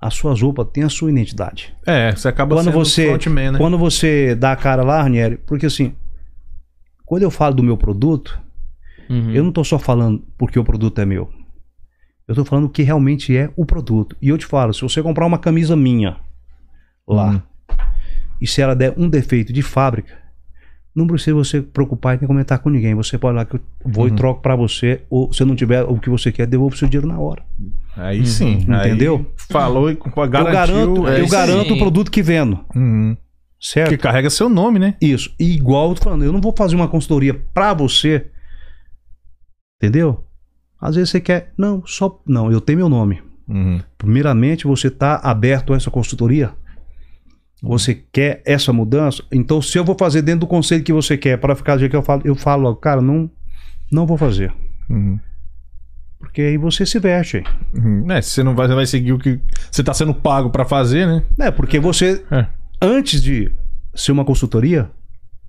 As suas roupas têm a sua identidade. É, você acaba Quando sendo você, frontman, né? quando você dá a cara lá, Ranieri, porque assim, quando eu falo do meu produto, Uhum. eu não tô só falando porque o produto é meu. Eu tô falando o que realmente é o produto. E eu te falo, se você comprar uma camisa minha lá, Uhum. e se ela der um defeito de fábrica, não precisa você preocupar e comentar com ninguém. Você pode lá que eu vou Uhum. e troco pra você, ou se não tiver o que você quer, devolvo o seu dinheiro na hora. Aí sim. Uhum. aí Entendeu? falou e garantiu. eu garanto, é eu garanto aí. o produto que vendo, Uhum. certo? Que carrega seu nome, né? Isso. E igual eu tô falando, eu não vou fazer uma consultoria pra você. Entendeu? Às vezes você quer. Não, só. Não, eu tenho meu nome. Uhum. Primeiramente, você está aberto a essa consultoria? Você quer essa mudança? Então, se eu vou fazer dentro do conselho que você quer, para ficar do jeito que eu falo, eu falo cara, não, não vou fazer. Uhum. Porque aí você se veste. Uhum. É, se você não vai, vai seguir o que você tá sendo pago pra fazer, né? É, porque você, É. antes de ser uma consultoria,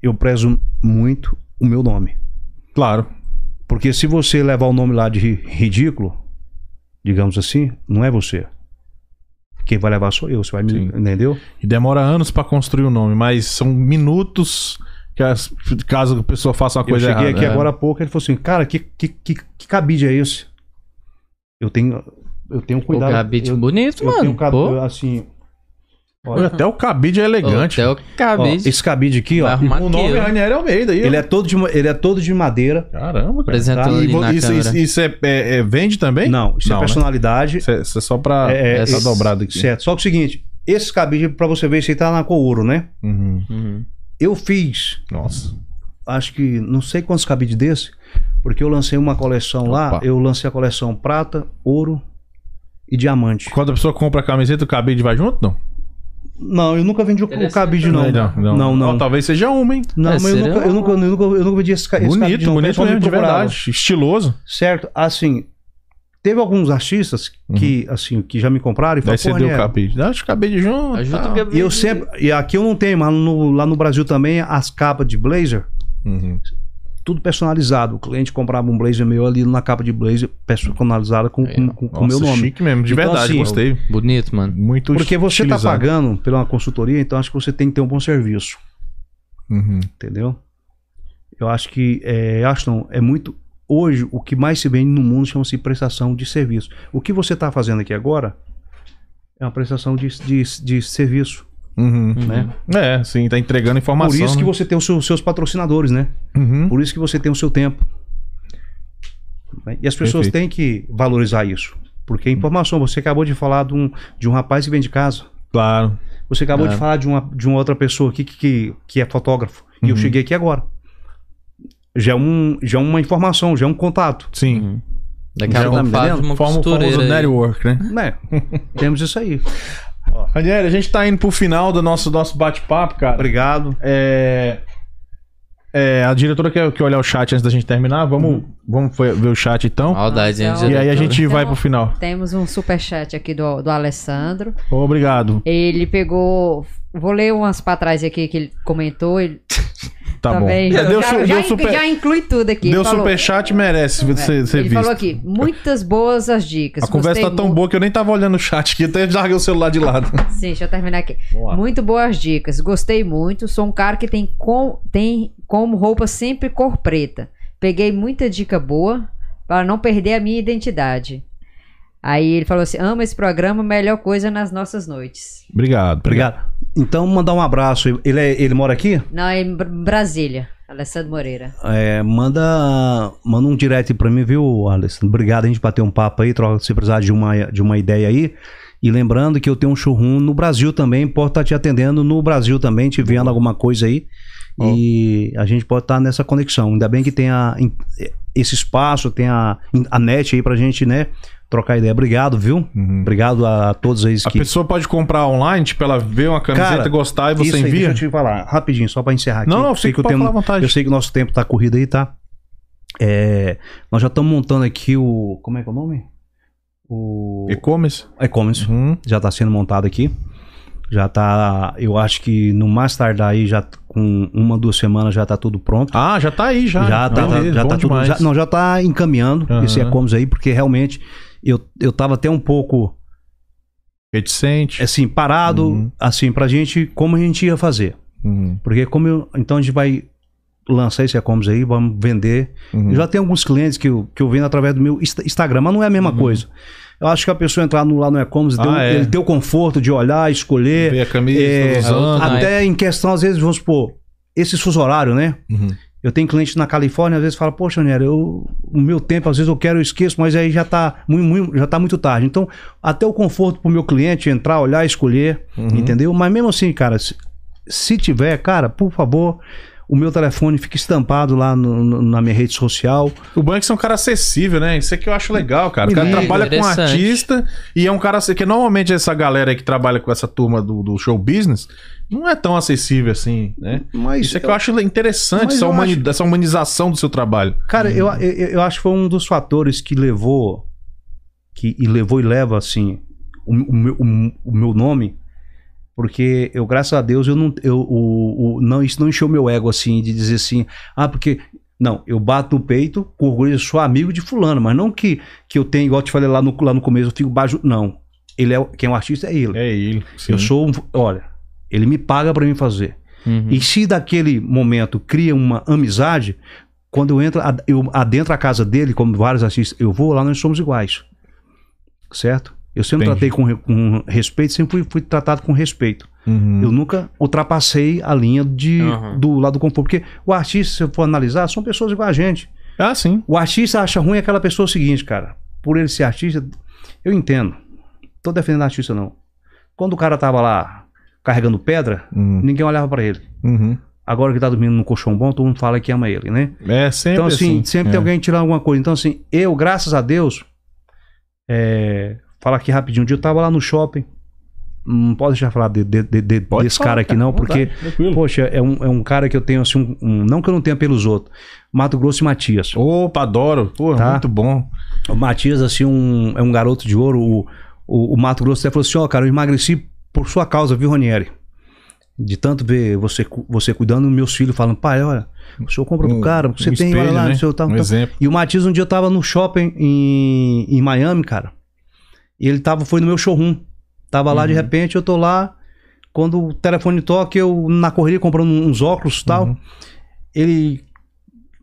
eu prezo muito o meu nome. Claro. Porque se você levar o nome lá de ri- ridículo, digamos assim, não é você. Quem vai levar sou eu, você vai me. Sim. Entendeu? E demora anos pra construir o nome, mas são minutos que as- caso a pessoa faça uma Eu coisa cheguei errada. aqui É. agora há pouco, ele falou assim, cara, que, que, que, que cabide é esse? Eu tenho. Eu tenho O cuidado. cabide eu, bonito, eu mano. tenho Pô, assim. Olha, Até o cabide é elegante. Até o ó, cabide. esse cabide aqui, ó. O nome aqui, é ó. Ranieri Almeida aí. Ele ó. é todo de, ele é todo de madeira. Caramba, cara. Tá, E isso, isso, isso é, é- é- vende também? Não, isso Não, é né? personalidade. Isso é, isso é só pra. É, é, tá dobrado aqui. Certo. Só que é o seguinte, esse cabide, pra você ver, se tá na cor ouro, né? Uhum. Uhum. Eu fiz Nossa. acho que não sei quantos cabides desse, porque eu lancei uma coleção lá, Opa. eu lancei a coleção prata, ouro e diamante. Quando a pessoa compra a camiseta, o cabide vai junto? Não. Não, eu nunca vendi o, o cabide não. não. Não, não. Ó, talvez seja uma, hein? Não, É, mas eu nunca, eu, um- nunca, eu, nunca, eu nunca vendi esse, ca- esse cabide bonito, não. bonito mesmo, de verdade. Estiloso. Certo, assim, teve alguns artistas que, assim, que já me compraram e falaram, você pô, deu o cabide. Dá os cabide junto. Ajuda tal. o cabide. E eu sempre, e aqui eu não tenho, mas no- lá no Brasil também, as capas de blazer, Uhum. Tudo personalizado. O cliente comprava um blazer meu ali na capa de blazer, personalizada com o com, com, meu nome. chique mesmo, de Então, verdade, assim, gostei. Bonito, mano. Muito Porque você está estilizado. pagando pela consultoria, então acho que você tem que ter um bom serviço, Uhum. entendeu? Eu acho que, é, Ashton, é muito. Hoje, o que mais se vende no mundo chama-se prestação de serviço. O que você está fazendo aqui agora é uma prestação de, de, de serviço, Uhum. né? É, sim, tá entregando informação. Por isso que né? você tem os seus, seus patrocinadores, né? Uhum. Por isso que você tem o seu tempo. Né? E as pessoas Perfeito. têm que valorizar isso. Porque a informação, você acabou de falar de um, de um rapaz que vende casa. Claro. Você acabou É. de falar de uma, de uma outra pessoa aqui que, que, que é fotógrafo. E eu Uhum. cheguei aqui agora. Já é, um, já é uma informação, já é um contato. Sim. Uhum. Daqui Já a tá pouco de entendendo? uma costureira famoso network, né? (laughs) Né? Temos isso aí. (laughs) Ranieri, a gente tá indo pro final do nosso, nosso bate-papo, cara. Obrigado. É... É, a diretora quer, quer olhar o chat antes da gente terminar. Vamos, vamos foi- ver o chat então. Maldade, hein, Então- E aí a gente vai Então- pro final. Temos um superchat aqui do, do Alessandro. Obrigado. Ele pegou. Vou ler umas pra trás aqui que ele comentou. Ele, (laughs) Tá bom. bem, É, já, deu, já, já deu in- super, já inclui tudo aqui. deu superchat, merece É, ser, ser ele visto. falou aqui, muitas boas as dicas. A conversa tá tão boa que eu nem tava olhando o chat aqui, até larguei o celular de lado. (laughs) Sim, deixa eu terminar aqui. Lá. Muito boas dicas. Gostei muito. Sou um cara que tem, com, tem como roupa sempre cor preta. Peguei muita dica boa para não perder a minha identidade. Aí ele falou assim: ama esse programa, melhor coisa nas nossas noites. Obrigado. Obrigado. Então, mandar um abraço. Ele, é- ele mora aqui? Não, é em Br- Brasília. Alessandro Moreira. É, manda, manda um direct pra mim, viu, Alisson? Obrigado, a gente bater um papo aí, troca, se precisar de uma, de uma ideia aí. E lembrando que eu tenho um showroom no Brasil também, pode estar te atendendo no Brasil também, te vendo alguma coisa aí. E a gente pode estar nessa conexão. Ainda bem que tem a, esse espaço, tem a, a net aí pra gente, né, trocar ideia. Obrigado, viu? Uhum. Obrigado a todos aí A que... pessoa pode comprar online, tipo, ela vê uma camiseta, Cara, gostar e você Isso aí, envia? deixa eu te falar, rapidinho, só pra encerrar aqui. Não, não, Eu sei que o pode tempo- falar à vontade. eu sei que o nosso tempo tá corrido aí, tá? É, nós já estamos montando aqui o. Como é que é o nome? O. E-commerce? E-commerce. Uhum. Já está sendo montado aqui. Já tá. Eu acho que no mais tardar aí, já com uma, duas semanas já tá tudo pronto. Ah, já tá aí, já. já tá, Beleza, já tá tudo. já- não, já tá encaminhando Aham. esse e-commerce aí, porque realmente eu, eu tava até um pouco Reticente. assim, parado, Uhum. assim, pra gente, como a gente ia fazer. Uhum. Porque como eu, então a gente vai lançar esse e-commerce aí, vamos vender. Uhum. Já tenho alguns clientes que eu, que eu vendo através do meu Insta- Instagram, mas não é a mesma coisa. Eu acho que a pessoa entrar no, lá no e-commerce. Ah, o- é. ele ter o conforto de olhar, escolher. Ver a camisa, É, usando. Ah, até em questão, às vezes, vamos supor, esse fuso horário, né? Uhum. Eu tenho cliente na Califórnia, às vezes fala, poxa, Nero, eu, o meu tempo, às vezes eu quero, eu esqueço, mas aí já tá muito, muito- já tá muito tarde. Então, até o conforto pro meu cliente entrar, olhar, escolher, Uhum. entendeu? Mas mesmo assim, cara, se, se tiver, cara, por favor, o meu telefone fica estampado lá no- no- na minha rede social. O Banks é um cara acessível, né? Isso é que eu acho legal, cara. O cara trabalha com interessante. artista e é um cara que normalmente essa galera aí que trabalha com essa turma do, do show business não é tão acessível assim, né? Mas Isso é que eu acho interessante, essa, humani- acho- essa humanização do seu trabalho. Cara, eu, eu, eu acho que foi um dos fatores que levou que e levou e leva assim o, o meu, o, o meu nome, porque eu graças a Deus eu não eu o, o- não isso não encheu meu ego assim de dizer assim, ah, porque não, eu bato no peito com orgulho, eu sou amigo de fulano, mas não que, que eu tenho, igual eu te falei lá no, lá no começo, eu fico baixo, não. Ele é quem é o artista é ele. É ele. sim. eu sou, um, olha, ele me paga pra mim fazer. Uhum. E se daquele momento cria uma amizade, quando eu entro eu adentro a casa dele, como vários artistas, eu vou lá, nós somos iguais. Certo? Eu sempre Entendi. tratei com, com respeito, sempre fui, fui tratado com respeito. Uhum. Eu nunca ultrapassei a linha de, Aham. do lado do conforto. Porque o artista, se eu for analisar, são pessoas igual a gente. Ah, sim. O artista acha ruim aquela pessoa seguinte, cara. Por ele ser artista, eu entendo. Tô defendendo artista, não. Quando o cara tava lá carregando pedra, Uhum. ninguém olhava pra ele. Uhum. Agora que tá dormindo num colchão bom, todo mundo fala que ama ele, né? É sempre então, assim, assim. sempre é. tem alguém tirando alguma coisa. Então, assim, eu, graças a Deus, é, fala aqui rapidinho. Um dia eu tava lá no shopping. Não pode deixar falar de, de- de- desse falar, cara aqui, não, porque, vontade, poxa, é um, é um cara que eu tenho assim, um, um- não que eu não tenha pelos outros. Mato Grosso e Matias. Opa, adoro. Pô, Tá. muito bom. O Matias, assim, um, é um garoto de ouro. O, o, o Mato Grosso até falou assim: Ó, cara, eu emagreci por sua causa, viu, Ranieri? De tanto ver você, você cuidando, meus filhos falam: pai, olha, o senhor compra do Um- cara, você um tem, olha espelho, lá, né? o senhor tá, Um exemplo. E o Matias, um dia eu tava no shopping em, em Miami, cara. E ele tava, foi no meu showroom. Tava lá, de Uhum. repente, eu tô lá. Quando o telefone toca, eu na correria comprando uns óculos e tal. Uhum. Ele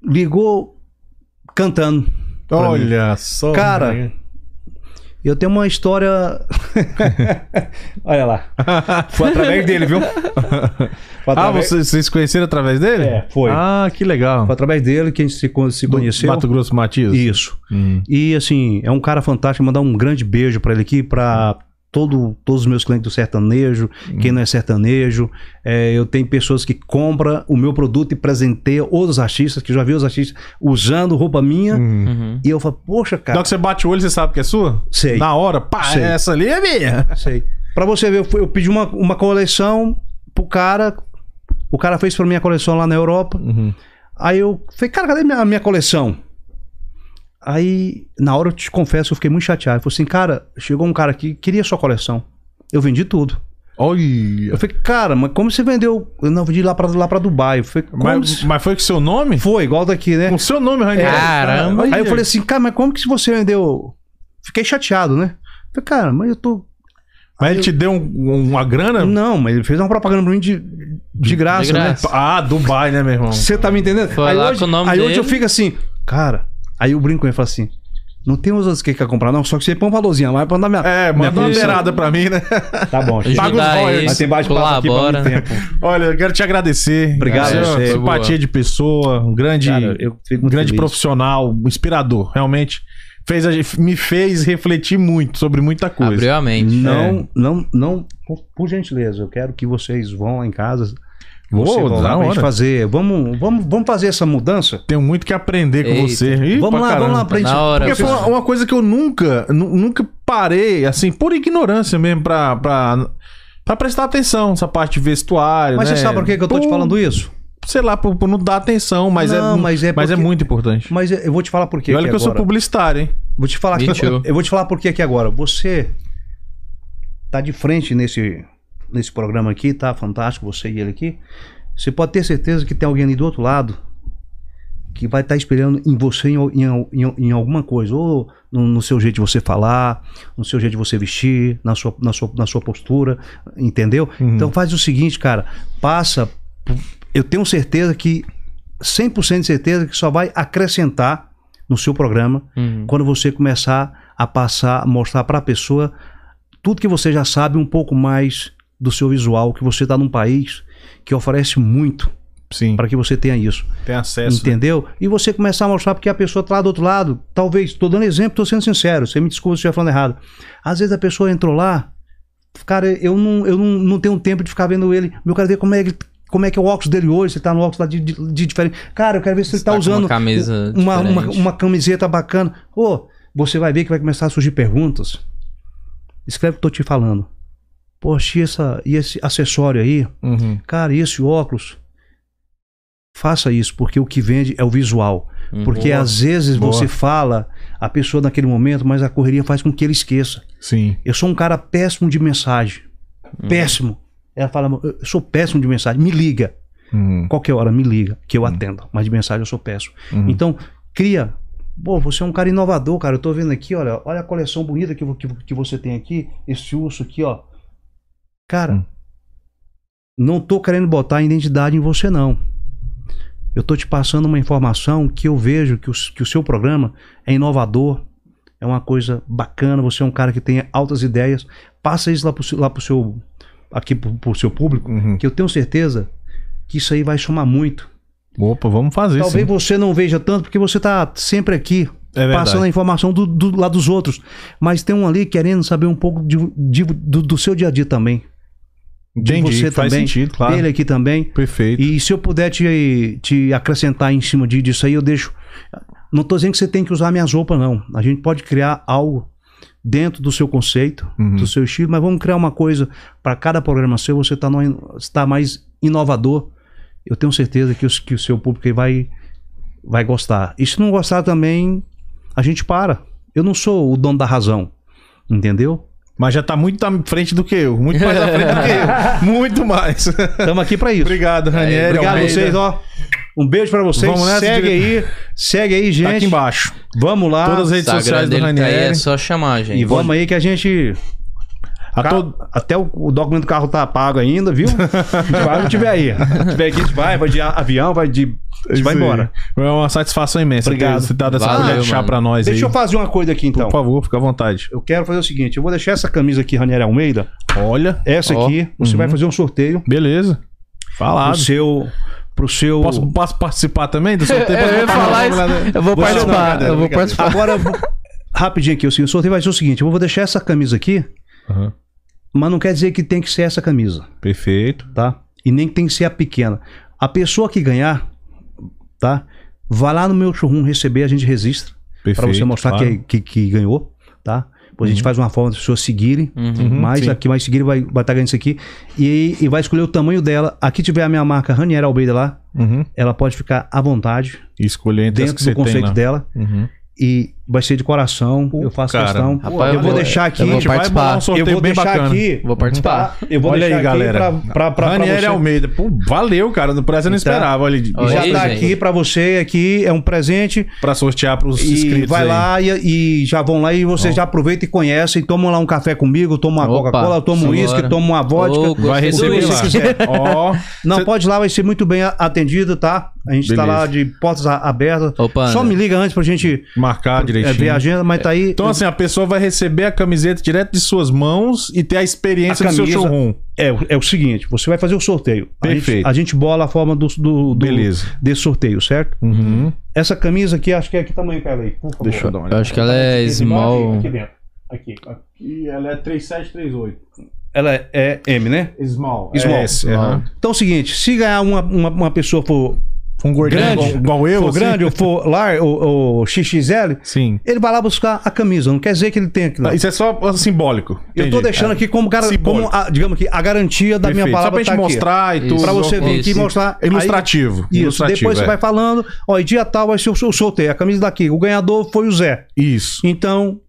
ligou cantando. Olha só. Cara? Eu tenho uma história. (laughs) Olha lá. (laughs) Foi através dele, viu? Ah, através... vocês, vocês conheceram através dele? É, foi. Ah, que legal. Foi através dele que a gente se, se Do conheceu. Mato Grosso Matias? Isso. Uhum. E assim, é um cara fantástico. Mandar um grande beijo pra ele aqui, pra todo, todos os meus clientes do sertanejo, quem não é sertanejo. É, eu tenho pessoas que compram o meu produto e presenteiam outros artistas, que já vi os artistas usando roupa minha. Uhum. Uhum. E eu falo, poxa, Na cara. hora que você bate o olho, você sabe que é sua? Sei. Na hora, pá, Sei. essa ali é minha. Sei. Pra você ver, eu, eu pedi uma, uma coleção pro cara. O cara fez pra mim a coleção lá na Europa. Uhum. Aí eu falei, cara, cadê minha, minha coleção? Aí, na hora eu te confesso, eu fiquei muito chateado. Eu falei assim, cara, chegou um cara aqui, queria sua coleção. Eu vendi tudo. Olha. Eu falei, cara, mas como você vendeu? Eu não vendi lá pra, lá pra Dubai. Eu falei, como Mas, se- mas foi com seu nome? Foi, igual daqui, né? Com seu nome, Ranieri. Caramba. Aí eu falei assim, cara, mas como que você vendeu? Fiquei chateado, né? Eu falei, cara, mas eu tô. Mas ele te deu um- uma grana? Não, mas ele fez uma propaganda pra mim de, de graça, de graça. né? Ah, Dubai, né, meu irmão? Você tá me entendendo? Foi aí lá hoje, com o nome aí hoje dele. eu fico assim, cara. Aí eu brinco com ele e falo assim: não tem os outros que quer comprar, não, só que você põe um valorzinho, mas pra dar minha. É, minha manda uma beirada pra mim, né? Tá bom, (laughs) Ajuda Paga os aí, royalties. Mas tem baixo aqui colabora. muito tempo. Olha, eu quero te agradecer. Obrigado é você. Simpatia Boa. de pessoa, um grande, Cara, muito grande feliz. profissional, inspirador. Realmente fez a gente- me fez refletir muito sobre muita coisa. Abriu a mente. Não, não, não, por, por gentileza, eu quero que vocês vão lá em casa. Vou, Você gente hora. fazer. Vamos, vamos, vamos fazer essa mudança? Tenho muito que aprender com Eita. você. Ih, vamos lá, caramba. vamos lá pra gente. Hora. Porque foi uma, uma coisa que eu nunca, nu- nunca parei, assim, por ignorância mesmo, pra, pra, pra prestar atenção nessa parte de vestuário. Mas né? você sabe por que, que eu tô te falando isso? Sei lá, por, por não dar atenção, mas, Não, é, mas é mas é muito importante. Mas eu vou te falar por quê. e olha aqui que eu sou agora. publicitário, hein? Vou te falar eu vou te falar por que aqui agora. Você tá de frente nesse, nesse programa aqui, tá fantástico, você e ele aqui. Você pode ter certeza que tem alguém ali do outro lado que vai estar espelhando em você em, em, em- em alguma coisa, ou no, no seu jeito de você falar, no seu jeito de você vestir, na sua, na sua, na sua postura, entendeu? Uhum. Então faz o seguinte, cara, passa. Eu tenho certeza que 100% de certeza que só vai acrescentar no seu programa Uhum. quando você começar a passar, mostrar para a pessoa tudo que você já sabe um pouco mais do seu visual, que você está num país que oferece muito Sim, para que você tenha isso, tem acesso. né? entendeu? E você começar a mostrar porque a pessoa está lá do outro lado, talvez, estou dando exemplo, estou sendo sincero, você me desculpa se eu estiver falando errado. Às vezes a pessoa entrou lá, cara, eu não, eu não, não tenho tempo de ficar vendo ele, eu quero ver como é que como é que é o óculos dele hoje, se tá no óculos lá de, de, de diferente. Cara, eu quero ver se ele Você tá, tá usando uma camisa uma, uma, uma camiseta bacana. Ô, você vai ver que vai começar a surgir perguntas. Escreve o que eu tô te falando. Poxa, e, essa, e esse acessório aí? Uhum. Cara, e esse óculos? Faça isso, porque o que vende é o visual. Uhum. Porque Boa. às vezes Boa. você fala a pessoa naquele momento, mas a correria faz com que ele esqueça. Sim. Eu sou um cara péssimo de mensagem. Uhum. Péssimo. Ela fala, eu sou péssimo de mensagem. Me liga. Uhum. Qualquer hora, me liga, que eu atendo. Mas de mensagem eu sou péssimo. Uhum. Então, cria. Pô, você é um cara inovador, cara. Eu tô vendo aqui, olha, olha a coleção bonita que, que, que você tem aqui. Esse urso aqui, ó. Cara, Hum. não tô querendo botar identidade em você, não. Eu tô te passando uma informação que eu vejo que o, que o seu programa é inovador, é uma coisa bacana. Você é um cara que tem altas ideias. Passa isso lá pro, lá pro seu. aqui pro, pro seu público, Uhum. que eu tenho certeza que isso aí vai somar muito. Opa, vamos fazer Talvez sim. você não veja tanto porque você tá sempre aqui É passando a informação do, do lado dos outros. Mas tem um ali querendo saber um pouco de- de- do, do seu dia a dia também. De Entendi, você faz também. sentido, claro. Dele aqui também. Perfeito. E se eu puder te, te acrescentar em cima disso aí, eu deixo. Não tô dizendo que você tem que usar minhas roupas, não. A gente pode criar algo dentro do seu conceito, Uhum. do seu estilo, mas vamos criar uma coisa para cada programa seu, você está tá mais inovador. Eu tenho certeza que, os- que o seu público aí vai, vai gostar. E se não gostar também, a gente para. Eu não sou o dono da razão, entendeu? Mas já tá muito à frente do que eu. Muito mais à frente do que eu. (laughs) Muito mais. Estamos aqui para isso. Obrigado, Ranieri. Obrigado a vocês, ó. Um beijo para vocês. Vamos nessa, segue aí, segue aí, Tá gente. aqui embaixo. Vamos lá. Todas as redes Instagram sociais do dele tá aí, Ranieri. é só chamar, gente. E vamos aí que a gente. A Ca- todo- Até o, o documento do carro tá pago ainda, viu? A (laughs) gente vai onde tiver aí. Se tiver aqui, a gente vai, vai de avião, vai de. A gente vai embora. É uma satisfação imensa. Obrigado. ter Você dado essa Valeu, colher de chá pra nós Deixa eu aí. fazer uma coisa aqui então. Por favor, fica à vontade. Eu quero fazer o seguinte: eu vou deixar essa camisa aqui, Ranieri Almeida. Olha. Essa Ó, aqui, você uhum. vai fazer um sorteio Beleza. pro Falado. seu. Pro seu. Posso, posso participar também do sorteio? (laughs) Eu botar falar isso. Eu vou não, participar. brincadeira, Eu vou participar. Agora, eu (laughs) vou- rapidinho aqui, o o sorteio vai ser o seguinte: eu vou deixar essa camisa aqui, Mas não quer dizer que tem que ser essa camisa. Perfeito. tá? E nem tem que ser a pequena. A pessoa que ganhar, tá? Vai lá no meu showroom receber, a gente registra. Perfeito. Pra você mostrar claro. que, que, que ganhou, tá? Depois a gente faz uma forma das pessoas seguirem. Uhum. mais sim. aqui, mais seguir, vai estar tá ganhando isso aqui. E, e vai escolher o tamanho dela. Aqui tiver a minha marca Ranieri Almeida lá, Uhum. ela pode ficar à vontade, E escolher entre dentro que do conceito tem lá. dela. Uhum. E vai ser de coração. eu faço cara. questão. Rapaz, eu, eu vou vou- deixar aqui. eu A vou gente vai participar. um eu vou deixar bacana. aqui. Vou participar. Tá? Eu vou Olha deixar aí, galera. pra, pra, pra, Ranieri. Almeida. Pô, valeu, cara. Não parece eu não Tá. esperava. Olha, Já aí, tá gente. aqui pra você aqui, é um presente. pra sortear pros E inscritos vai aí. lá e, e já vão lá e vocês já aproveitam e conhecem. Tomam lá um café comigo, tomam uma Coca-Cola, tomam um uísque, tomam uma vodka. Ô, Vai receber lá. se quiser. (laughs) Ó, Não, pode ir lá, vai ser muito bem atendido, tá? A gente tá Beleza. lá de portas abertas. Só me liga antes pra gente marcar é, direitinho. ver a agenda, mas tá aí. Então, assim, a pessoa vai receber a camiseta direto de suas mãos e ter a experiência A do seu camisa- showroom. é, o- é o seguinte: você vai fazer o sorteio. A Perfeito. gente, a gente bola a forma do, do, do- Beleza. desse sorteio, certo? Uhum. Essa camisa aqui, acho que é que tamanho que ela é. Por favor. Deixa eu dar uma Eu acho que ela é Aqui, small. Aqui dentro. Aqui. E ela é 3738. Ela é, é M, né? Small. Small. É Small. aham. Então é o seguinte: se ganhar uma, uma, uma pessoa for Um gordinho Grande. igual, igual eu. for grande ou for lar ou, ou XXL, Sim. ele vai lá buscar a camisa. Não quer dizer que ele tem aquilo. lá. Isso é só simbólico. Eu tô Entendi. deixando aqui como, gar... Como a, digamos aqui, a garantia da minha Perfeito. palavra Só pra gente tá aqui. mostrar e Isso. tudo. Pra você vir Isso. aqui mostrar. É Ilustrativo. Aí- isso, Ilustrativo, depois é. você vai falando, ó, e dia tal vai ser o sorteio, a camisa daqui. O ganhador foi o Zé. Isso. Então,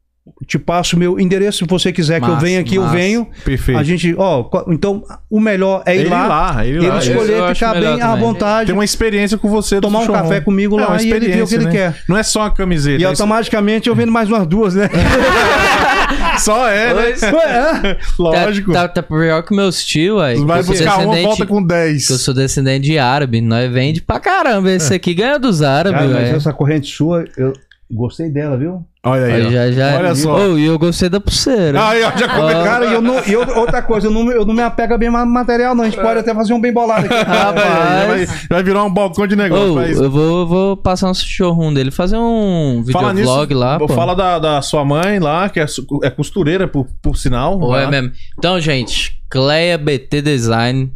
te passo o meu endereço, se você quiser que eu Massa, venha aqui, eu massa. venho. Perfeito. A gente, ó, então o melhor é ir Ele lá, lá, ele ele lá. escolher Eu ficar bem à vontade, Tem uma experiência com você do tomar um café comigo É, lá uma e ele vê o que ele né? quer. Não é só a camiseta. E é automaticamente eu vendo mais umas duas, né? (laughs) Só é, né? Pois. Ué, Lógico. Tá, tá, tá pior que meus tios, aí. Vai eu buscar uma, volta com 10. que eu sou descendente de árabe. Nós vende pra caramba. Esse aqui ganha dos árabes, velho. essa corrente sua, eu gostei dela, viu? Olha aí. Aí já, já. Olha só. Oh, e eu gostei da pulseira. Aí, ó, já come... Ó. Cara, e, eu não, e outra coisa, eu não, eu não me apego a bem ma- material, não. A gente pode até fazer um bem bolado aqui. (laughs) vai, Rapaz. vai virar um balcão de negócio. Oh, eu vou, vou passar no showroom dele, fazer um Fala nisso, videoblog lá, pô. fala da, da sua mãe lá, que é, é costureira, por, por sinal. Lá. é mesmo. Então, gente, Cleia BT Design,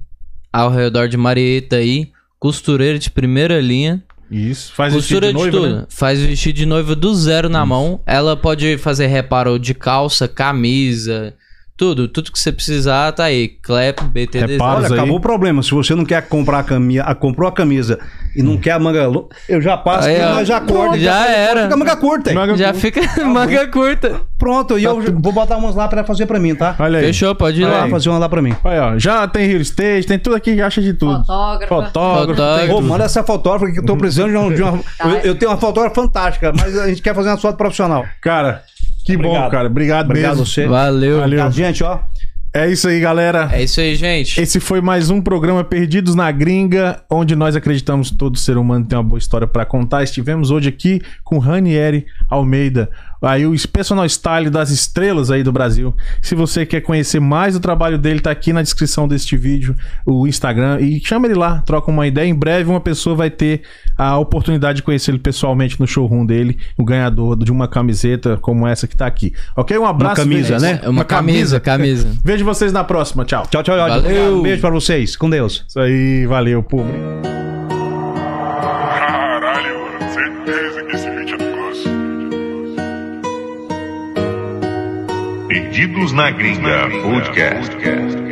ao redor de Marieta aí, costureira de primeira linha. Isso. Faz Costura vestido de, de noiva, tudo. né? Faz vestido de noiva do zero na mão. Ela pode fazer reparo de calça, camisa, tudo. Tudo que você precisar, tá aí. Clep, BT Reparo. Design. Olha, aí. acabou o problema. Se você não quer comprar a camisa, a, comprou a camisa e não quer a manga eu já passo, Aí, aqui, ó. nós já corta. Já faz- era. Fica a manga curta. aí. Manga- Já fica (laughs) manga curta. Pronto, e eu vou botar umas lá pra ela fazer pra mim, tá? Olha aí. Fechou, pode ir Vai lá. lá fazer uma lá pra mim. Olha, ó, já tem real estate, tem tudo aqui, acha de tudo. Fotógrafa. Fotógrafo. Fotógrafo. tudo. manda essa fotógrafa que eu tô precisando de uma. de uma- Tá. eu, eu tenho uma fotógrafa fantástica, mas a gente quer fazer uma foto profissional. Cara, que bom, Obrigado. cara. Obrigado, Obrigado a mesmo. você. Valeu. Valeu. Obrigado, gente, ó. É isso aí, galera. É isso aí, gente. Esse foi mais um programa Perdidos na Gringa, onde nós acreditamos que todo ser humano tem uma boa história pra contar. Estivemos hoje aqui com Ranieri Almeida, aí o personal style das estrelas aí do Brasil. Se você quer conhecer mais do trabalho dele, tá aqui na descrição deste vídeo, o Instagram e chama ele lá, troca uma ideia. Em breve uma pessoa vai ter a oportunidade de conhecer ele pessoalmente no showroom dele, o ganhador de uma camiseta como essa que tá aqui. OK? Um abraço. camisa, vejo- né? É uma camisa, camisa. (laughs) Vejo vocês na próxima. Tchau. Tchau, tchau, tchau. Valeu. Um beijo pra vocês. Com Deus. Isso aí, valeu, público. Perdidos na Gringa Podcast.